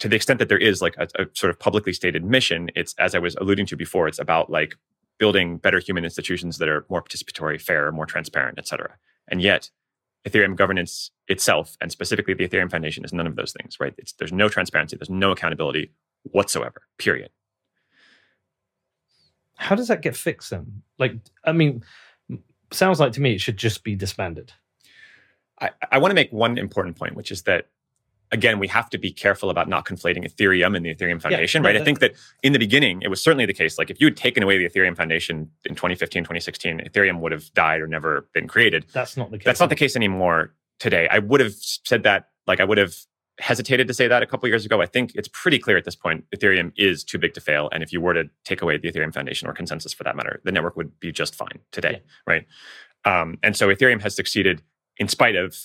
to the extent that there is like a, a sort of publicly stated mission, it's as I was alluding to before, it's about like building better human institutions that are more participatory, fair, more transparent, et cetera. And yet, Ethereum governance itself, and specifically the Ethereum Foundation, is none of those things, right? It's, there's no transparency, there's no accountability whatsoever, period. How does that get fixed then? Like, I mean, sounds like to me it should just be disbanded. I, I want to make one important point, which is that again, we have to be careful about not conflating Ethereum and the Ethereum Foundation, no, right? I think that in the beginning, it was certainly the case. Like if you had taken away the Ethereum Foundation in 2015, 2016, Ethereum would have died or never been created. That's not the case. That's not the case anymore today. I would have said that, like I would have hesitated to say that a couple years ago. I think it's pretty clear at this point Ethereum is too big to fail. And if you were to take away the Ethereum Foundation or ConsenSys for that matter, the network would be just fine today, right? Um, and so Ethereum has succeeded in spite of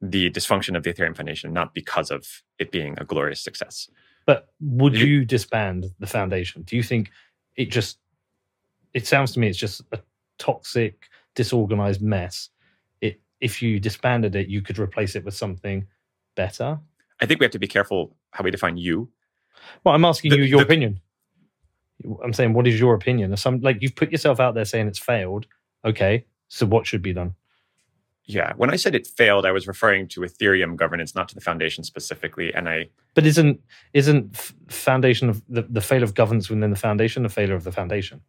the dysfunction of the Ethereum Foundation, not because of it being a glorious success. But would You- you disband the foundation? Do you think it just? It sounds to me it's just a toxic, disorganized mess. It if you disbanded it, you could replace it with something better. I think we have to be careful how we define you. Well, I'm asking The- you your the- opinion. I'm saying, what is your opinion? Some like you've put yourself out there saying it's failed. Okay, so what should be done? Yeah. When I said it failed, I was referring to Ethereum governance, not to the foundation specifically. And I But isn't isn't foundation of the, the failure of governance within the foundation a failure of the foundation?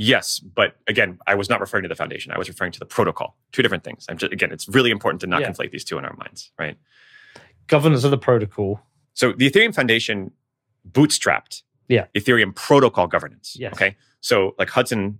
Yes, but again, I was not referring to the foundation. I was referring to the protocol. Two different things. I'm just, again, it's really important to not Yeah. conflate these two in our minds, right? Governance of the protocol. So the Ethereum Foundation bootstrapped Yeah. Ethereum protocol governance. Yes. Okay. So like Hudson,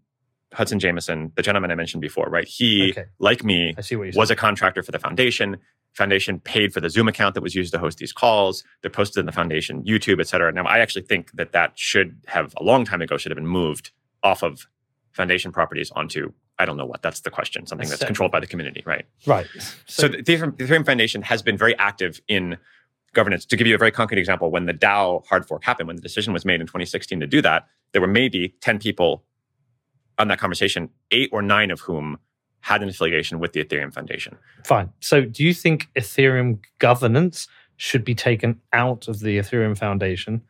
Hudson Jameson, the gentleman I mentioned before, right? He, Okay. like me, I see what was a contractor for the foundation. Foundation paid for the Zoom account that was used to host these calls. They're posted in the foundation YouTube, et cetera. Now, I actually think that that should have a long time ago should have been moved off of foundation properties onto I don't know what. That's the question. Something that's controlled by the community, right? right. So, the Ethereum, the Ethereum Foundation has been very active in governance. To give you a very concrete example, when the DAO hard fork happened, when the decision was made in 2016 to do that, there were maybe 10 people on that conversation, eight or nine of whom had an affiliation with the Ethereum Foundation. Fine. So, do you think Ethereum governance should be taken out of the Ethereum Foundation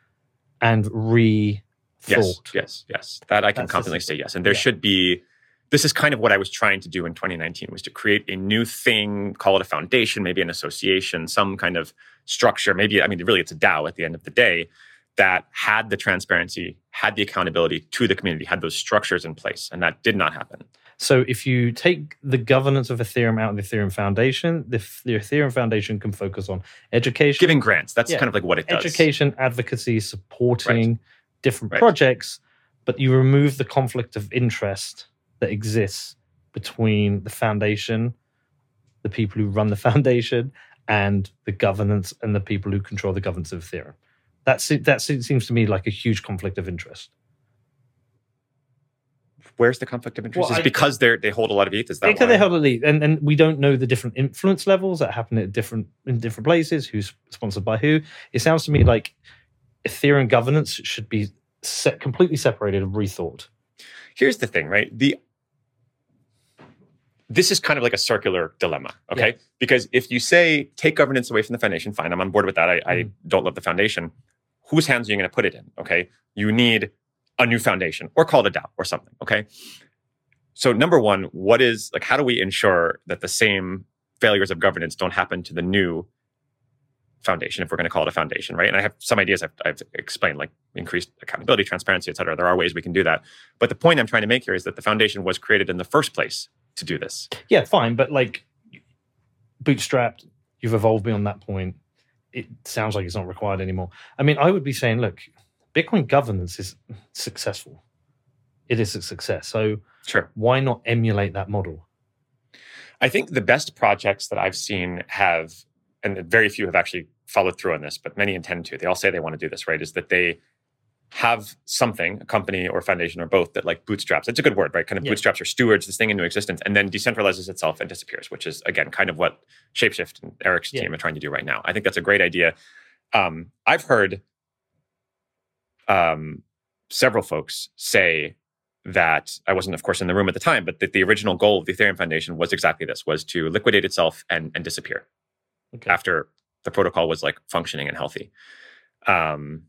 and re Yes, thought? yes, yes. That I can That's confidently say yes. And there yeah. should be. This is kind of what I was trying to do in 2019 was to create a new thing, call it a foundation, maybe an association, some kind of structure. Maybe I mean, really, it's a DAO at the end of the day that had the transparency, had the accountability to the community, had those structures in place, and that did not happen. So, if you take the governance of Ethereum out of the Ethereum Foundation, the, the Ethereum Foundation can focus on education, Giving grants, that's Yeah. kind of like what it does. education, advocacy, supporting different Right. projects, but you remove the conflict of interest that exists between the foundation, the people who run the *laughs* foundation, and the governance and the people who control the governance of Ethereum. That se- that seems to me like a huge conflict of interest. Where's the conflict of interest? Well, is because they they hold a lot of ETH. Is that Because they hold a lead, and and we don't know the different influence levels that happen at different in different places. Who's sponsored by who? It sounds to me like Ethereum governance should be set, completely separated and rethought. Here's the thing, right? The this is kind of like a circular dilemma, okay? Because if you say take governance away from the foundation, fine, I'm on board with that. I, I Mhm. don't love the foundation. Whose hands are you going to put it in? Okay, you need a new foundation, or call it a DAO, or something. Okay. So number one, what is like? How do we ensure that the same failures of governance don't happen to the new foundation, if we're going to call it a foundation, right? And I have some ideas I've, I've explained, like increased accountability, transparency, et cetera. There are ways we can do that. But the point I'm trying to make here is that the foundation was created in the first place to do this. Yeah, fine, but like bootstrapped, you've evolved beyond that point. It sounds like it's not required anymore. I mean, I would be saying, look, Bitcoin governance is successful. It is a success. So Sure. why not emulate that model? I think the best projects that I've seen have, and very few have actually followed through on this, but many intend to. They all say they want to do this, right? Is that they have something, a company or foundation or both, that like bootstraps. It's a good word, right? Kind of Yeah. bootstraps or stewards this thing into existence and then decentralizes itself and disappears, which is again kind of what Shapeshift and Erik's Yeah. team are trying to do right now. I think that's a great idea. Um, I've heard um, several folks say that I wasn't, of course, in the room at the time, but that the original goal of the Ethereum Foundation was exactly this: was to liquidate itself and and disappear Okay. after the protocol was like functioning and healthy. Um,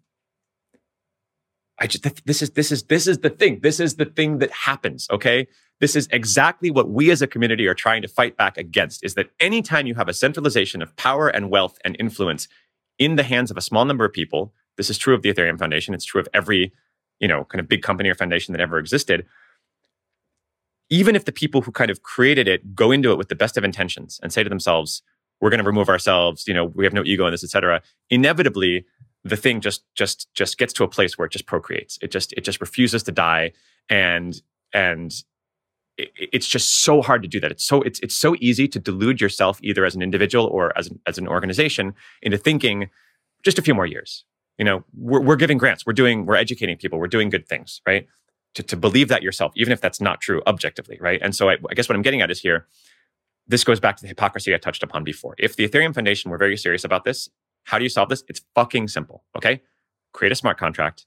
I just th- this is this is this is the thing. This is the thing that happens. Okay, this is exactly what we as a community are trying to fight back against. Is that anytime you have a centralization of power and wealth and influence in the hands of a small number of people, this is true of the Ethereum Foundation. It's true of every you know kind of big company or foundation that ever existed. Even if the people who kind of created it go into it with the best of intentions and say to themselves, we're going to remove ourselves you know we have no ego in this etc inevitably the thing just just just gets to a place where it just procreates. It just it just refuses to die. And and it, it's just so hard to do that. It's so it's it's so easy to delude yourself either as an individual or as an, as an organization into thinking just a few more years. You know we're, we're giving grants. We're doing we're educating people. We're doing good things right? To, to believe that yourself even if that's not true objectively right? And so I, I guess what i'm getting at is here this goes back to the hypocrisy I touched upon before. If the Ethereum Foundation were very serious about this, how do you solve this? It's fucking simple. Okay. Create a smart contract,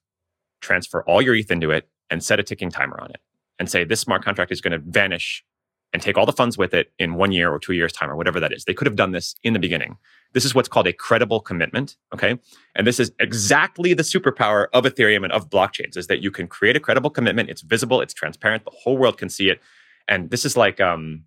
transfer all your ETH into it, and set a ticking timer on it. And say this smart contract is going to vanish and take all the funds with it in one year or two years' time or whatever that is. They could have done this in the beginning. This is what's called a credible commitment. Okay. And this is exactly the superpower of Ethereum and of blockchains is that you can create a credible commitment. It's visible, it's transparent, the whole world can see it. And this is like um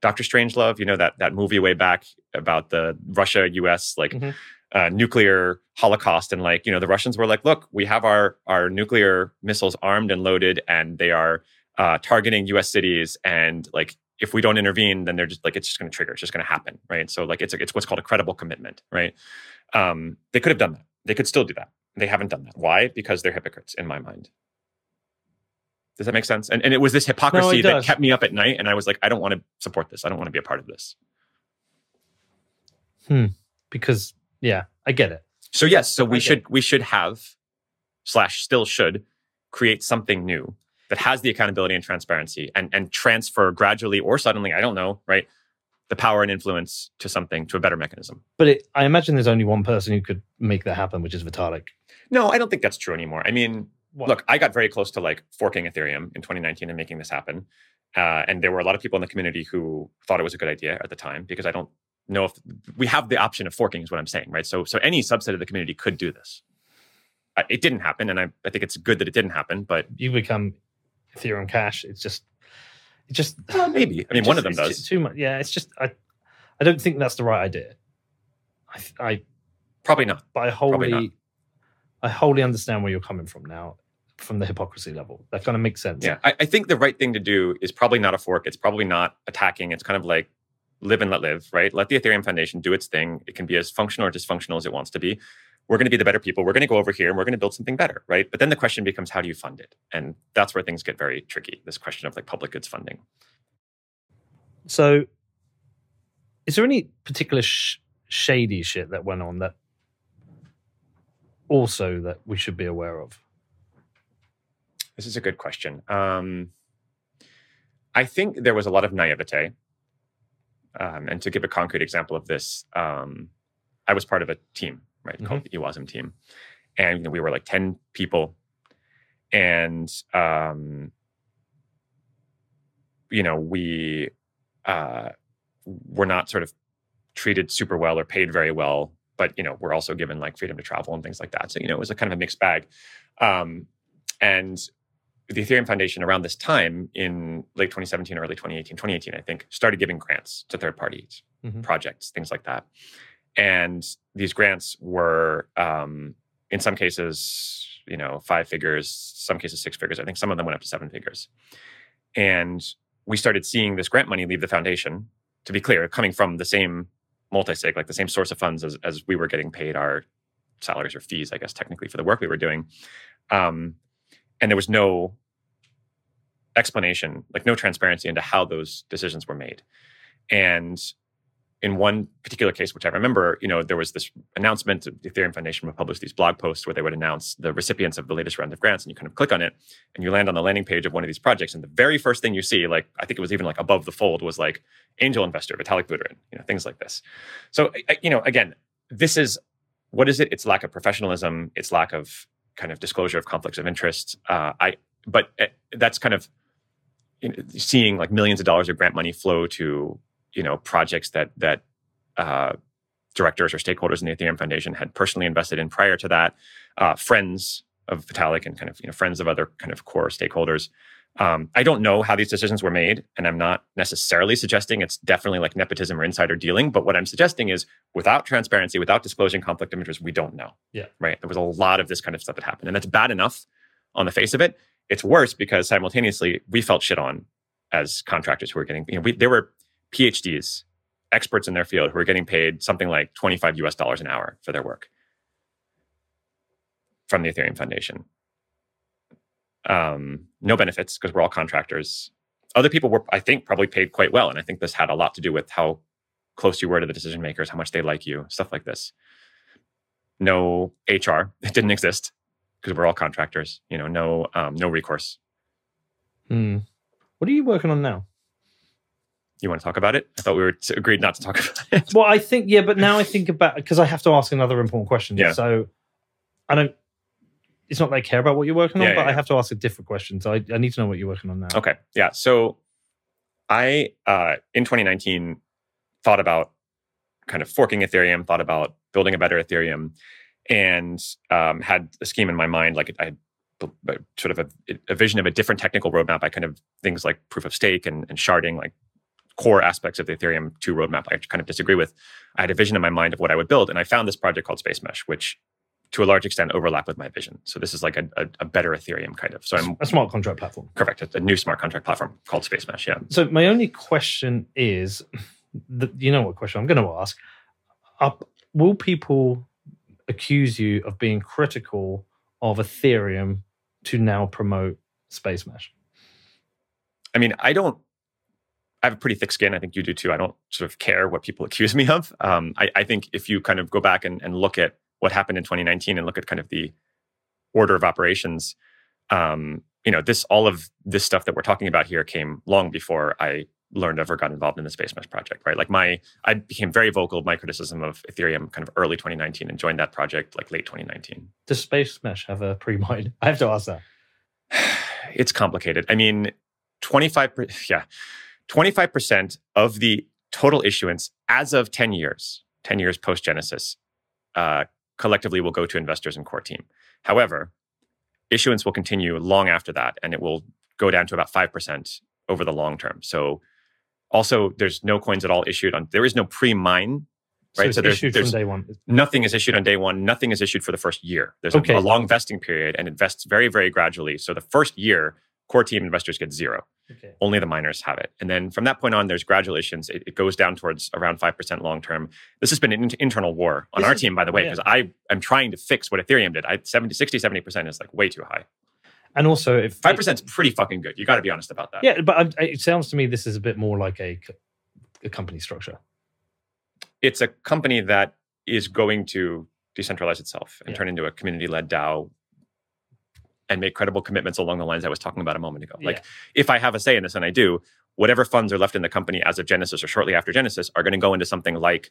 Doctor Strangelove, you know that that movie way back about the Russia US like Mhm. uh, nuclear holocaust and like you know the Russians were like, look, we have our our nuclear missiles armed and loaded, and they are uh, targeting U.S. cities, and like if we don't intervene, then they're just like it's just going to trigger, it's just going to happen, right? So like it's a, it's what's called a credible commitment, right? Um, they could have done that, they could still do that. They haven't done that. Why? Because they're hypocrites in my mind. Does that make sense? And, and it was this hypocrisy that does. kept me up at night. And I was like, I don't want to support this. I don't want to be a part of this. Hmm. Because yeah, I get it. So yes, so we should we should have slash still should create something new that has the accountability and transparency and and transfer gradually or suddenly, I don't know, right? The power and influence to something to a better mechanism. But it, I imagine there's only one person who could make that happen, which is Vitalik. No, I don't think that's true anymore. I mean, What? look, I got very close to like forking Ethereum in 2019 and making this happen. Uh, and there were a lot of people in the community who thought it was a good idea at the time because I don't know if we have the option of forking, is what I'm saying, right? So, so any subset of the community could do this. Uh, it didn't happen, and I, I think it's good that it didn't happen. But You become Ethereum Cash. It's just, it just *sighs* well, maybe I *sighs* mean It one of them does. just Too much. Yeah, it's just I. I don't think that's the right idea. I, I Probably not. but I wholly, I wholly understand where you're coming from now, from the hypocrisy level. That kind of makes sense. Yeah, I, I think the right thing to do is probably not a fork. It's probably not attacking. It's kind of like live and let live, right? Let the Ethereum Foundation do its thing. It can be as functional or dysfunctional as it wants to be. We're going to be the better people. We're going to go over here and we're going to build something better, right? But then the question becomes, how do you fund it? And that's where things get very tricky. This question of like public goods funding. So, is there any particular sh- shady shit that went on that also that we should be aware of? This is a good question. Um, I think there was a lot of naivete. Um, and to give a concrete example of this, um, I was part of a team, right, called the EWASM team. And you know, we were like 10 people. And, um, you know, we uh, were not sort of treated super well or paid very well. But, you know, we're also given like freedom to travel and things like that. So, you know, it was a kind of a mixed bag. Um, and the Ethereum Foundation around this time in late 2017, early 2018, 2018, I think, started giving grants to third parties, Mhm. projects, things like that. And these grants were, um, in some cases, you know, five figures, some cases six figures. I think some of them went up to seven figures. And we started seeing this grant money leave the foundation. To be clear, coming from the same multi-sig, like the same source of funds as, as we were getting paid our salaries or fees, I guess technically for the work we were doing. Um, and there was no explanation, like no transparency into how those decisions were made. And in one particular case, which I remember, you know, there was this announcement. The Ethereum Foundation would publish these blog posts where they would announce the recipients of the latest round of grants, and you kind of click on it, and you land on the landing page of one of these projects, and the very first thing you see, like I think it was even like above the fold, was like angel investor Vitalik Buterin, you know, things like this. So, you know, again, this is what is it? It's lack of professionalism. It's lack of kind of disclosure of conflicts of interest. Uh, I, but uh, that's kind of you know, seeing like millions of dollars of grant money flow to you know projects that that uh, directors or stakeholders in the Ethereum Foundation had personally invested in prior to that, uh, friends of Vitalik and kind of you know friends of other kind of core stakeholders. Um, I don't know how these decisions were made, and I'm not necessarily suggesting it's definitely like nepotism or insider dealing. But what I'm suggesting is, without transparency, without disclosing conflict of interest, we don't know. Yeah. right. There was a lot of this kind of stuff that happened, and that's bad enough on the face of it. It's worse because simultaneously we felt shit on as contractors who were getting. You know, we, there were PhDs, experts in their field, who were getting paid something like 25 US dollars an hour for their work from the Ethereum Foundation. Um, no benefits because we're all contractors. Other people were, I think, probably paid quite well, and I think this had a lot to do with how close you were to the decision makers, how much they like you, stuff like this. No HR, *laughs* it didn't exist because we're all contractors. You know, no um, no recourse. Hmm. What are you working on now? You want to talk about it? I thought we were t- agreed not to talk *laughs* about it. Well, I think yeah, but now I think about because I have to ask another important question. Yeah. So I don't. It's not that I care about what you're working on, Yeah, but yeah, I have to ask a different question. So I, I need to know what you're working on now. Okay. Yeah. So I, uh, in 2019, thought about kind of forking Ethereum, thought about building a better Ethereum, and um, had a scheme in my mind. Like I had b- sort of a, a vision of a different technical roadmap. I kind of things like proof of stake and, and sharding, like core aspects of the Ethereum 2 roadmap, I kind of disagree with. I had a vision in my mind of what I would build, and I found this project called Space Mesh, which to a large extent overlap with my vision. So this is like a, a, a better Ethereum kind of. So I'm A smart contract platform. Correct. It's a new smart contract platform called Space Mesh. Yeah. So my only question is, the, you know what question I'm going to ask? Up, will people accuse you of being critical of Ethereum to now promote Space Mesh? I mean, I don't. I have a pretty thick skin. I think you do too. I don't sort of care what people *laughs* accuse me of. Um, I, I think if you kind of go back and, and look at what happened in 2019 and look at kind of the order of operations, um, you know, this all of this stuff that we're talking about here came long before I learned of or got involved in the Space Mesh project. Right, like my I became very vocal my criticism of Ethereum kind of early 2019 and joined that project like late 2019. Does Space Mesh have a pre-mine? *laughs* I have to ask that. *sighs* it's complicated. I mean, 25 per- *sighs* yeah. 25% of the total issuance as of 10 years, 10 years post Genesis, uh, collectively will go to investors and core team. However, issuance will continue long after that, and it will go down to about 5% over the long term. So, also, there's no coins at all issued on, there is no pre mine. So Right, it's so there's- issued there's- from day one. Nothing is issued on day one. Nothing is issued for the first year. There's a- a, long vesting period and it vests very, very gradually. So the first year, core team investors get zero. Okay. Only the miners have it. And then from that point on, there's gradual issuance. It, it goes down towards around 5% long term. This has been an in- internal war on This our is- team, by the way, yeah. because I am trying to fix what Ethereum did. I 70, 60, 70% is like way too high. And also, if 5% is pretty fucking good. You got to be honest about that. yeah, but it sounds to me this is a bit more like a company structure. It's a company that is going to decentralize itself and Yeah. turn into a community-led DAO and make credible commitments along the lines I was talking about a moment ago. Like if I have a say in this and I do, whatever funds are left in the company as of Genesis or shortly after Genesis are going to go into something like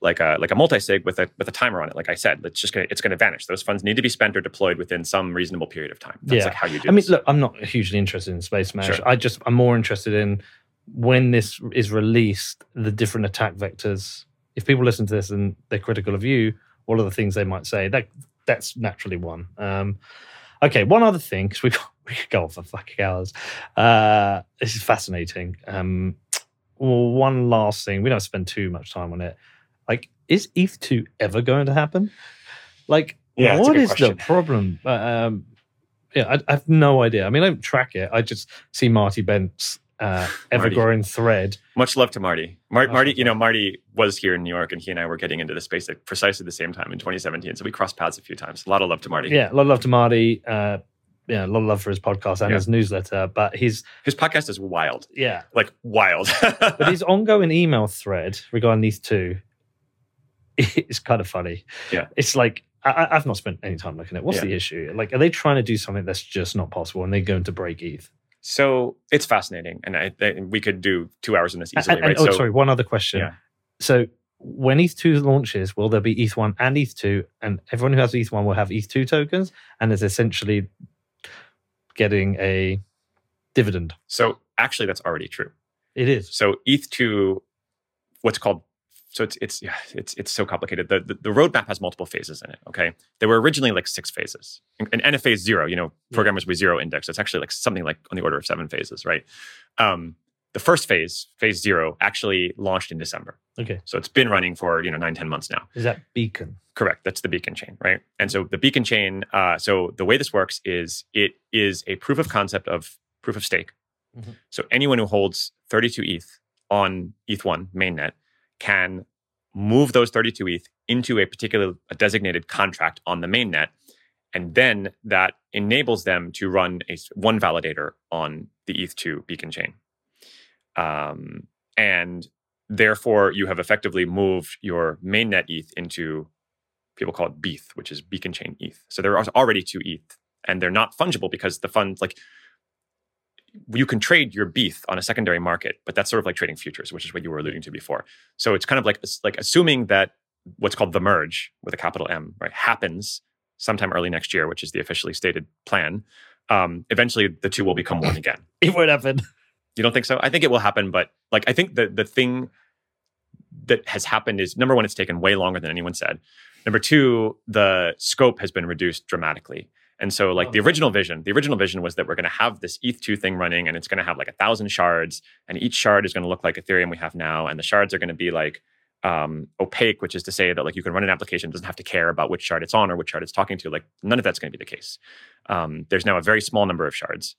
like a like a multi-sig with a with a timer on it. Like I said, it's just gonna it's gonna vanish. Those funds need to be spent or deployed within some reasonable period of time. That's Yeah. like how you do I mean, look, I'm not hugely interested in Space Mesh. Sure. I just I'm more interested in when this is released, the different attack vectors. If people listen to this and they're critical of you, what are the things they might say? That that's naturally one. Um, okay, one other thing because we *laughs* we could go on for fucking hours. Uh, this is fascinating. Um, well, one last thing. We don't spend too much time on it. Like, is ETH two ever going to happen? Like, Yeah, what is question. the problem? Uh, um, yeah, I, I have no idea. I mean, I don't track it. I just see Marty Bent's uh, *laughs* ever-growing thread. Much love to Marty. Mar- Much Marty, you know, Marty was here in New York, and he and I were getting into the space at precisely the same time in 2017. So we crossed paths a few times. A lot of love to Marty. Yeah, a lot of love to Marty. Uh, yeah, a lot of love for his podcast and Yeah. his newsletter. But his His podcast is wild, yeah, like wild. but his *laughs* ongoing email thread regarding these two *laughs* is kind of funny. Yeah. it's like I- I've not spent any time looking at. it. What's Yeah. the issue? Like, are they trying to do something that's just not possible, and they're going to break ETH? So it's fascinating, and I, I- we could do two hours on this And- easily, and- right? oh, so sorry, one other question. Yeah. So when ETH two launches, will there be ETH one and ETH two, and everyone who has ETH one will have ETH two tokens, and is essentially getting a dividend? so actually, that's already true. It is. So ETH two, what's called so it's it's yeah it's it's so complicated. The, the the roadmap has multiple phases in it. Okay, there were originally like six phases, and, and NFA is zero. You know, programmers with zero index. It's actually like something like on the order of seven phases, right? Um, the first phase, phase zero, actually launched in December. Okay. So it's been running for you know nine ten months now. Is that beacon? Correct. That's the beacon chain, right? And so the beacon chain. Uh, so the way this works is it is a proof of concept of proof of stake. Mhm. So anyone who holds 32 ETH on ETH1 mainnet can move those 32 ETH into a particular a designated contract on the mainnet, and then that enables them to run a one validator on the ETH2 beacon chain. Um, and therefore, you have effectively moved your mainnet ETH into people call it BEETH, which is beacon chain ETH. So there are already two ETH, and they're not fungible because the funds, like you can trade your BETH on a secondary market, but that's sort of like trading futures, which is what you were alluding to before. So it's kind of like like assuming that what's called the merge with a capital M, right, happens sometime early next year, which is the officially stated plan. Um, eventually, the two will become one again. *laughs* It won't happen. You don't think so? I think it will happen, but like I think the the thing that has happened is number one, it's taken way longer than anyone said. Number two, the scope has been reduced dramatically. And so, like the original vision, the original vision was that we're going to have this ETH2 thing running, and it's going to have like a thousand shards, and each shard is going to look like Ethereum we have now, and the shards are going to be like um, opaque, which is to say that like you can run an application, doesn't have to care about which shard it's on or which shard it's talking to. Like none of that's going to be the case. Um, there's now a very small number of shards,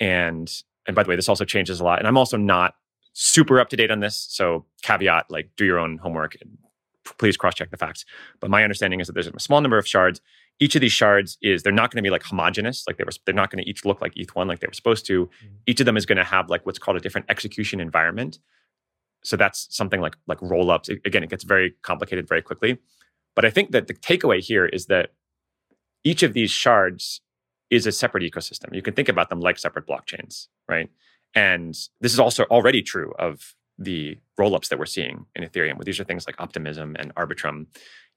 and and by the way, this also changes a lot. And I'm also not super up to date on this, so caveat: like do your own homework. Please cross check the facts. But my understanding is that there's a small number of shards. Each of these shards is they're not going to be like homogenous, like they were. They're not going to each look like ETH one like they were supposed to. Mm-hmm. Each of them is going to have like what's called a different execution environment. So that's something like like roll ups. Again, it gets very complicated very quickly. But I think that the takeaway here is that each of these shards is a separate ecosystem. You can think about them like separate blockchains, right? And this is also already true of the rollups that we're seeing in Ethereum. Where these are things like Optimism and Arbitrum.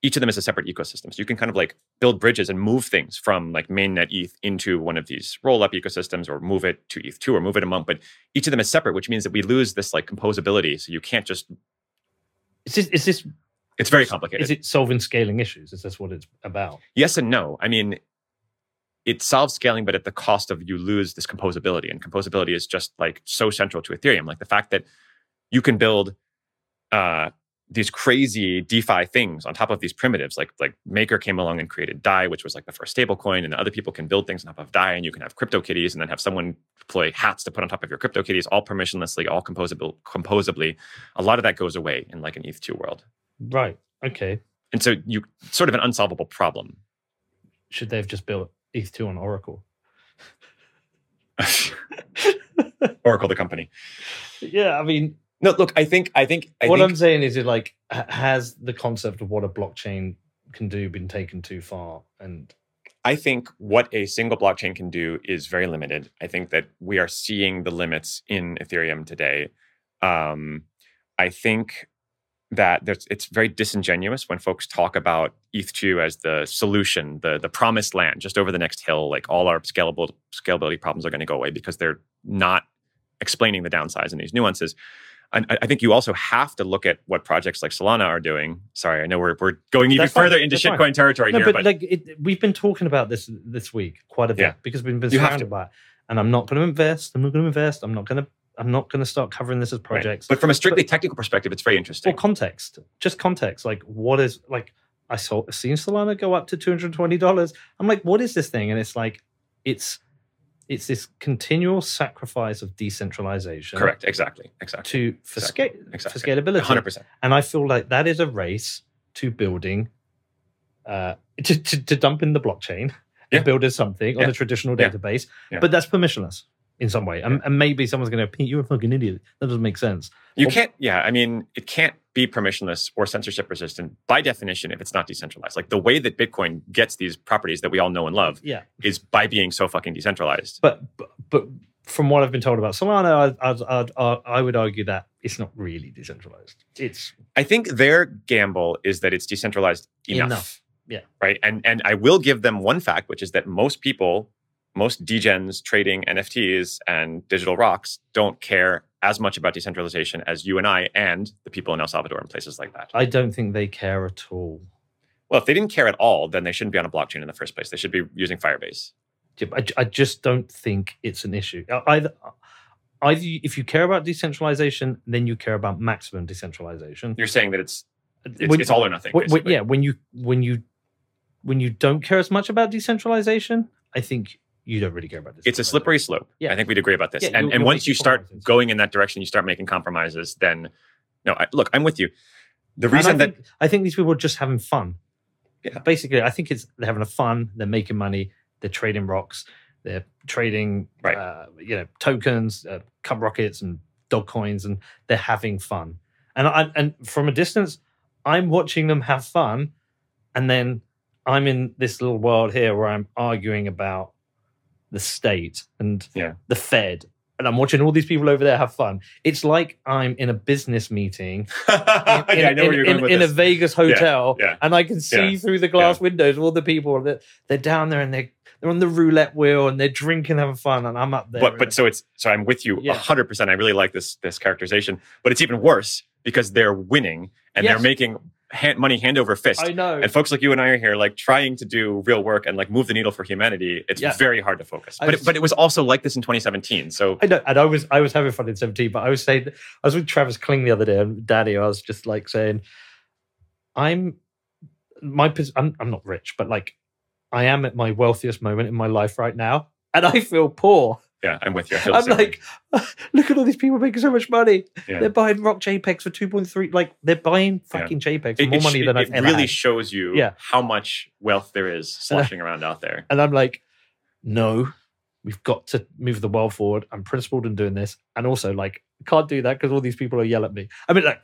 Each of them is a separate ecosystem. So you can kind of like build bridges and move things from like mainnet ETH into one of these roll-up ecosystems or move it to ETH2 or move it among. But each of them is separate, which means that we lose this like composability. So you can't just Is this is this it's very complicated. is it solving scaling issues? Is this what it's about? yes and no. I mean, it solves scaling, but at the cost of you lose this composability. And composability is just like so central to Ethereum. Like the fact that you can build uh, these crazy DeFi things on top of these primitives. Like like Maker came along and created Dai, which was like the first stablecoin, and other people can build things on top of Dai, and you can have crypto kitties, and then have someone deploy hats to put on top of your crypto kitties, all permissionlessly, all composable composably. A lot of that goes away in like an ETH2 world. Right. Okay. And so you sort of an unsolvable problem. Should they have just built ETH two on Oracle? *laughs* Oracle, the company. *laughs* Yeah, I mean, No, look, I think, I think, I what think, I'm saying is, it like has the concept of what a blockchain can do been taken too far? And I think what a single blockchain can do is very limited. I think that we are seeing the limits in Ethereum today. Um, I think that there's, it's very disingenuous when folks talk about ETH2 as the solution, the the promised land, just over the next hill. Like all our scalable scalability problems are going to go away because they're not explaining the downsides and these nuances. I, I think you also have to look at what projects like Solana are doing. Sorry, I know we're, we're going even That's fine. further into That's fine. shitcoin territory no, here, but, but, like it, we've been talking about this this week quite a bit Yeah. because we've been You surrounded by it. And I'm not going to invest. I'm not going to invest. I'm not going to. I'm not going to start covering this as right. projects. But from a strictly technical perspective, it's very interesting. or context, just context. Like, what is like? I saw seen Solana go up to two hundred twenty dollars. I'm like, what is this thing? And it's like, it's it's this continual sacrifice of decentralization. Correct. Exactly. Exactly. To for, Exactly. sca- Exactly. for scalability. Hundred percent. And I feel like that is a race to building, uh, to, to, to dump in the blockchain Yeah. and build as something on Yeah. a traditional Yeah. database. But that's permissionless in some way. And, and maybe someone's going to paint you a fucking idiot. That doesn't make sense. You Well- can't. Yeah. I mean, it can't be permissionless or censorship resistant by definition if it's not decentralized. Like the way that Bitcoin gets these properties that we all know and love Yeah. is by being so fucking decentralized. But but, but from what I've been told about Solana, I, I'd, I I would argue that it's not really decentralized. It's I think their gamble is that it's decentralized enough. enough. Yeah. Right. And and I will give them one fact, which is that most people, most degens trading NFTs and digital rocks don't care as much about decentralization as you and I and the people in El Salvador and places like that. I don't think they care at all. Well, if they didn't care at all, then they shouldn't be on a blockchain in the first place. They should be using Firebase. I, I just don't think it's an issue. Either, either if you care about decentralization, then you care about maximum decentralization. You're saying that it's uh, it's, When- it's all or nothing. when- when- yeah, when you when you when you don't care as much about decentralization, I think you don't really care about this. It's a slippery slope. Yeah. I think we'd agree about this. Yeah, and you'll- and you'll once you start going in that direction, you start making compromises. Then, no, I, look, I'm with you. The And I reason that think, I think these people are just having fun. Yeah. Basically, I think it's they're having a fun. They're making money. They're trading rocks. They're trading, Right. uh, you know, tokens, uh, cub rockets, and dog coins, and they're having fun. And I, and from a distance, I'm watching them have fun, and then I'm in this little world here where I'm arguing about the state and Yeah. the Fed. And I'm watching all these people over there have fun. It's like I'm in a business meeting *laughs* in, I in- in- in a Vegas hotel, yeah. and I can see through the glass windows all the people that they're down there and they're they're on the roulette wheel and they're drinking, having fun, and I'm up there. but but so it's so I'm with you hundred percent. I really like this this characterization, but it's even worse because they're winning and Yes. they're making hand, money hand over fist. I know. And folks like you and I are here, like trying to do real work and like move the needle for humanity. It's Yeah. very hard to focus. But was- it, but it was also like this in 2017. So I know, and I was I was having fun in 17, but I was saying I was with Travis Kling the other day and Daddy, I was just like saying, I'm my pos- I'm I'm not rich, but like I am at my wealthiest moment in my life right now, and I feel poor. Yeah, I'm with you. I feel I'm same way. like, *laughs* look at all these people making so much money. Yeah. They're buying rock JPEGs for 2.3. Like they're buying fucking JPEGs for It- more it money than I've it ever really had. shows you Yeah. how much wealth there is *laughs* sloshing around out there. and I'm like, no, we've got to move the world forward. I'm principled in doing this, and also like, can't do that because all these people are yell at me. I mean, like,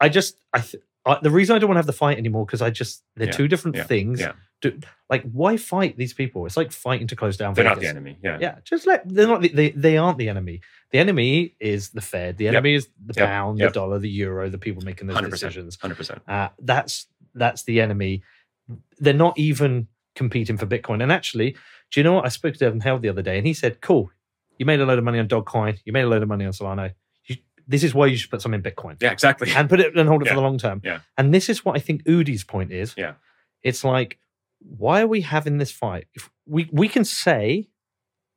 I just, I, th- I the reason I don't want to have the fight anymore because I just they're Yeah, two different yeah, things. yeah. Do, like, why fight these people? It's like fighting to close down. They're not the enemy. Yeah. Yeah, just let they're not the, they they aren't the enemy. The enemy is the Fed. The Yep. enemy is the Yep. pound, Yep. the dollar, the euro, the people making those 100%. decisions. 100%. Uh, that's that's the enemy. They're not even competing for Bitcoin. And actually, do you know what? I spoke to Evan Held the other day, and he said, "Cool, you made a load of money on Dogecoin. You made a load of money on Solana. This is why you should put some in Bitcoin Yeah, exactly. and put it and hold it Yeah. for the long term." Yeah. And this is what I think Udi's point is. Yeah. It's like, why are we having this fight? If we we can say,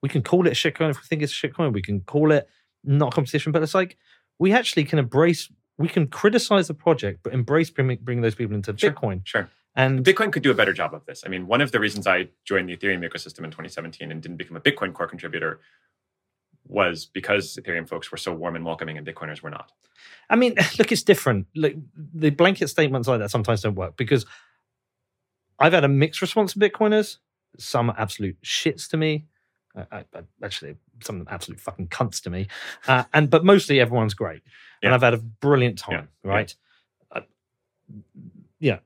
we can call it a shitcoin if we think it's a shitcoin. We can call it not competition, but it's like we actually can embrace. We can criticize the project, but embrace bringing, bringing those people into Sure. Bitcoin. Sure. And Bitcoin could do a better job of this. I mean, one of the reasons I joined the Ethereum ecosystem in 2017 and didn't become a Bitcoin core contributor was because Ethereum folks were so warm and welcoming and Bitcoiners were not. I mean, *laughs* look, it's different. Look, the blanket statements like that sometimes don't work because I've had a mixed response to Bitcoiners. Some are absolute shits to me. I, I, I- actually, some of them absolute fucking cunts to me. Uh, and but mostly everyone's great, and Yeah. I've had a brilliant time. Yeah. Right? Uh, yeah.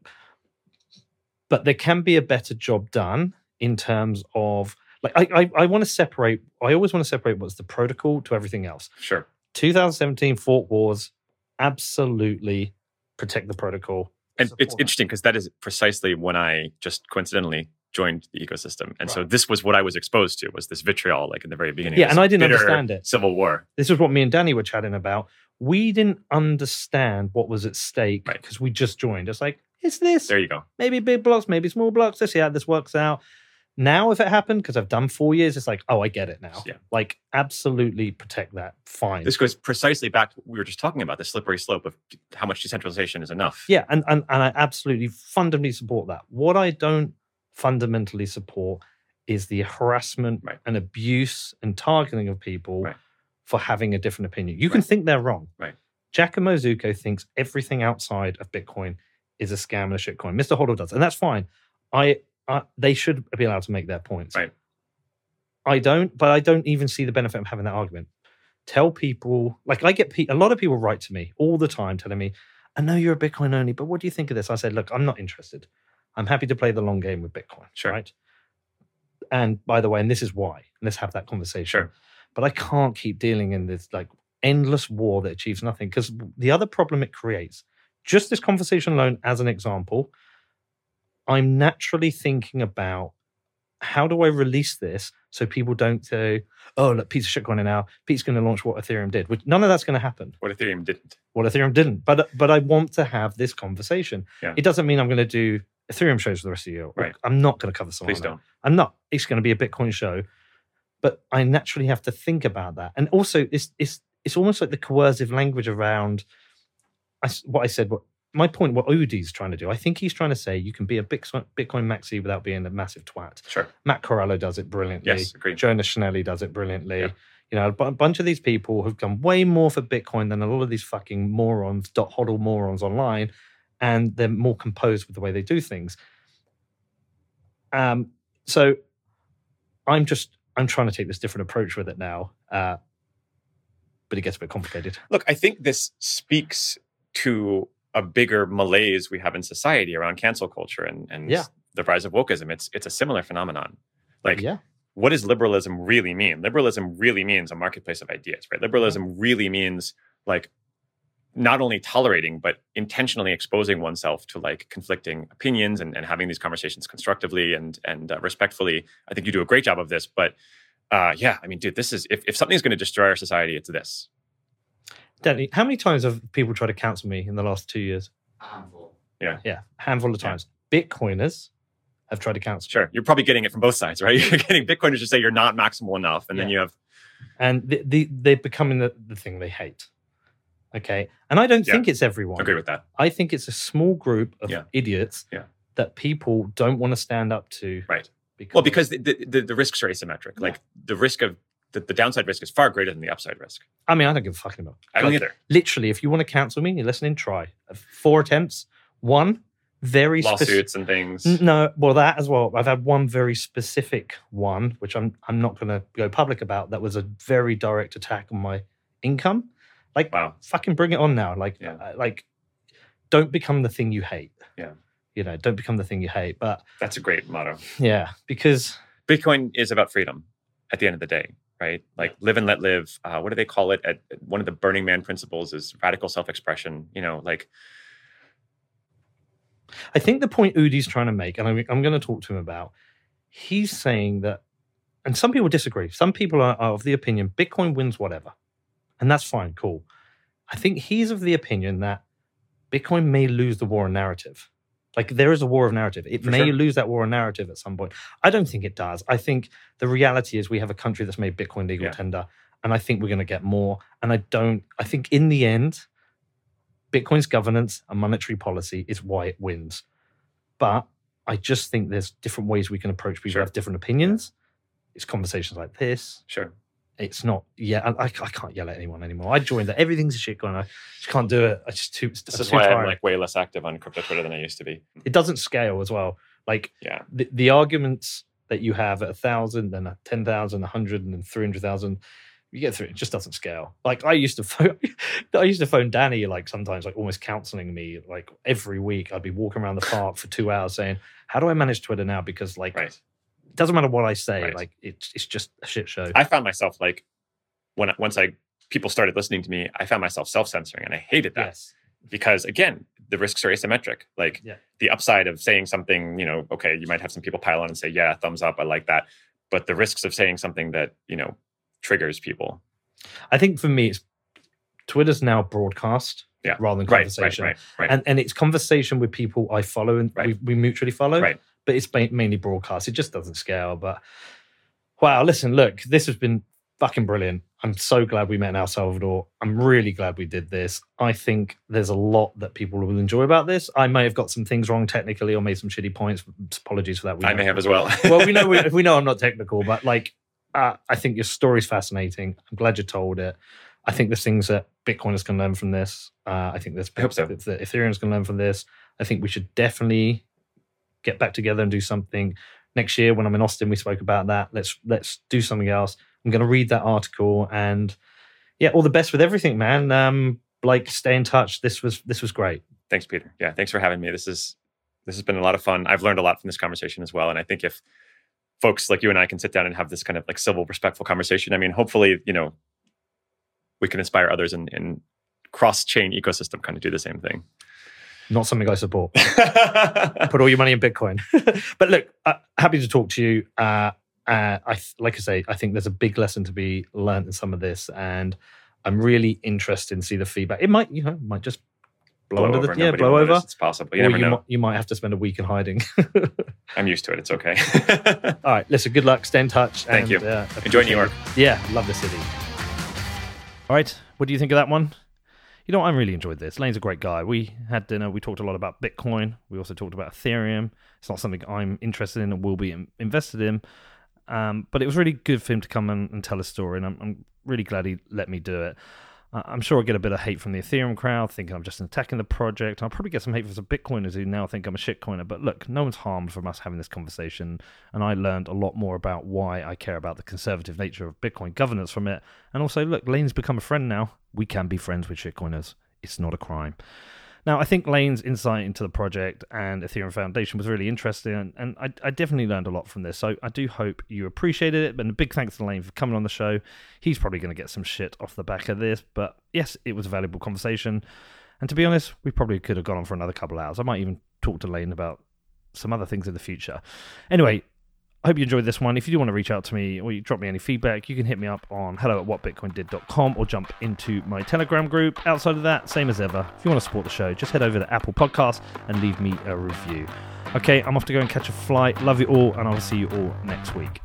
but there can be a better job done in terms of like I I, I want to separate. I always want to separate what's the protocol to everything else. Sure. 2017 Fork Wars, absolutely protect the protocol. And it's that. interesting because that is precisely when I just coincidentally joined the ecosystem. And so this was what I was exposed to was this vitriol like in the very beginning. Yeah, and I didn't understand it. Civil war. This is what me and Danny were chatting about. We didn't understand what was at stake Right. because we just joined. It's like, it's this. There you go. maybe big blocks, maybe small blocks. Let's see how this works out. Now, if it happened, because I've done four years, it's like, oh, I get it now. Yeah. Like, absolutely protect that. Fine. This goes precisely back to what we were just talking about, the slippery slope of how much decentralization is enough. yeah, and, and and I absolutely fundamentally support that. What I don't fundamentally support is the harassment Right. and abuse and targeting of people Right. for having a different opinion. You can Right. think they're wrong. Right. Giacomo Zucco thinks everything outside of Bitcoin is a scam and a shitcoin. Mr. Hodl does, and that's fine. I, I they should be allowed to make their points. Right. I don't, but I don't even see the benefit of having that argument. Tell people, like I get pe- a lot of people write to me all the time telling me, I know you're a Bitcoin only, but what do you think of this? I said, look, I'm not interested. I'm happy to play the long game with Bitcoin. Sure. Right. And by the way, and this is why, let's have that conversation. Sure. But I can't keep dealing in this like endless war that achieves nothing because the other problem it creates, just this conversation alone as an example, I'm naturally thinking about how do I release this so people don't say, oh, look, Pete's shitcoin now. Pete's going to launch what Ethereum did. Which none of that's going to happen. What Ethereum didn't. What Ethereum didn't. But but I want to have this conversation. Yeah. It doesn't mean I'm going to do Ethereum shows for the rest of the year. Right. I'm not going to cover Solana. Please don't. I'm not. It's going to be a Bitcoin show, but I naturally have to think about that. And also, it's it's it's almost like the coercive language around I what I said. What my point, what Udi's trying to do, I think he's trying to say you can be a Bitcoin, Bitcoin maxi without being a massive twat. Sure. Matt Corallo does it brilliantly. Yes, agreed. Jonas Schnelli does it brilliantly. Yeah. You know, a bunch of these people have done way more for Bitcoin than a lot of these fucking morons, dot hodl morons online, and they're more composed with the way they do things. Um, so I'm just I'm trying to take this different approach with it now, uh, but it gets a bit complicated. Look, I think this speaks to a bigger malaise we have in society around cancel culture and, and Yeah. the rise of wokeism. It's it's a similar phenomenon. Like, yeah, what does liberalism really mean? Liberalism really means a marketplace of ideas, right? Liberalism really means like not only tolerating but intentionally exposing oneself to like conflicting opinions and, and having these conversations constructively and and uh, respectfully. I think you do a great job of this, but uh, yeah, I mean, dude, this is if, if something's going to destroy our society, it's this. Danny, how many times have people tried to cancel me in the last two years? handful. Yeah, a handful of Yeah. times. Bitcoiners have tried to cancel. Sure, you're probably getting it from both sides, right? *laughs* You're getting Bitcoiners to say you're not maximal enough, and then you have and the, the, they're becoming the, the thing they hate. Okay, and I don't Yeah. think it's everyone. I agree with that. I think it's a small group of Yeah. idiots Yeah. that people don't want to stand up to. Right. Because, Well, because the, the, the, the risks are asymmetric. Yeah. Like the risk of the, the downside risk is far greater than the upside risk. I mean, I don't give a fuck about. I don't Like, either. Literally, if you want to cancel me, you're listening. Try four attempts. One very specific. Lawsuits and things. No, well, that as well. I've had one very specific one, which I'm I'm not going to go public about. That was a very direct attack on my income. Like, Wow. fucking bring it on now. Like, Yeah. uh, like, don't become the thing you hate. Yeah. You know, don't become the thing you hate. But That's a great motto. yeah, because Bitcoin is about freedom at the end of the day, right? Like live and let live. Uh, what do they call it? At, at one of the Burning Man principles is radical self-expression. You know, like I think the point Udi's trying to make, and I'm, I'm going to talk to him about, he's saying that, and some people disagree. Some people are, are of the opinion Bitcoin wins whatever, and that's fine, cool. I think he's of the opinion that Bitcoin may lose the war on narrative. Like there is a war of narrative. It For may sure. lose that war of narrative at some point. I don't think it does. I think the reality is we have a country that's made Bitcoin legal Yeah. tender, and I think we're going to get more. And I don't. I think in the end, Bitcoin's governance and monetary policy is why it wins. But I just think there's different ways we can approach people Sure. who have different opinions. It's conversations like this. sure. It's not, yeah, I, I can't yell at anyone anymore. I joined that. Everything's a shitcoin. I just can't do it. I just too. This I'm is too why I'm like way less active on crypto Twitter than I used to be. it doesn't scale as well. Like Yeah. the, the arguments that you have at a thousand, then at 10,000, 100, and then 300,000 you get through it. It just doesn't scale. Like I used to phone, *laughs* I used to phone Danny like sometimes like almost counseling me like every week. I'd be walking around the park for two hours saying, "How do I manage Twitter now?" Because like Right. It doesn't matter what I say, Right. like it's it's just a shit show. I found myself like when once I people started listening to me, I found myself self censoring, and I hated that yes, because again, the risks are asymmetric. Like Yeah. the upside of saying something, you know, okay, you might have some people pile on and say, "Yeah, thumbs up, I like that," but the risks of saying something that you know triggers people. I think for me, it's Twitter's now broadcast Yeah. rather than Right, right, conversation, right, right. and and it's conversation with people I follow and we, we mutually follow. Right. But it's mainly broadcast. It just doesn't scale. But wow, listen, look, this has been fucking brilliant. I'm so glad we met in El Salvador. I'm really glad we did this. I think there's a lot that people will enjoy about this. I may have got some things wrong technically or made some shitty points. Apologies for that. We I may have as well. well, we know we, *laughs* we know I'm not technical, but like uh, I think your story's fascinating. I'm glad you told it. I think there's things that Bitcoiners can learn from this. Uh, I think there's I hope so. that Ethereum's can learn from this. I think we should definitely get back together and do something next year. When I'm in Austin, we spoke about that. Let's let's do something else. I'm going to read that article and yeah, all the best with everything, man. Um, like stay in touch. This was this was great. thanks, Peter. Yeah, thanks for having me. This is this has been a lot of fun. I've learned a lot from this conversation as well, and I think if folks like you and I can sit down and have this kind of like civil, respectful conversation, I mean, hopefully, you know, we can inspire others in, in cross-chain ecosystem kind of do the same thing. Not something I support. *laughs* put all your money in Bitcoin. *laughs* but look, uh, happy to talk to you. Uh, uh, I like I say, I think there's a big lesson to be learned in some of this, and I'm really interested in see the feedback. It might, you know, might just blow, under over, the yeah, blow over. It's possible. You or never you know. might, you might have to spend a week in hiding. *laughs* I'm used to it. It's okay. All right, listen. Good luck. Stay in touch. Thank and, you. Uh, Enjoy New York. it. Yeah, love the city. All right, what do you think of that one? You know, I really enjoyed this. Lane's a great guy. We had dinner. We talked a lot about Bitcoin. We also talked about Ethereum. It's not something I'm interested in and will be invested in. Um, but it was really good for him to come and, and tell a story, and I'm, I'm really glad he let me do it. I'm sure I'll get a bit of hate from the Ethereum crowd, thinking I'm just attacking the project. I'll probably get some hate from some Bitcoiners who now think I'm a shitcoiner. But look, no one's harmed from us having this conversation, and I learned a lot more about why I care about the conservative nature of Bitcoin governance from it. And also, look, Lane's become a friend now. We can be friends with shitcoiners. It's not a crime. Now, I think Lane's insight into the project and Ethereum Foundation was really interesting, and, and I, I definitely learned a lot from this. So I do hope you appreciated it. But a big thanks to Lane for coming on the show. He's probably going to get some shit off the back of this, but yes, it was a valuable conversation. And to be honest, we probably could have gone on for another couple of hours. I might even talk to Lane about some other things in the future. Anyway, I hope you enjoyed this one. If you do want to reach out to me or you drop me any feedback, you can hit me up on hello at whatbitcoindid.com or jump into my Telegram group. Outside of that, same as ever. If you want to support the show, just head over to Apple Podcasts and leave me a review. Okay, I'm off to go and catch a flight. Love you all, and I'll see you all next week.